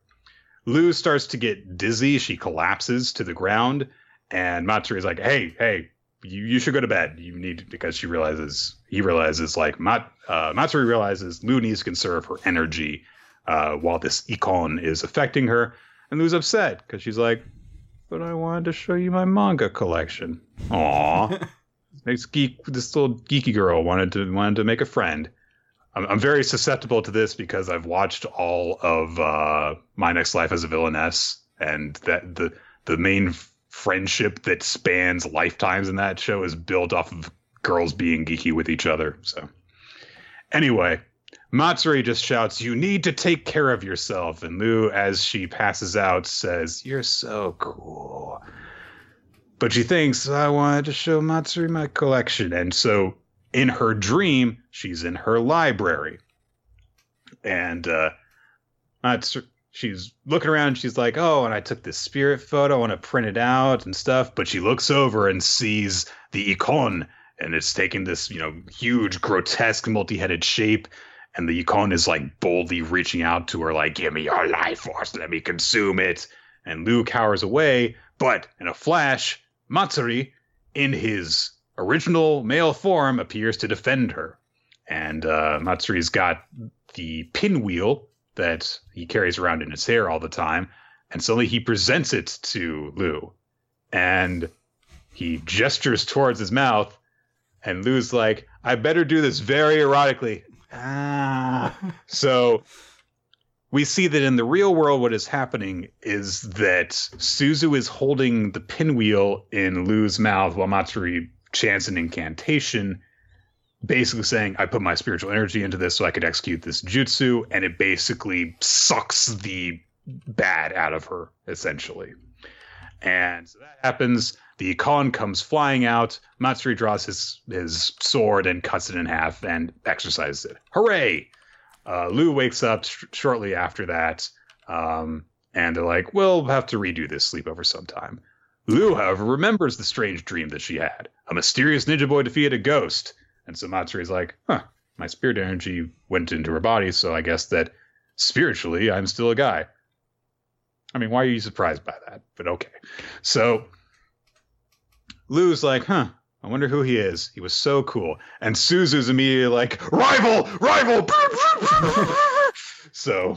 Lou starts to get dizzy. She collapses to the ground. And Matsuri is like, hey, hey, you, you should go to bed. You need because she realizes he realizes like Mat, uh, Matsuri realizes Lou needs to conserve her energy uh, while this icon is affecting her. And Lou's upset because she's like, but I wanted to show you my manga collection. Aw. [LAUGHS] this geek, this little geeky girl wanted to wanted to make a friend. I'm, I'm very susceptible to this because I've watched all of uh, My Next Life as a Villainess, and that the the main friendship that spans lifetimes in that show is built off of girls being geeky with each other. So, anyway, Matsuri just shouts, You need to take care of yourself. And Lou, as she passes out, says, You're so cool. But she thinks, I wanted to show Matsuri my collection. And so in her dream, she's in her library. And uh, Matsuri, she's looking around she's like, Oh, and I took this spirit photo, I want to print it out and stuff. But she looks over and sees the icon, and it's taking this, you know, huge, grotesque, multi headed shape and the Yukon is like boldly reaching out to her, like, give me your life force, let me consume it. And Lou cowers away, but in a flash, Matsuri, in his original male form, appears to defend her. And uh, Matsuri's got the pinwheel that he carries around in his hair all the time, and suddenly he presents it to Lou. And he gestures towards his mouth, and Lou's like, I better do this very erotically. Ah. so we see that in the real world, what is happening is that Suzu is holding the pinwheel in Lu's mouth while Matsuri chants an incantation, basically saying, I put my spiritual energy into this so I could execute this jutsu, and it basically sucks the bad out of her, essentially. And so that happens. The Khan comes flying out. Matsuri draws his his sword and cuts it in half and exorcises it. Hooray! Uh, Lou wakes up sh- shortly after that, um, and they're like, "We'll have to redo this sleepover sometime." Lou, however, remembers the strange dream that she had. A mysterious ninja boy defeated a ghost, and so Matsuri's like, "Huh, my spirit energy went into her body, so I guess that spiritually I'm still a guy." I mean, why are you surprised by that? But okay. So Lou's like, huh, I wonder who he is. He was so cool. And Suzu's immediately like, rival, rival. so,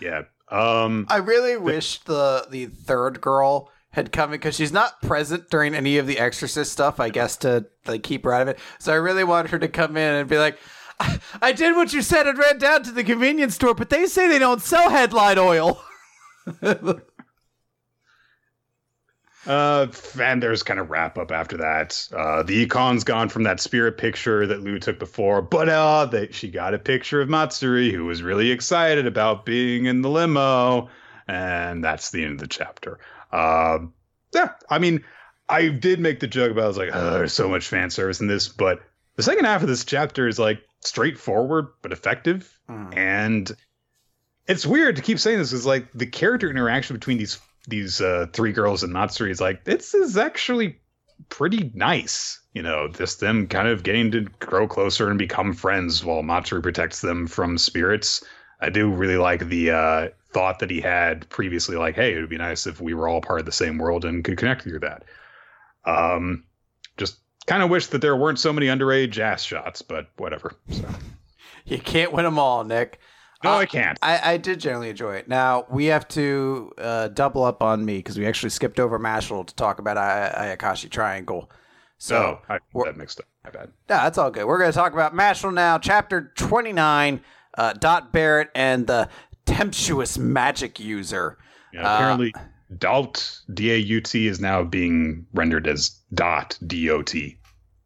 yeah. Um, I really wish the the third girl had come in because she's not present during any of the Exorcist stuff. I guess to like keep her out of it. So I really wanted her to come in and be like, I, I did what you said and ran down to the convenience store, but they say they don't sell headlight oil. [LAUGHS] Uh, and there's kind of wrap up after that. Uh, the econ's gone from that spirit picture that Lou took before, but uh, that she got a picture of Matsuri, who was really excited about being in the limo, and that's the end of the chapter. Uh, yeah, I mean, I did make the joke about I was like, oh, there's so much fan service in this, but the second half of this chapter is like straightforward but effective, mm. and it's weird to keep saying this is like the character interaction between these these uh, three girls in Matsuri is like this is actually pretty nice. You know, just them kind of getting to grow closer and become friends while Matsuri protects them from spirits. I do really like the uh, thought that he had previously, like, hey, it would be nice if we were all part of the same world and could connect through that. Um, just kind of wish that there weren't so many underage ass shots, but whatever. So. You can't win them all, Nick. No, uh, I can't. I, I did generally enjoy it. Now we have to uh, double up on me because we actually skipped over Mashle to talk about I- Ayakashi Triangle. So oh, I that mixed up. My bad. Yeah, that's all good. We're going to talk about Mashle now, chapter twenty nine. Uh, Dot Barrett and the temptuous magic user. Yeah, apparently, uh, Daut D A U T is now being rendered as Dot D O T.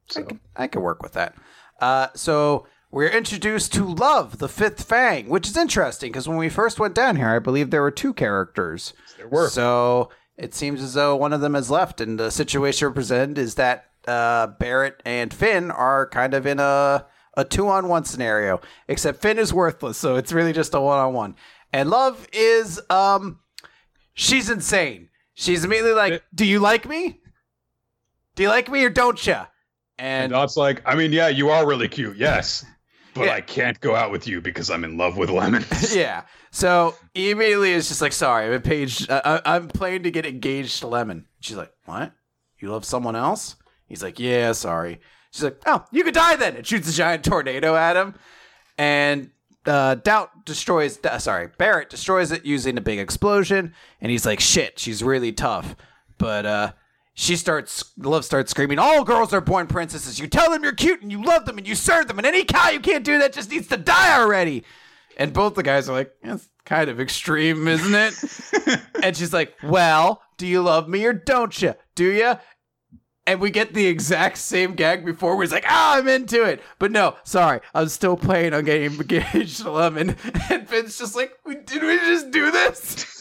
So. I, can, I can work with that. Uh, so we're introduced to Love, the fifth Fang, which is interesting because when we first went down here, I believe there were two characters. There were. So it seems as though one of them has left, and the situation presented is that uh, Barrett and Finn are kind of in a a two on one scenario. Except Finn is worthless, so it's really just a one on one. And Love is um, she's insane. She's immediately like, "Do you like me? Do you like me or don't you?" And, and Dot's like, "I mean, yeah, you are really cute. Yes." But yeah. I can't go out with you because I'm in love with Lemon. [LAUGHS] yeah. So immediately it's just like, sorry, I'm page. I, I'm planning to get engaged to Lemon. She's like, what? You love someone else? He's like, yeah, sorry. She's like, oh, you could die then. And shoots a giant tornado at him. And uh, Doubt destroys, uh, sorry, Barrett destroys it using a big explosion. And he's like, shit, she's really tough. But uh, she starts love starts screaming all girls are born princesses. You tell them you're cute and you love them and you serve them. And any cow you can't do that just needs to die already. And both the guys are like that's kind of extreme isn't it? [LAUGHS] And she's like well do you love me or don't you? Do you and we get the exact same gag before. Where he's like, ah, I'm into it. But no, sorry, I'm still playing on getting engaged to Lemon. [LAUGHS] And Finn's just like, did we just do this?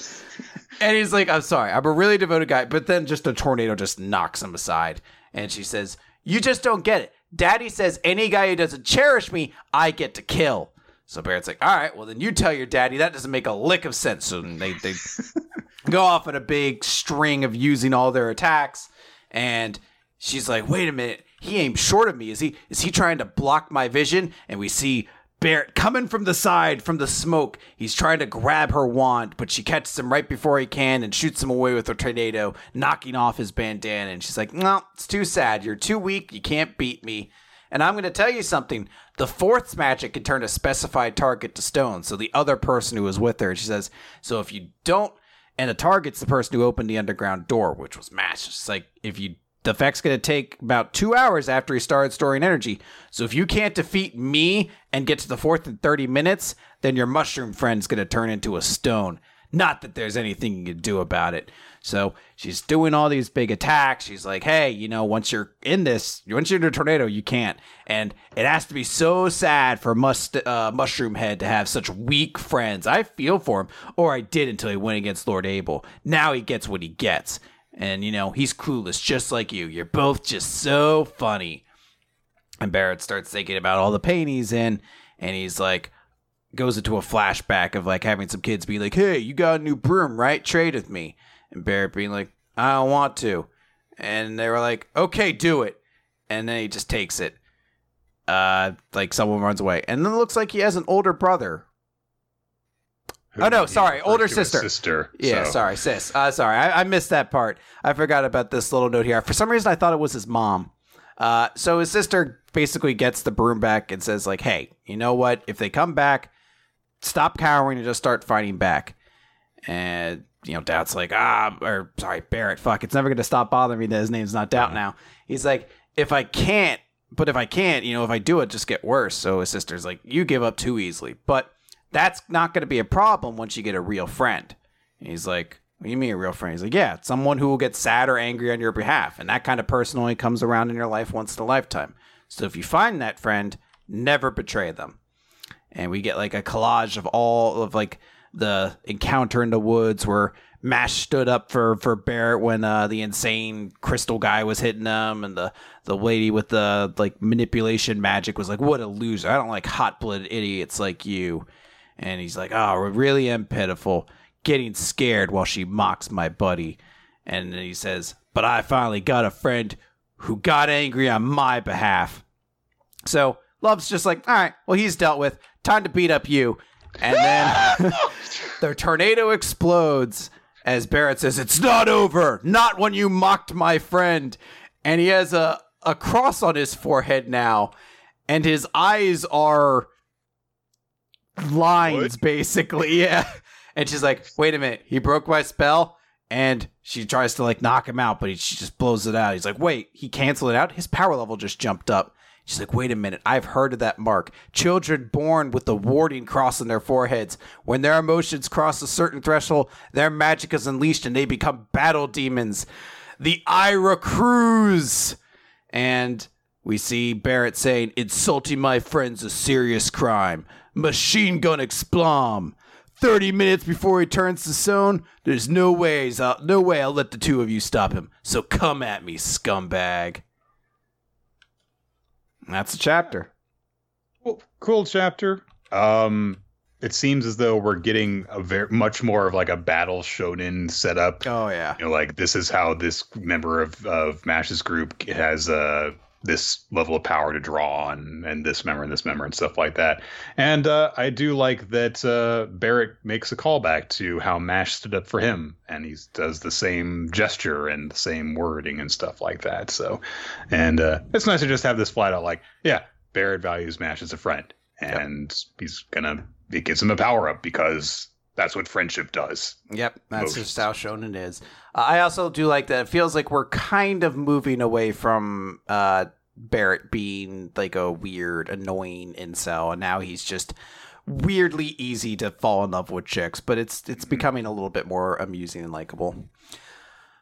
And he's like, I'm sorry, I'm a really devoted guy. But then just a tornado just knocks him aside. And she says, You just don't get it. Daddy says any guy who doesn't cherish me, I get to kill. So Barrett's like, all right, well then you tell your daddy that doesn't make a lick of sense. So they they [LAUGHS] go off in a big string of using all their attacks, and she's like, wait a minute, he aimed short of me. Is he is he trying to block my vision? And we see Barrett coming from the side from the smoke. He's trying to grab her wand, but she catches him right before he can and shoots him away with her tornado, knocking off his bandana. And she's like, No, it's too sad. You're too weak. You can't beat me. And I'm going to tell you something. The fourth's magic can turn a specified target to stone. So the other person who was with her, she says, So if you don't, and the target's the person who opened the underground door, which was Mash. It's like, if you the effect's going to take about two hours after he started storing energy. So if you can't defeat me and get to the fourth in 30 minutes, then your mushroom friend's going to turn into a stone. Not that there's anything you can do about it. So she's doing all these big attacks. She's like, hey, you know, once you're in this, once you're in a tornado, you can't. And it has to be so sad for Must, uh, Mushroom Head to have such weak friends. I feel for him, or I did until he went against Lord Abel. Now he gets what he gets. And, you know, he's clueless just like you. You're both just so funny. And Barrett starts thinking about all the pain he's in. And he's like, goes into a flashback of like having some kids be like, hey, you got a new broom, right? Trade with me. And Barrett being like, I don't want to. And they were like, okay, do it. And then he just takes it. Uh, like someone runs away. And then it looks like he has an older brother Oh no, sorry, older sister. Sister. Yeah, so. sorry, sis. Uh, sorry, I, I, missed that part. I forgot about this little note here. For some reason, I thought it was his mom. Uh, so his sister basically gets the broom back and says, like, "Hey, you know what? If they come back, stop cowering and just start fighting back." And you know, Doubt's like, ah, or sorry, Barrett. Fuck, it's never gonna stop bothering me that his name's not Doubt now. He's like, if I can't, but if I can't, you know, if I do it, just get worse. So his sister's like, you give up too easily, but that's not going to be a problem once you get a real friend. And he's like, what do you mean a real friend? He's like, yeah, someone who will get sad or angry on your behalf. And that kind of person only comes around in your life once in a lifetime. So if you find that friend, never betray them. And we get like a collage of all of like the encounter in the woods where Mash stood up for for Barrett when uh, the insane crystal guy was hitting him, and the the lady with the like manipulation magic was like, "What a loser! I don't like hot blooded idiots like you." And he's like, "Oh, I really am pitiful, getting scared while she mocks my buddy." And then he says, "But I finally got a friend who got angry on my behalf." So Love's just like, "All right, well he's dealt with. Time to beat up you." And then [LAUGHS] the tornado explodes as Barrett says, "It's not over. Not when you mocked my friend." And he has a a cross on his forehead now, and his eyes are lines, what? basically. [LAUGHS] Yeah. And she's like, wait a minute, he broke my spell. And she tries to like knock him out, but he, she just blows it out. He's like, wait, he canceled it out? His power level just jumped up. She's like, wait a minute, I've heard of that mark. Children born with the warding cross on their foreheads. When their emotions cross a certain threshold, their magic is unleashed and they become battle demons. The Ira Cruz. And we see Barrett saying, insulting my friend's is a serious crime machine gun explom. 30 minutes before he turns to stone, there's no ways I'll, no way I'll let the two of you stop him. So come at me, scumbag. That's a chapter. Cool, cool chapter. Um, it seems as though we're getting a very much more of like a battle shonen setup. Oh yeah. You know, like this is how this member of of Mash's group has uh this level of power to draw on and this member and this member and stuff like that. And uh, I do like that uh, Barrett makes a callback to how Mash stood up for him and he does the same gesture and the same wording and stuff like that. So, and uh, it's nice to just have this flat out like, yeah, Barrett values Mash as a friend and yep. he's gonna, it gives him a power up because that's what friendship does. Yep, that's Most. just how shonen is. Uh, I also do like that. It feels like we're kind of moving away from uh, Barrett being like a weird, annoying incel, and now he's just weirdly easy to fall in love with chicks. But it's it's becoming a little bit more amusing and likable.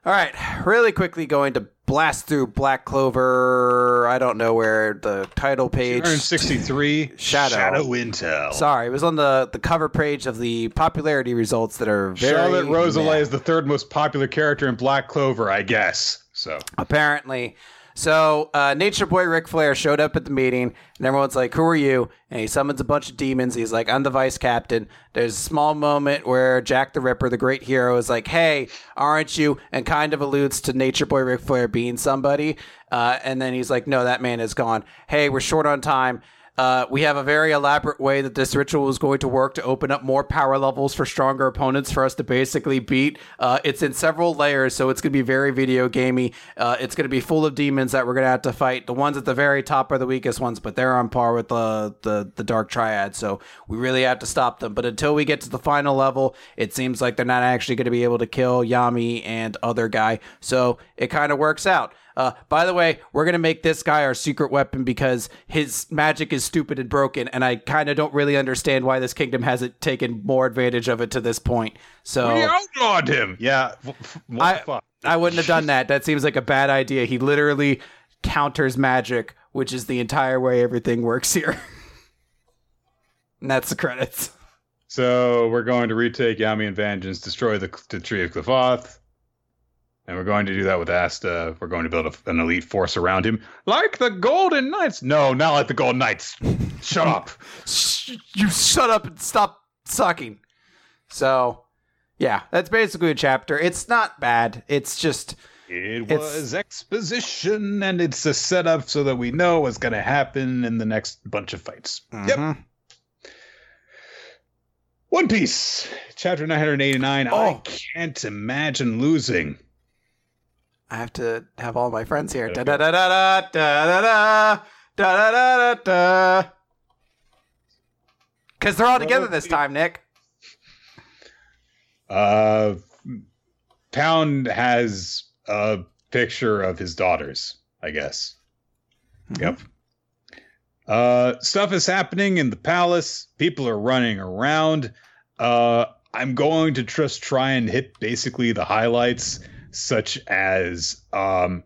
All right, really quickly going to blast through Black Clover. I don't know where the title page. 263 Shadow. Shadow Intel. Sorry, it was on the the cover page of the popularity results that are very. Charlotte Roselei is the third most popular character in Black Clover, I guess. So apparently. So, uh, Nature Boy Ric Flair showed up at the meeting, and everyone's like, "Who are you?" And he summons a bunch of demons. He's like, "I'm the vice captain." There's a small moment where Jack the Ripper, the great hero, is like, "Hey, aren't you?" and kind of alludes to Nature Boy Ric Flair being somebody. Uh, and then he's like, "No, that man is gone. Hey, we're short on time." Uh, we have a very elaborate way that this ritual is going to work to open up more power levels for stronger opponents for us to basically beat. Uh, it's in several layers, so it's going to be very video gamey. Uh, it's going to be full of demons that we're going to have to fight. The ones at the very top are the weakest ones, but they're on par with the, the the Dark Triad, so we really have to stop them. But until we get to the final level, it seems like they're not actually going to be able to kill Yami and other guy. So it kind of works out. Uh, by the way, we're gonna make this guy our secret weapon because his magic is stupid and broken, and I kind of don't really understand why this kingdom hasn't taken more advantage of it to this point. So we outlawed him. Yeah. What I- the fuck? I wouldn't have done that. That seems like a bad idea. He literally counters magic, which is the entire way everything works here. [LAUGHS] and that's the credits. So we're going to retake Yami and Vengeance, destroy the, the Tree of Qliphoth. And we're going to do that with Asta. We're going to build a, an elite force around him. Like the Golden Knights. No, not like the Golden Knights. Shut up. [LAUGHS] You shut up and stop sucking. So, yeah, that's basically a chapter. It's not bad. It's just It It's- was exposition, and it's a setup so that we know what's going to happen in the next bunch of fights. Yep. Mhm. One Piece, chapter 989. I Oh. can't imagine losing. I have to have all my friends here. Da da da da da da da da da da da da. Because they're all together this time, Nick. Uh, Pound has a picture of his daughters, I guess. Mhm. Yep. Uh, stuff is happening in the palace. People are running around. Uh, I'm going to just try and hit basically the highlights, such as um,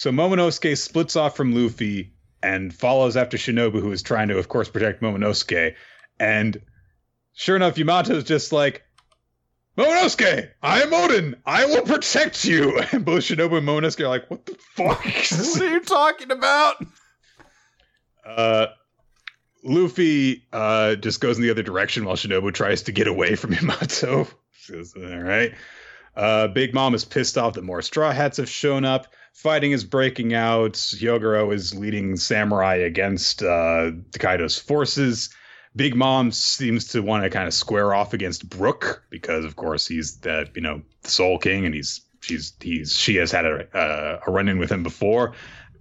so Momonosuke splits off from Luffy and follows after Shinobu, who is trying to, of course, protect Momonosuke. And sure enough, Yamato's just like, Momonosuke, I am Oden. I will protect you. [LAUGHS] And both Shinobu and Momonosuke are like, what the fuck? [LAUGHS] what are you talking about? Uh, Luffy uh, just goes in the other direction while Shinobu tries to get away from [LAUGHS] Yamato. Says, All right. Uh, Big Mom is pissed off that more Straw Hats have shown up. Fighting is breaking out. Hyogoro is leading samurai against uh, Kaido's forces. Big Mom seems to want to kind of square off against Brook because, of course, he's the you know Soul King, and he's she's he's she has had a uh, a run in with him before.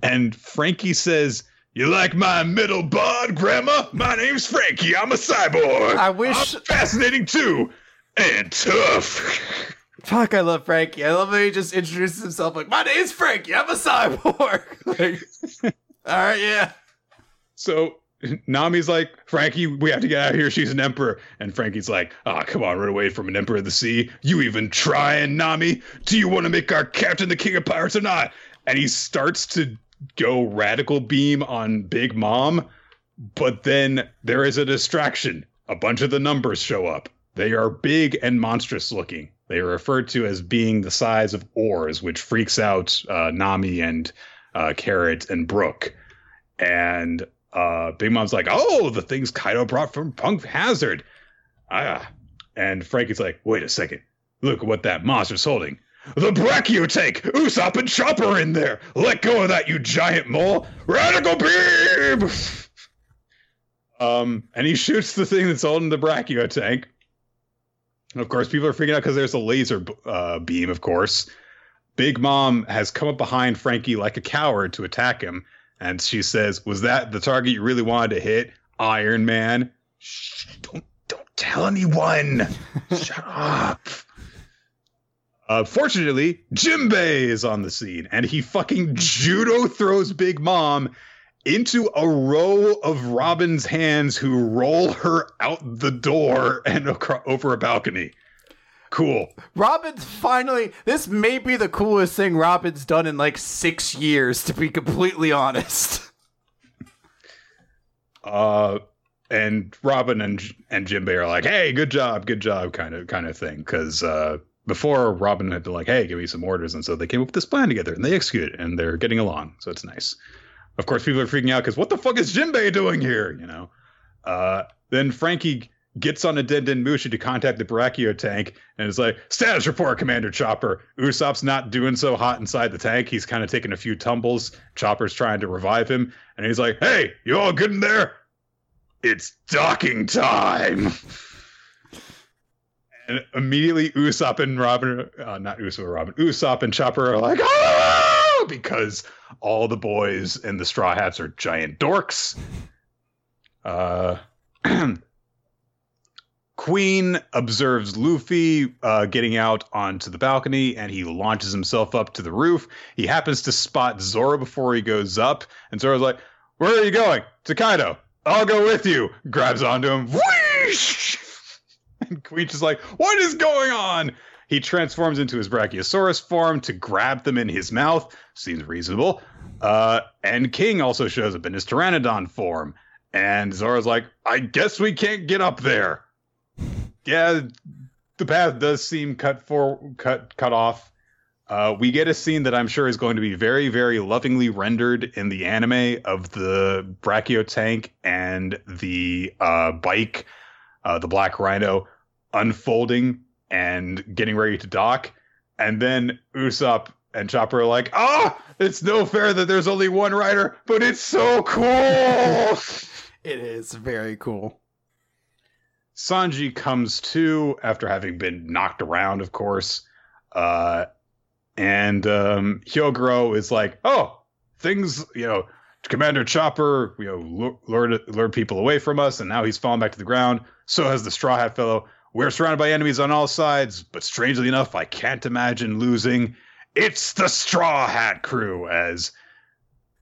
And Franky says, "You like my middle bod, Grandma? My name's Franky. I'm a cyborg. I wish- I'm fascinating too, and tough." [LAUGHS] Fuck, I love Franky. I love that he just introduces himself like, my name's Franky. I'm a cyborg. [LAUGHS] like, [LAUGHS] all right, yeah. So Nami's like, Franky, we have to get out of here. She's an emperor. And Franky's like, ah, come on, run away from an emperor of the sea. You even trying, Nami? Do you want to make our captain the king of pirates or not? And he starts to go radical beam on Big Mom, but then there is a distraction. A bunch of the numbers show up. They are big and monstrous looking. They are referred to as being the size of oars, which freaks out uh, Nami and uh, Carrot and Brook. And uh, Big Mom's like, "Oh, the things Kaido brought from Punk Hazard." Ah, and Franky's like, "Wait a second, look what that monster's holding." The Brachiotank! Usopp and Chopper in there! Let go of that, you giant mole! Radical beam! [LAUGHS] um, and he shoots the thing that's holding the Brachiotank. And of course, people are freaking out because there's a laser uh, beam, of course. Big Mom has come up behind Franky like a coward to attack him. And she says, Was that the target you really wanted to hit? Iron Man? Shh, don't, don't tell anyone. [LAUGHS] Shut up. Uh, fortunately, Jimbei is on the scene, and he fucking judo throws Big Mom into a row of Robin's hands, who roll her out the door and acro- over a balcony. Cool. Robin's finally. This may be the coolest thing Robin's done in like six years, to be completely honest. Uh, and Robin and and Jimbei are like, "Hey, good job, good job," kind of kind of thing. Because uh, before Robin had been like, "Hey, give me some orders," and so they came up with this plan together and they execute it, and they're getting along, so it's nice. Of course, people are freaking out because what the fuck is Jimbei doing here? You know. Uh, then Franky gets on a Den Mushi to contact the Brachio tank and is like, "Status report, Commander Chopper. Usopp's not doing so hot inside the tank. He's kind of taking a few tumbles. Chopper's trying to revive him, and he's like, "Hey, you all good in there? It's docking time." and immediately Usopp and Robin, uh, not Usopp, and Robin, Usopp and Chopper are like, "Ah!" Because all the boys in the Straw Hats are giant dorks. Uh. [CLEARS THROAT] Queen observes Luffy uh, getting out onto the balcony and he launches himself up to the roof. He happens to spot Zoro before he goes up, and Zoro's like, Where are you going? To Kaido. I'll go with you. Grabs onto him. Whoosh! [LAUGHS] And Queen's just like, What is going on? He transforms into his Brachiosaurus form to grab them in his mouth. Seems reasonable. Uh, and King also shows up in his Pteranodon form. And Zoro's like, I guess we can't get up there yeah, the path does seem cut for cut cut off. Uh, we get a scene that I'm sure is going to be very, very lovingly rendered in the anime of the Brachio tank and the uh, bike, uh, the Black Rhino, unfolding and getting ready to dock, and then Usopp and Chopper are like, "Ah, it's no fair that there's only one rider, but it's so cool." [LAUGHS] it is very cool. Sanji comes to after having been knocked around, of course. Uh, and um, Hyogoro is like, oh, things, you know, Commander Chopper, you know, lured, lured people away from us, and now he's fallen back to the ground. So has the Straw Hat fellow. We're surrounded by enemies on all sides, but strangely enough, I can't imagine losing. It's the Straw Hat crew, as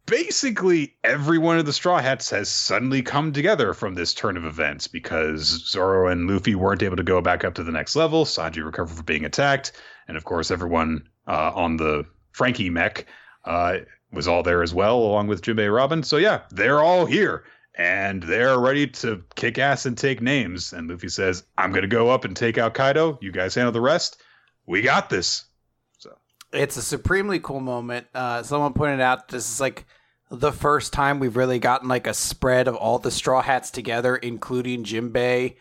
basically every one of the Straw Hats has suddenly come together from this turn of events because Zoro and Luffy weren't able to go back up to the next level. Sanji recovered from being attacked, and of course, everyone uh, on the Franky mech uh, was all there as well, along with Jimbei Robin. So yeah, they're all here. And they're ready to kick ass and take names. And Luffy says, I'm going to go up and take out Kaido. You guys handle the rest. We got this. So It's a supremely cool moment. Uh, someone pointed out this is like the first time we've really gotten like a spread of all the straw hats together, including Jimbei.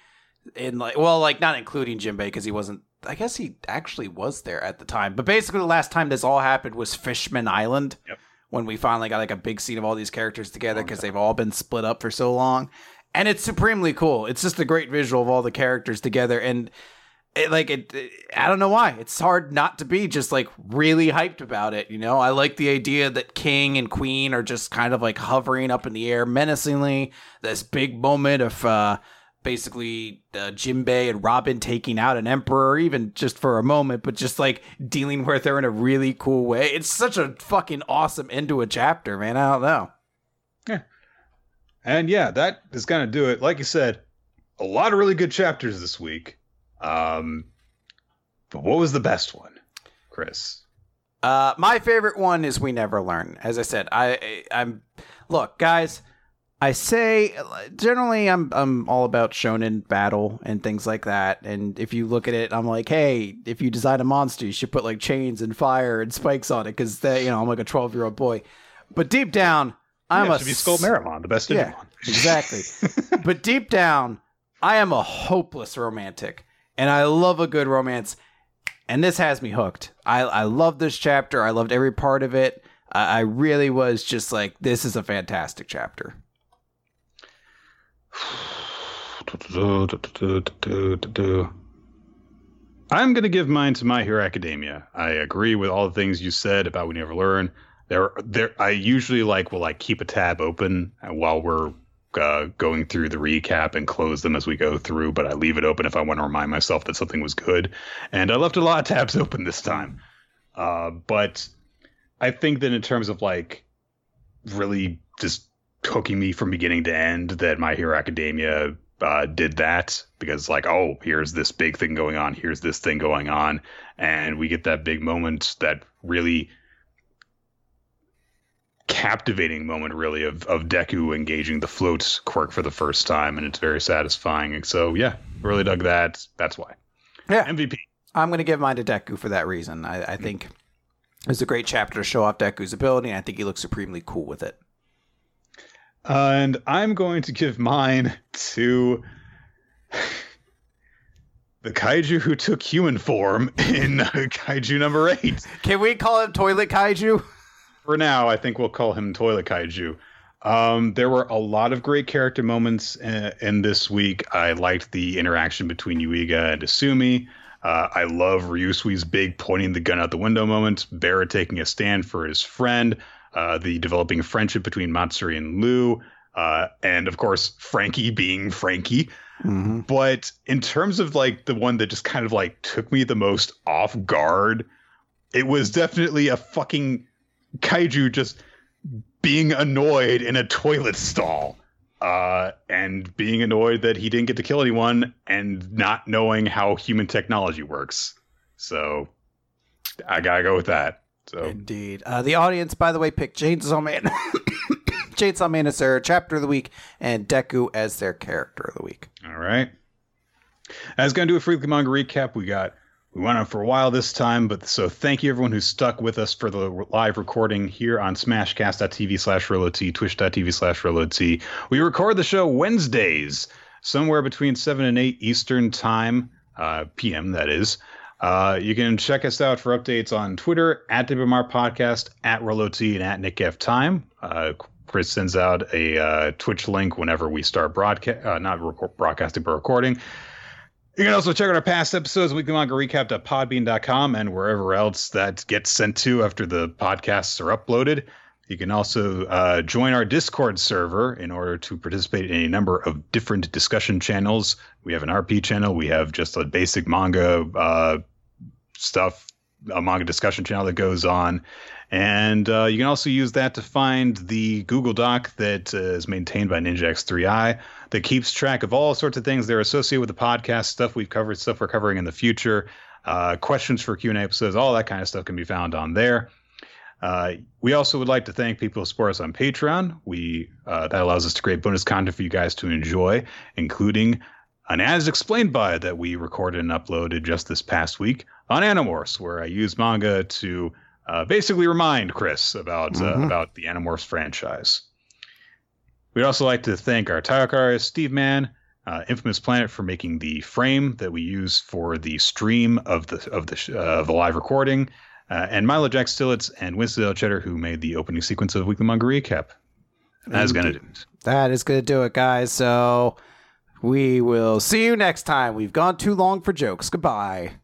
In like, well, like not including Jimbei because he wasn't. I guess he actually was there at the time. But basically, the last time this all happened was Fishman Island. Yep. When we finally got like a big scene of all these characters together because they've all been split up for so long, and it's supremely cool. It's just a great visual of all the characters together, and it, like it, it, i don't know why. It's hard not to be just like really hyped about it you know? I like the idea that king and queen are just kind of like hovering up in the air menacingly. This big moment of uh basically uh, Jimbei and Robin taking out an emperor, even just for a moment, but just like dealing with her in a really cool way. It's such a fucking awesome end to a chapter, man. I don't know. Yeah. And yeah, that is going to do it. Like you said, a lot of really good chapters this week. Um, but what was the best one, Chris? Uh, my favorite one is We Never Learn. As I said, I, I am look, guys. I say generally I'm I'm all about shonen battle and things like that. And if you look at it, I'm like, hey, if you design a monster, you should put like chains and fire and spikes on it because that you know I'm like a 12 year old boy. But deep down, I'm yeah, a be Skull Meramon, the best yeah, exactly. [LAUGHS] but deep down, I am a hopeless romantic and I love a good romance. And this has me hooked. I I love this chapter. I loved every part of it. I, I really was just like, this is a fantastic chapter. [SIGHS] I'm going to give mine to My Hero Academia. I agree with all the things you said about We Never Learn. There, there. I usually like will like keep a tab open while we're uh, going through the recap and close them as we go through, but I leave it open if I want to remind myself that something was good. And I left a lot of tabs [LAUGHS] open this time. Uh, but I think that in terms of like really just hooking me from beginning to end, that My Hero Academia uh, did that because like oh here's this big thing going on here's this thing going on and we get that big moment that really captivating moment really of of Deku engaging the float quirk for the first time and it's very satisfying and so yeah really dug that that's why Yeah. MVP I'm going to give mine to Deku for that reason. I, I think it's a great chapter to show off Deku's ability, and I think he looks supremely cool with it. And I'm going to give mine to the kaiju who took human form in [LAUGHS] kaiju number 8 Can we call him Toilet Kaiju? for now, I think we'll call him Toilet Kaiju. Um, there were a lot of great character moments in, in this week. I liked the interaction between Yuiga and Asumi. Uh, I love Ryusui's big pointing the gun out the window moment. Barra taking a stand for his friend. Uh, the developing friendship between Matsuri and Lou. Uh, and of course, Franky being Franky. Mm-hmm. But in terms of like the one that just kind of like took me the most off guard, it was definitely a fucking kaiju just being annoyed in a toilet stall. Uh, and being annoyed that he didn't get to kill anyone and not knowing how human technology works. So I gotta go with that. So Indeed. Uh, the audience, by the way, picked Chainsaw Man, [COUGHS] Chainsaw Man as their chapter of the week, and Deku as their character of the week. All right. I was going to do a Freaky Manga recap. We got we went on for a while this time, but so thank you everyone who stuck with us for the live recording here on Smashcast.tv slash RoloT, Twitch.tv slash RoloT. We record the show Wednesdays, somewhere between seven and eight Eastern time, uh, PM that is. Uh, you can check us out for updates on Twitter at WMR Podcast, at RoloT, and at Nick F Time. Uh, Chris sends out a uh, Twitch link whenever we start broadcast, uh, not rec- broadcasting, but recording. You can also check out our past episodes, weekly manga recap.podbean.com, and wherever else that gets sent to after the podcasts are uploaded. You can also uh, join our Discord server in order to participate in a number of different discussion channels. We have an RP channel, we have just a basic manga uh, stuff, a manga discussion channel that goes on. And uh, you can also use that to find the Google Doc that uh, is maintained by Ninja X3i that keeps track of all sorts of things that are associated with the podcast, stuff we've covered, stuff we're covering in the future, uh, questions for Q&A episodes, all that kind of stuff can be found on there. Uh, we also would like to thank people who support us on Patreon. We uh, that allows us to create bonus content for you guys to enjoy, including an as explained by that we recorded and uploaded just this past week on Animorphs, where I use manga to uh, basically remind Chris about uh, about the Animorphs franchise. We'd also like to thank our title artist, Steve Mann, uh, Infamous Planet, for making the frame that we use for the stream of the of the sh- uh, of the live recording, uh, and Milo Jack Stillitz and Winston. Cheddar, who made the opening sequence of Weekly Manga Recap. That's gonna do it. That is going to do it, guys. So we will see you next time. We've gone too long for jokes. Goodbye.